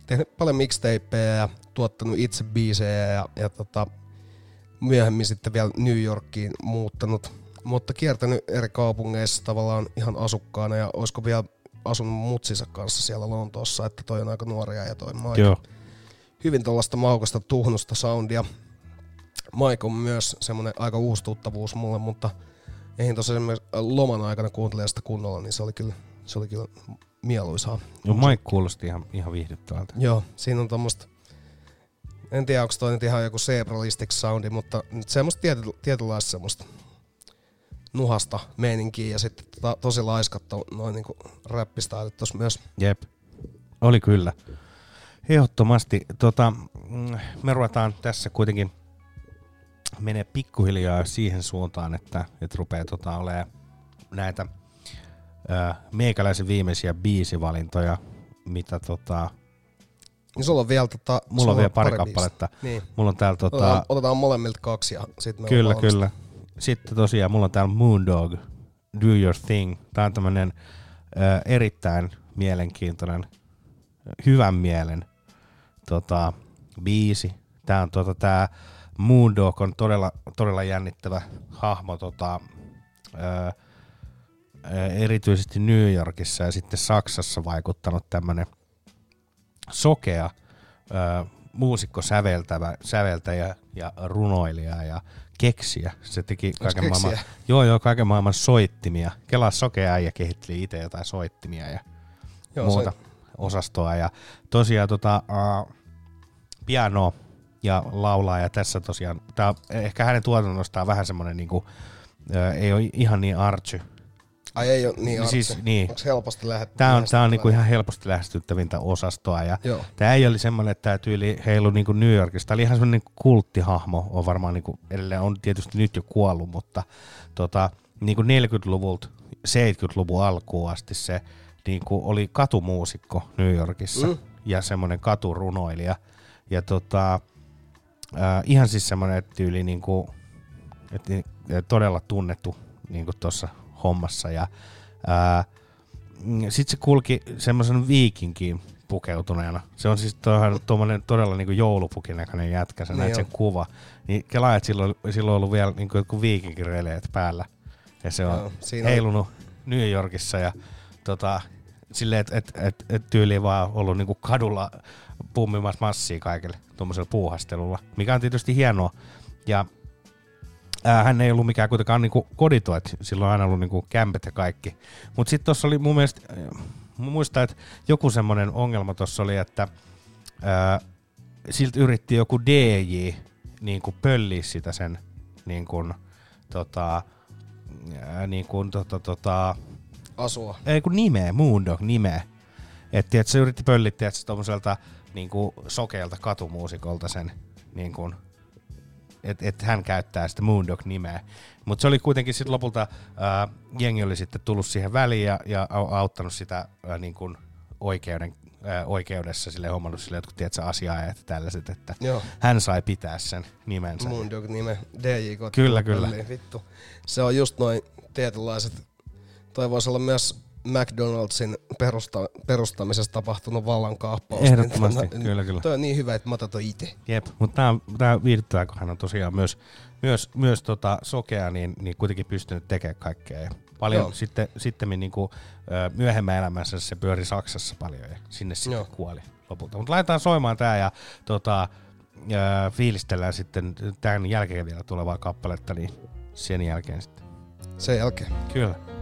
tehnyt paljon mixtapeja ja tuottanut itse biisejä ja, ja tota, myöhemmin sitten vielä New Yorkiin muuttanut. Mutta kiertänyt eri kaupungeissa tavallaan ihan asukkaana ja olisiko vielä asunut mutsinsa kanssa siellä Lontoossa, että toi on aika nuoria ja toi Mike. Joo. Hyvin tuollaista maukasta tuhnusta soundia. Mike on myös semmoinen aika uusi tuttavuus mulle, mutta eihin tosiaan esimerkiksi loman aikana kuuntelee sitä kunnolla, niin se oli kyllä, se oli kyllä mieluisaa. No Mike kuulosti ihan, ihan viihdyttävältä. Joo, siinä on tommoista, en tiedä onko toi nyt ihan joku Zebralistic soundi, mutta nyt semmoista tiety, tietynlaista semmoista nuhasta meininkiä ja sitten tota, tosi laiskat to, noin niinku räppistailit tossa myös. Jep. Oli kyllä. Ehdottomasti. Tota, mm, me ruvetaan tässä kuitenkin menee pikkuhiljaa siihen suuntaan, että, että rupeaa tota, olemaan näitä ö, meikäläisen viimeisiä biisivalintoja, mitä tota, Niin sulla on vielä tota, Mulla on vielä pari biisiä. kappaletta. Niin. Mulla on täällä tota... Otetaan, otetaan molemmilta kaksi ja sitten me Kyllä, kyllä. Sitten tosiaan mulla on täällä Moondog, Do Your Thing. Tää on tämmönen ö, erittäin mielenkiintoinen, hyvän mielen tota, biisi. Tää on tota, tää Moondog on todella, todella jännittävä hahmo tota, ö, erityisesti New Yorkissa ja sitten Saksassa vaikuttanut tämmönen sokea muusikko, säveltävä, säveltäjä ja runoilija ja keksiä. Se teki kaiken keksiä? maailman, joo, joo, kaiken maailman soittimia. Kela sokea äijä kehitteli itse jotain soittimia ja Joo, muuta se- osastoa. Ja tosiaan tota, uh, piano ja laulaa. Ja tässä tosiaan, tää, ehkä hänen tuotannostaan vähän semmoinen, niinku, ää, ei ole ihan niin artsy. Ai ei ole niin Siis, artsi. niin. Onks helposti lähet- Tämä on, tää on niinku ihan helposti lähestyttävintä osastoa. Ja Joo. tämä ei oli semmoinen, että tämä tyyli heilu niinku New Yorkista. Tämä oli ihan semmoinen niinku kulttihahmo. On varmaan niinku, edelleen on tietysti nyt jo kuollut, mutta tota, niinku 40-luvulta 70-luvun alkuun asti se niinku oli katumuusikko New Yorkissa Mm. ja semmoinen katurunoilija. Ja tota, äh, ihan siis semmoinen tyyli niinku, et, ni- todella tunnettu niinku tuossa hommassa. Ja sitten se kulki semmoisen viikinkiin pukeutuneena. Se on siis tuommoinen todella niinku joulupukin näköinen jätkä, sä Niin näet sen kuva. Niin kelaa, että silloin, silloin ollut vielä niinku jotkut viikinkireleet päällä. Ja se on Joo, siinä on- heilunut New Yorkissa ja tota, silleen, että et, et, et tyyliin vaan ollut niinku kadulla pummimassa massia kaikille tuommoisella puuhastelulla, mikä on tietysti hienoa. Ja ää, hän ei ollut mikään kuitenkaan niinku kodito, että sillä on aina ollut niinku kämpät ja kaikki. Mutta sitten tuossa oli mun mielestä, äh, muistan, että joku semmoinen ongelma tuossa oli, että ää, siltä yritti joku DJ niin kuin pölliä sitä sen niin kuin, tota, ää, niin kuin, tota, tota, Asua. ei kun nimeä, Moondog nimeä. Että et se yritti pöllittää että tommoselta niin kuin sokealta katumuusikolta sen, niin kuin, että et hän käyttää sitä Moondog nimeä. Mutta se oli kuitenkin sitten lopulta, ää, jengi oli sitten tullut siihen väliin ja, ja au- auttanut sitä ää, niin kuin oikeuden, ää, oikeudessa sille hommannut sille jotkut tiedätkö, asiaajat ja tällaiset, että Joo. hän sai pitää sen nimensä. Moondog nime, DJ. Kyllä, kyllä. Vittu. Se on just noin tietynlaiset, toi voisi olla myös McDonaldsin perusta, perustamisessa tapahtunut vallankaappaus. Ehdottomasti, Niin, kyllä, kyllä. Toi on niin hyvä, että mä otan toi itse. Jep, mutta tämä, viihdyttää, kun hän on tosiaan myös, myös, myös tota sokea, niin, niin kuitenkin pystynyt tekemään kaikkea. Ja paljon Joo. sitten, sitten niin kuin, myöhemmän elämässä se pyöri Saksassa paljon ja sinne sitten Joo. kuoli lopulta. Mutta laitetaan soimaan tämä ja tota, ää, fiilistellään sitten tämän jälkeen vielä tulevaa kappaletta, niin sen jälkeen sitten. Sen jälkeen. Kyllä.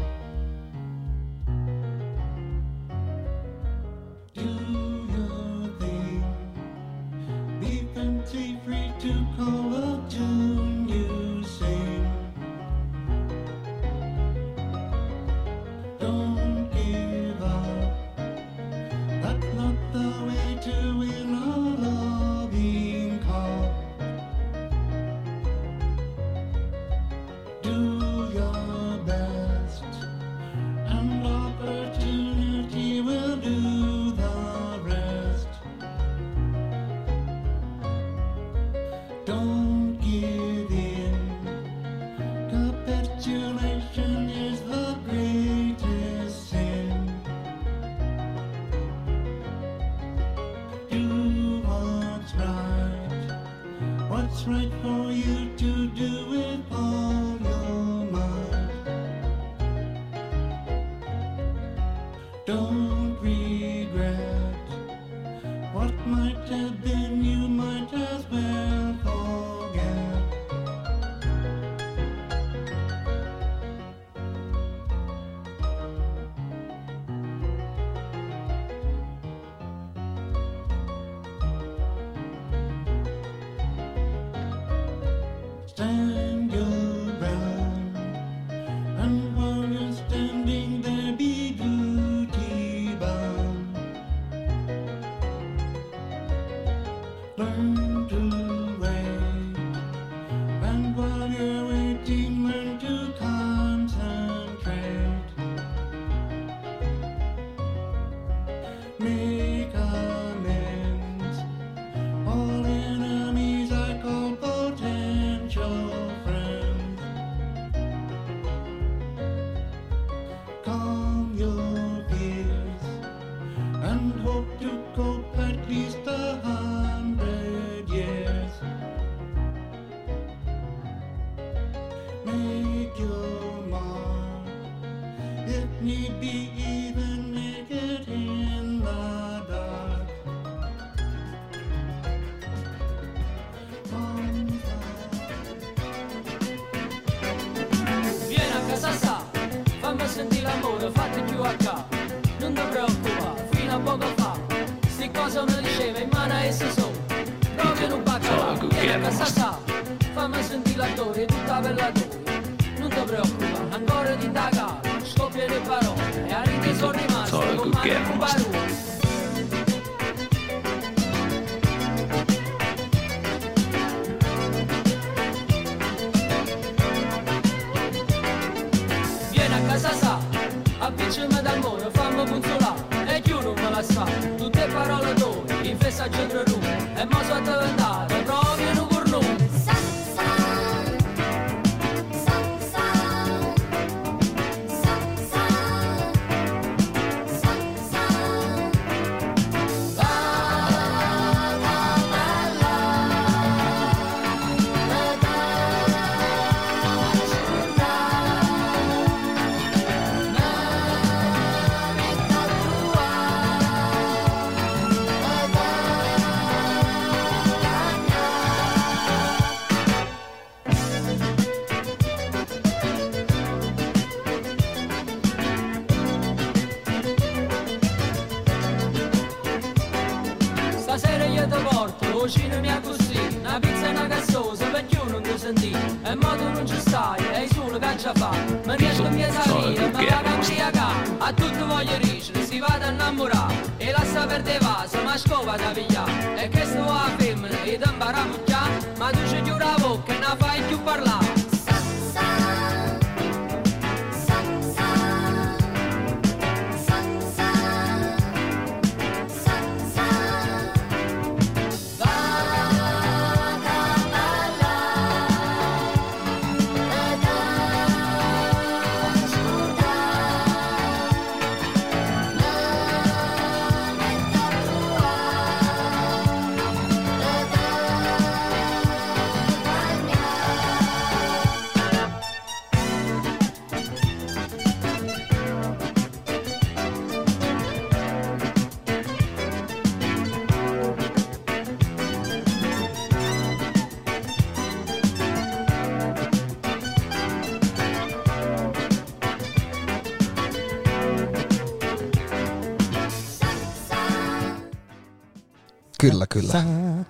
Kyllä, kyllä.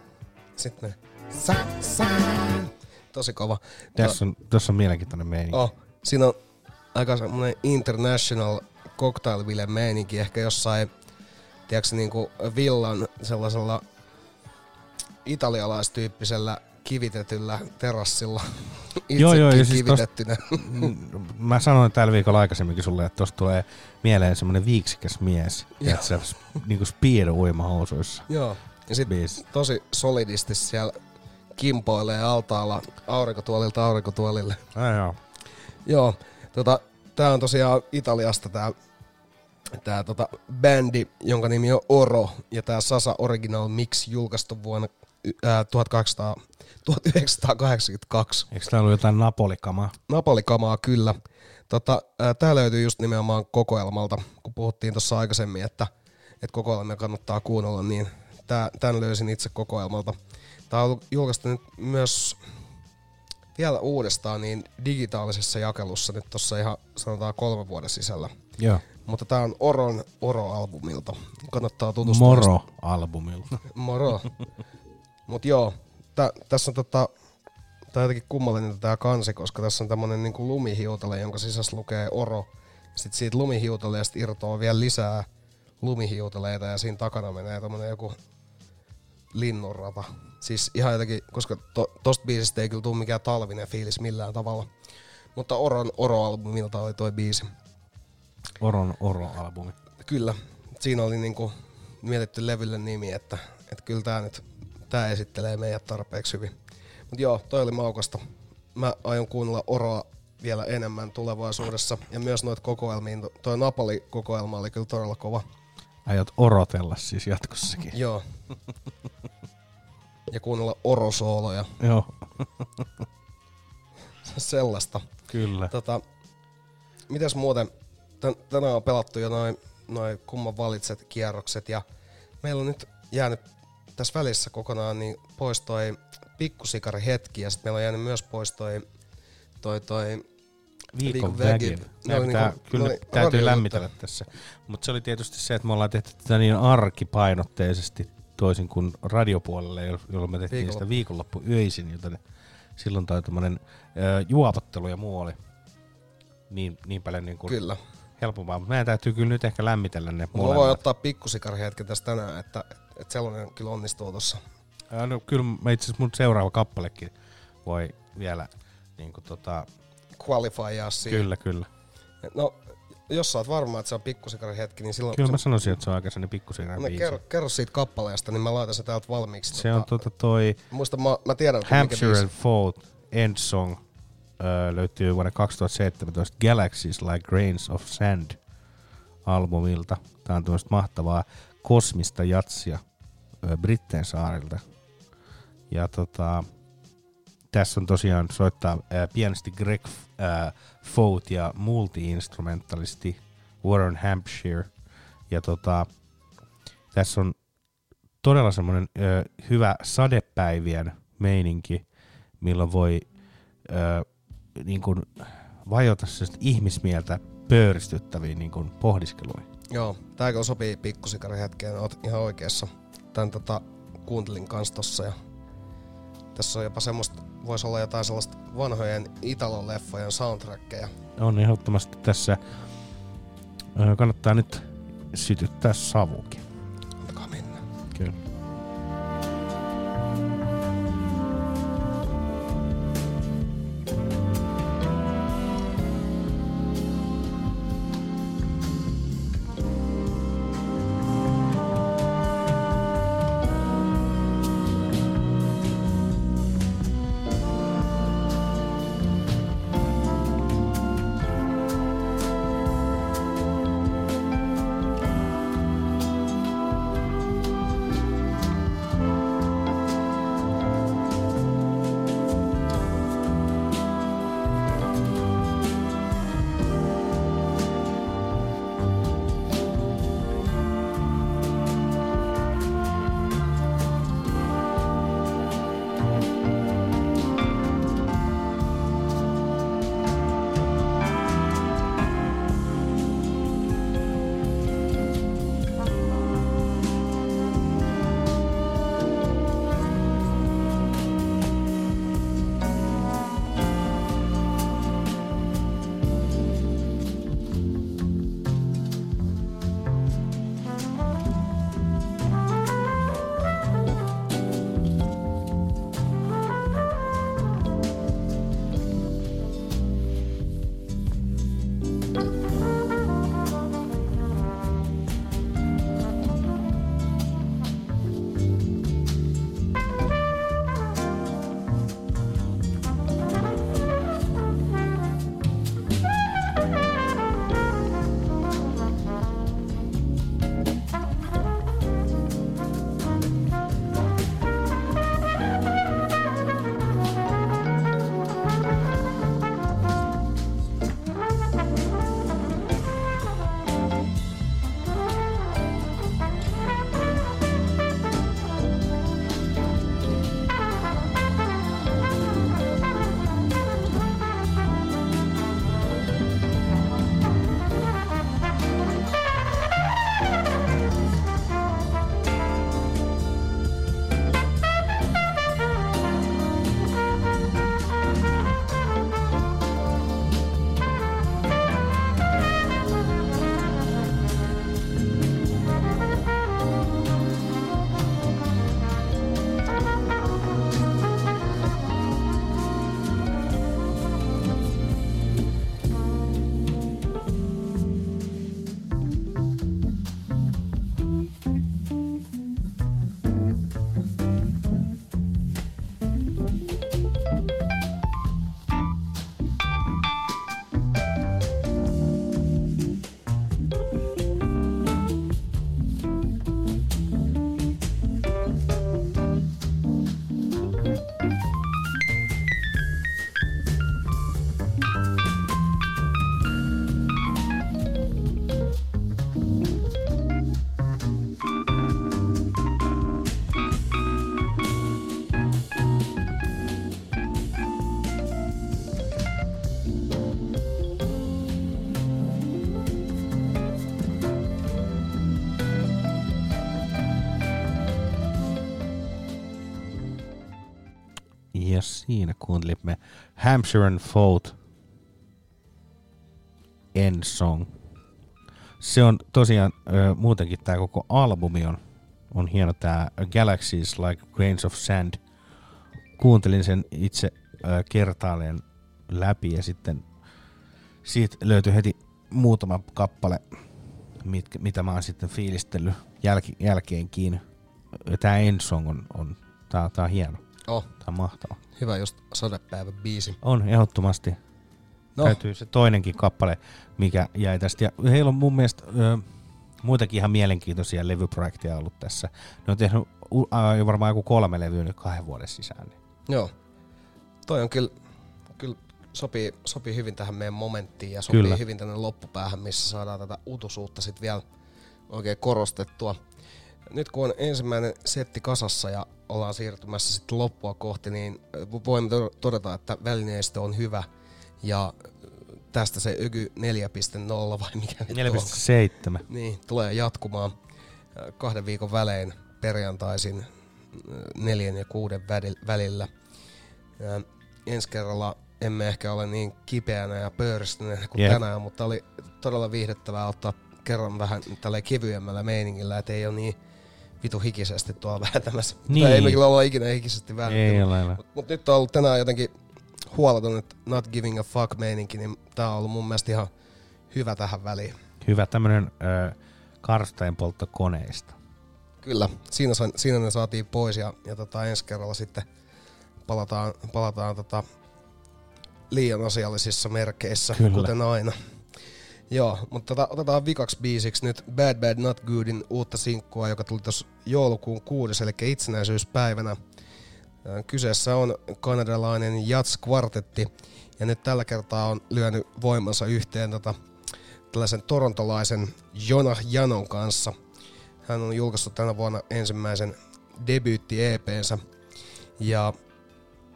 Sitten ne. Sa, sa. Tosi kova. Tässä on, tässä on mielenkiintoinen meininki. Oh, siinä on aika semmoinen international cocktailville meininki, ehkä jossain, tiedätkö, niinku villan sellaisella italialaistyyppisellä kivitetyllä terassilla. Joo, joo, ja siis kivitettynä. Mm, Mä sanoin tällä viikolla aikaisemminkin sulle, että tosta tulee mieleen semmonen viiksikäs mies. Joo. Että se niinku speed uimahousuissa. Joo. Ja sit Biisi. tosi solidisti siellä kimpoilee altaalla aurinkotuolilta aurinkotuolille. Ai joo. Joo, tota, tää on tosiaan Italiasta tää, tää tota, bändi, jonka nimi on Oro, ja tää Sasa Original Mix julkaistu vuonna ää, 1800, 1982. Eikö tää ollut jotain Napolikamaa? Napolikamaa kyllä. Tota, ää, tää löytyy just nimenomaan kokoelmalta, kun puhuttiin tuossa aikaisemmin, että, että kokoelmia kannattaa kuunnella, niin tää, tän löysin itse kokoelmalta. Tää on julkaistu nyt myös vielä uudestaan niin digitaalisessa jakelussa nyt tuossa ihan sanotaan kolmen vuoden sisällä. Joo. Mutta tää on Oron Oro-albumilta. Kannattaa tutustua. Moro-albumilta. Moro. Mut joo, tä, tässä on tota, tää jotenkin kummallinen tää kansi, koska tässä on tämmönen niinku lumihiutale, jonka sisässä lukee Oro. Sitten siitä lumihiutaleesta irtoaa vielä lisää lumihiutaleita ja siinä takana menee tämmönen joku linnunrata. Siis ihan jotenkin, koska to, tosta biisistä ei kyllä tule mikään talvinen fiilis millään tavalla. Mutta Oron Oro-albumilta oli toi biisi. Oron Oro-albumi. Kyllä. Siinä oli niinku mietitty levylle nimi, että, että kyllä tää nyt tää esittelee meidät tarpeeksi hyvin. Mut joo, toi oli maukasta. Mä aion kuunnella Oroa vielä enemmän tulevaisuudessa. Ja myös noita kokoelmiin. To- Toi Napoli-kokoelma oli kyllä todella kova. Aiot orotella siis jatkossakin. Joo. Ja kuunnella Orosooloja. Joo. Sellaista. Kyllä. Tota, mitäs muuten? Tän, tänään on pelattu jo noin noi kumman valitset kierrokset ja meillä on nyt jäänyt tässä välissä kokonaan niin pois toi pikkusikari hetki ja sitten meillä on jäänyt myös pois toi, toi, toi Viikon vägi. vägin. Ne oli Tää, niinku- kyllä oli täytyy lämmitellä tässä. Mutta se oli tietysti se, että me ollaan tehty tätä niin arkipainotteisesti toisin kuin radiopuolelle, jo- jolloin me tehtiin sitä Viikonloppu. viikonloppu yöisin, joten silloin toi tämmönen ö, juopottelu ja muu oli niin, niin paljon niin kuin Kyllä. helpompaa. Mutta meidän täytyy kyllä nyt ehkä lämmitellä ne Mulla voi molemmat. ottaa pikkusikarihetken tästä tänään, että, että sellainen kyllä onnistuu tuossa. No, kyllä itse asiassa mun seuraava kappalekin voi vielä niin kuin tota, Qualifyaa siihen. Kyllä, kyllä. No, jos sä oot varma, että se on pikkusikarihetki, niin silloin... Kyllä mä se- sanoisin, että se on aika sellainen pikkusen No, kerro, kerro siitä kappaleesta, niin mä laitan se täältä valmiiksi. Se on tota toi Muista, mä, mä tiedän, Hampshire biisi. and Fold End Song öö, löytyy vuonna 2017 Galaxies Like Grains of Sand albumilta. Tää on tämmöistä mahtavaa kosmista jatsia öö, Britteen saarilta. Ja tota, tässä on tosiaan soittaa ää, pianesti Greg ää, Fout ja multi-instrumentalisti Warren Hampshire. Ja tota, tässä on todella semmoinen ö, hyvä sadepäivien meininki, milloin voi ö, niin kuin vajota ihmismieltä pöyristyttäviin niin kuin pohdiskeluihin. Joo, kyllä sopii pikkusikarihetkeen, oot ihan oikeassa. Tän tota, kuuntelin kans tossa ja tässä on jopa semmoista, voisi olla jotain sellaista vanhojen Italon-leffojen soundtrackeja. On ehdottomasti tässä, kannattaa nyt sytyttää savukin. Hampshire and Fout End Song. Se on tosiaan ö, muutenkin tämä koko albumi on, on hieno tämä Galaxies Like Grains of Sand. Kuuntelin sen itse ö, kertaalleen läpi ja sitten siitä löytyi heti muutama kappale, mitkä, mitä mä oon sitten fiilistellyt jälki, jälkeenkin. Tämä End Song on, on tää, tää on hieno. Oh. Tää on mahtava. Hyvä just sadepäivän biisi. On, ehdottomasti. No. Täytyy se toinenkin kappale, mikä jäi tästä. Ja heillä on mun mielestä ö, muitakin ihan mielenkiintoisia levyprojekteja ollut tässä. Ne on tehnyt jo varmaan joku kolme levyä nyt kahden vuoden sisään. Niin. Joo. Toi on kyllä, kyllä sopii, sopii hyvin tähän meidän momenttiin ja sopii Kyllä. hyvin tänne loppupäähän, missä saadaan tätä utusuutta sitten vielä oikein korostettua. Nyt kun on ensimmäinen setti kasassa ja ollaan siirtymässä sitten loppua kohti, niin voimme to- todeta, että välineistö on hyvä ja tästä se Öky 4.0 vai mikä nyt on. 4.7. Niin, tulee jatkumaan äh, kahden viikon välein perjantaisin äh, neljän ja kuuden välillä. Ja ensi kerralla emme ehkä ole niin kipeänä ja pöyristyneenä kuin Jep. tänään, mutta oli todella viihdyttävää ottaa kerran vähän tällä kevyemmällä meiningillä, että ei ole niin vitu hikisesti tuolla vääntämässä. Niin. Tai ei me kyllä olla ikinä hikisesti ole. Mutta mut nyt on ollut tänään jotenkin huoleton, että not giving a fuck meininki, niin tää on ollut mun mielestä ihan hyvä tähän väliin. Hyvä tämmönen ö, karsteen poltto koneista. Kyllä, siinä, sa- siinä ne saatiin pois ja, ja tota, ensi kerralla sitten palataan, palataan tota, liian asiallisissa merkeissä, Kyllä. kuten aina. Joo, mutta tota, otetaan vikaksi biisiksi nyt Bad Bad Not Goodin uutta sinkkua, joka tuli tuossa joulukuun 6. eli itsenäisyyspäivänä. Ö, Kyseessä on kanadalainen Jats kvartetti ja nyt tällä kertaa on lyönyt voimansa yhteen tota, tällaisen torontolaisen Jonah Janon kanssa. Hän on julkaissut tänä vuonna ensimmäisen debyytti-EPnsä ja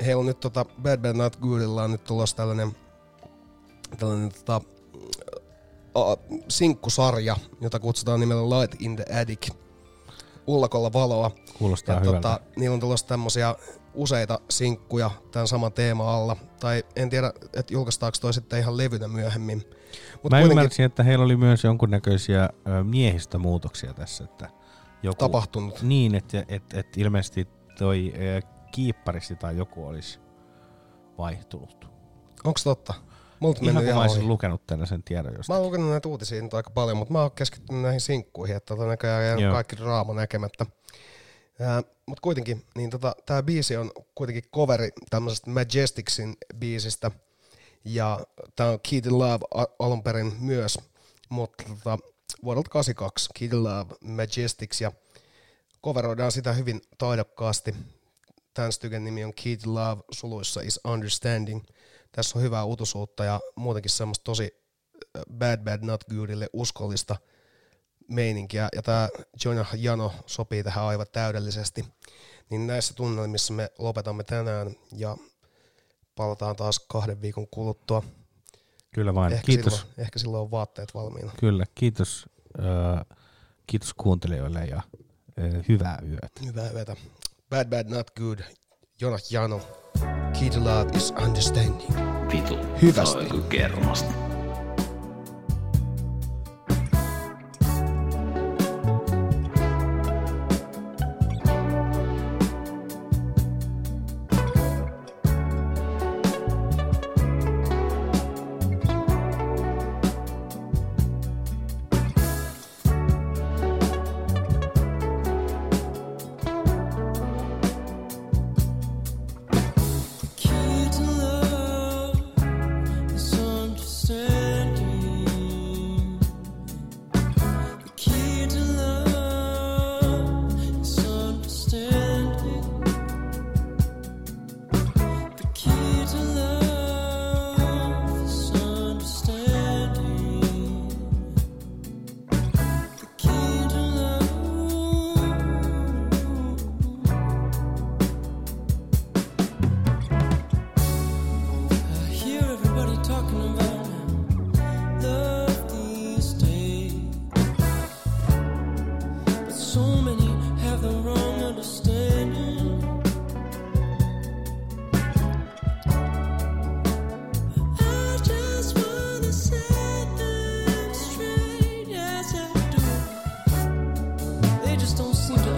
heillä on nyt tota Bad Bad Not Goodilla on nyt tulossa tällainen, tällainen tota, a, sinkkusarja, jota kutsutaan nimellä Light in the Attic. Ullakolla valoa. Kuulostaa ja hyvältä. tota, niillä on tulossa tämmöisiä useita sinkkuja tämän saman teema alla. Tai en tiedä, että julkaistaanko toi sitten ihan levynä myöhemmin. Mut Mä kuitenkin ymmärsin, että heillä oli myös jonkunnäköisiä ö, miehistömuutoksia tässä. Että joku, Tapahtunut. Niin, että et, et ilmeisesti toi kiipparisti tai joku olisi vaihtunut. Onko totta? Multa Ihan kun mä olisin lukenut tällaisen tiedon Mä jostain. oon lukenut näitä uutisia nyt aika paljon, mutta mä oon keskittynyt näihin sinkkuihin, että tota näköjään jäänyt Joo. kaikki draama näkemättä. Mutta kuitenkin, niin tota, tämä biisi on kuitenkin coveri tämmöisestä Majesticsin biisistä. Ja tämä on to Love alun perin myös, mutta tota, vuodelta 82 Key to Love Majestics ja coveroidaan sitä hyvin taidokkaasti. Tämän styken nimi on to Love, suluissa is Understanding. Tässä on hyvää utusuutta ja muutenkin semmoista tosi äh, Bad Bad Not Goodille uskollista meininkiä. Ja tämä Jonah Jano sopii tähän aivan täydellisesti. Niin näissä tunnelmissa me lopetamme tänään ja palataan taas kahden viikon kuluttua. Kyllä vain. Ehkä Kiitos. Silloin, ehkä silloin on vaatteet valmiina. Kyllä, kiitos, ö, kiitos kuuntelijoille ja ö, hyvää yötä. Hyvää yötä. Bad Bad Not Good. Jonah Jano. Key to Love is Understanding. Vitu. Hyvästi. Kuin kermasta. just don't seem to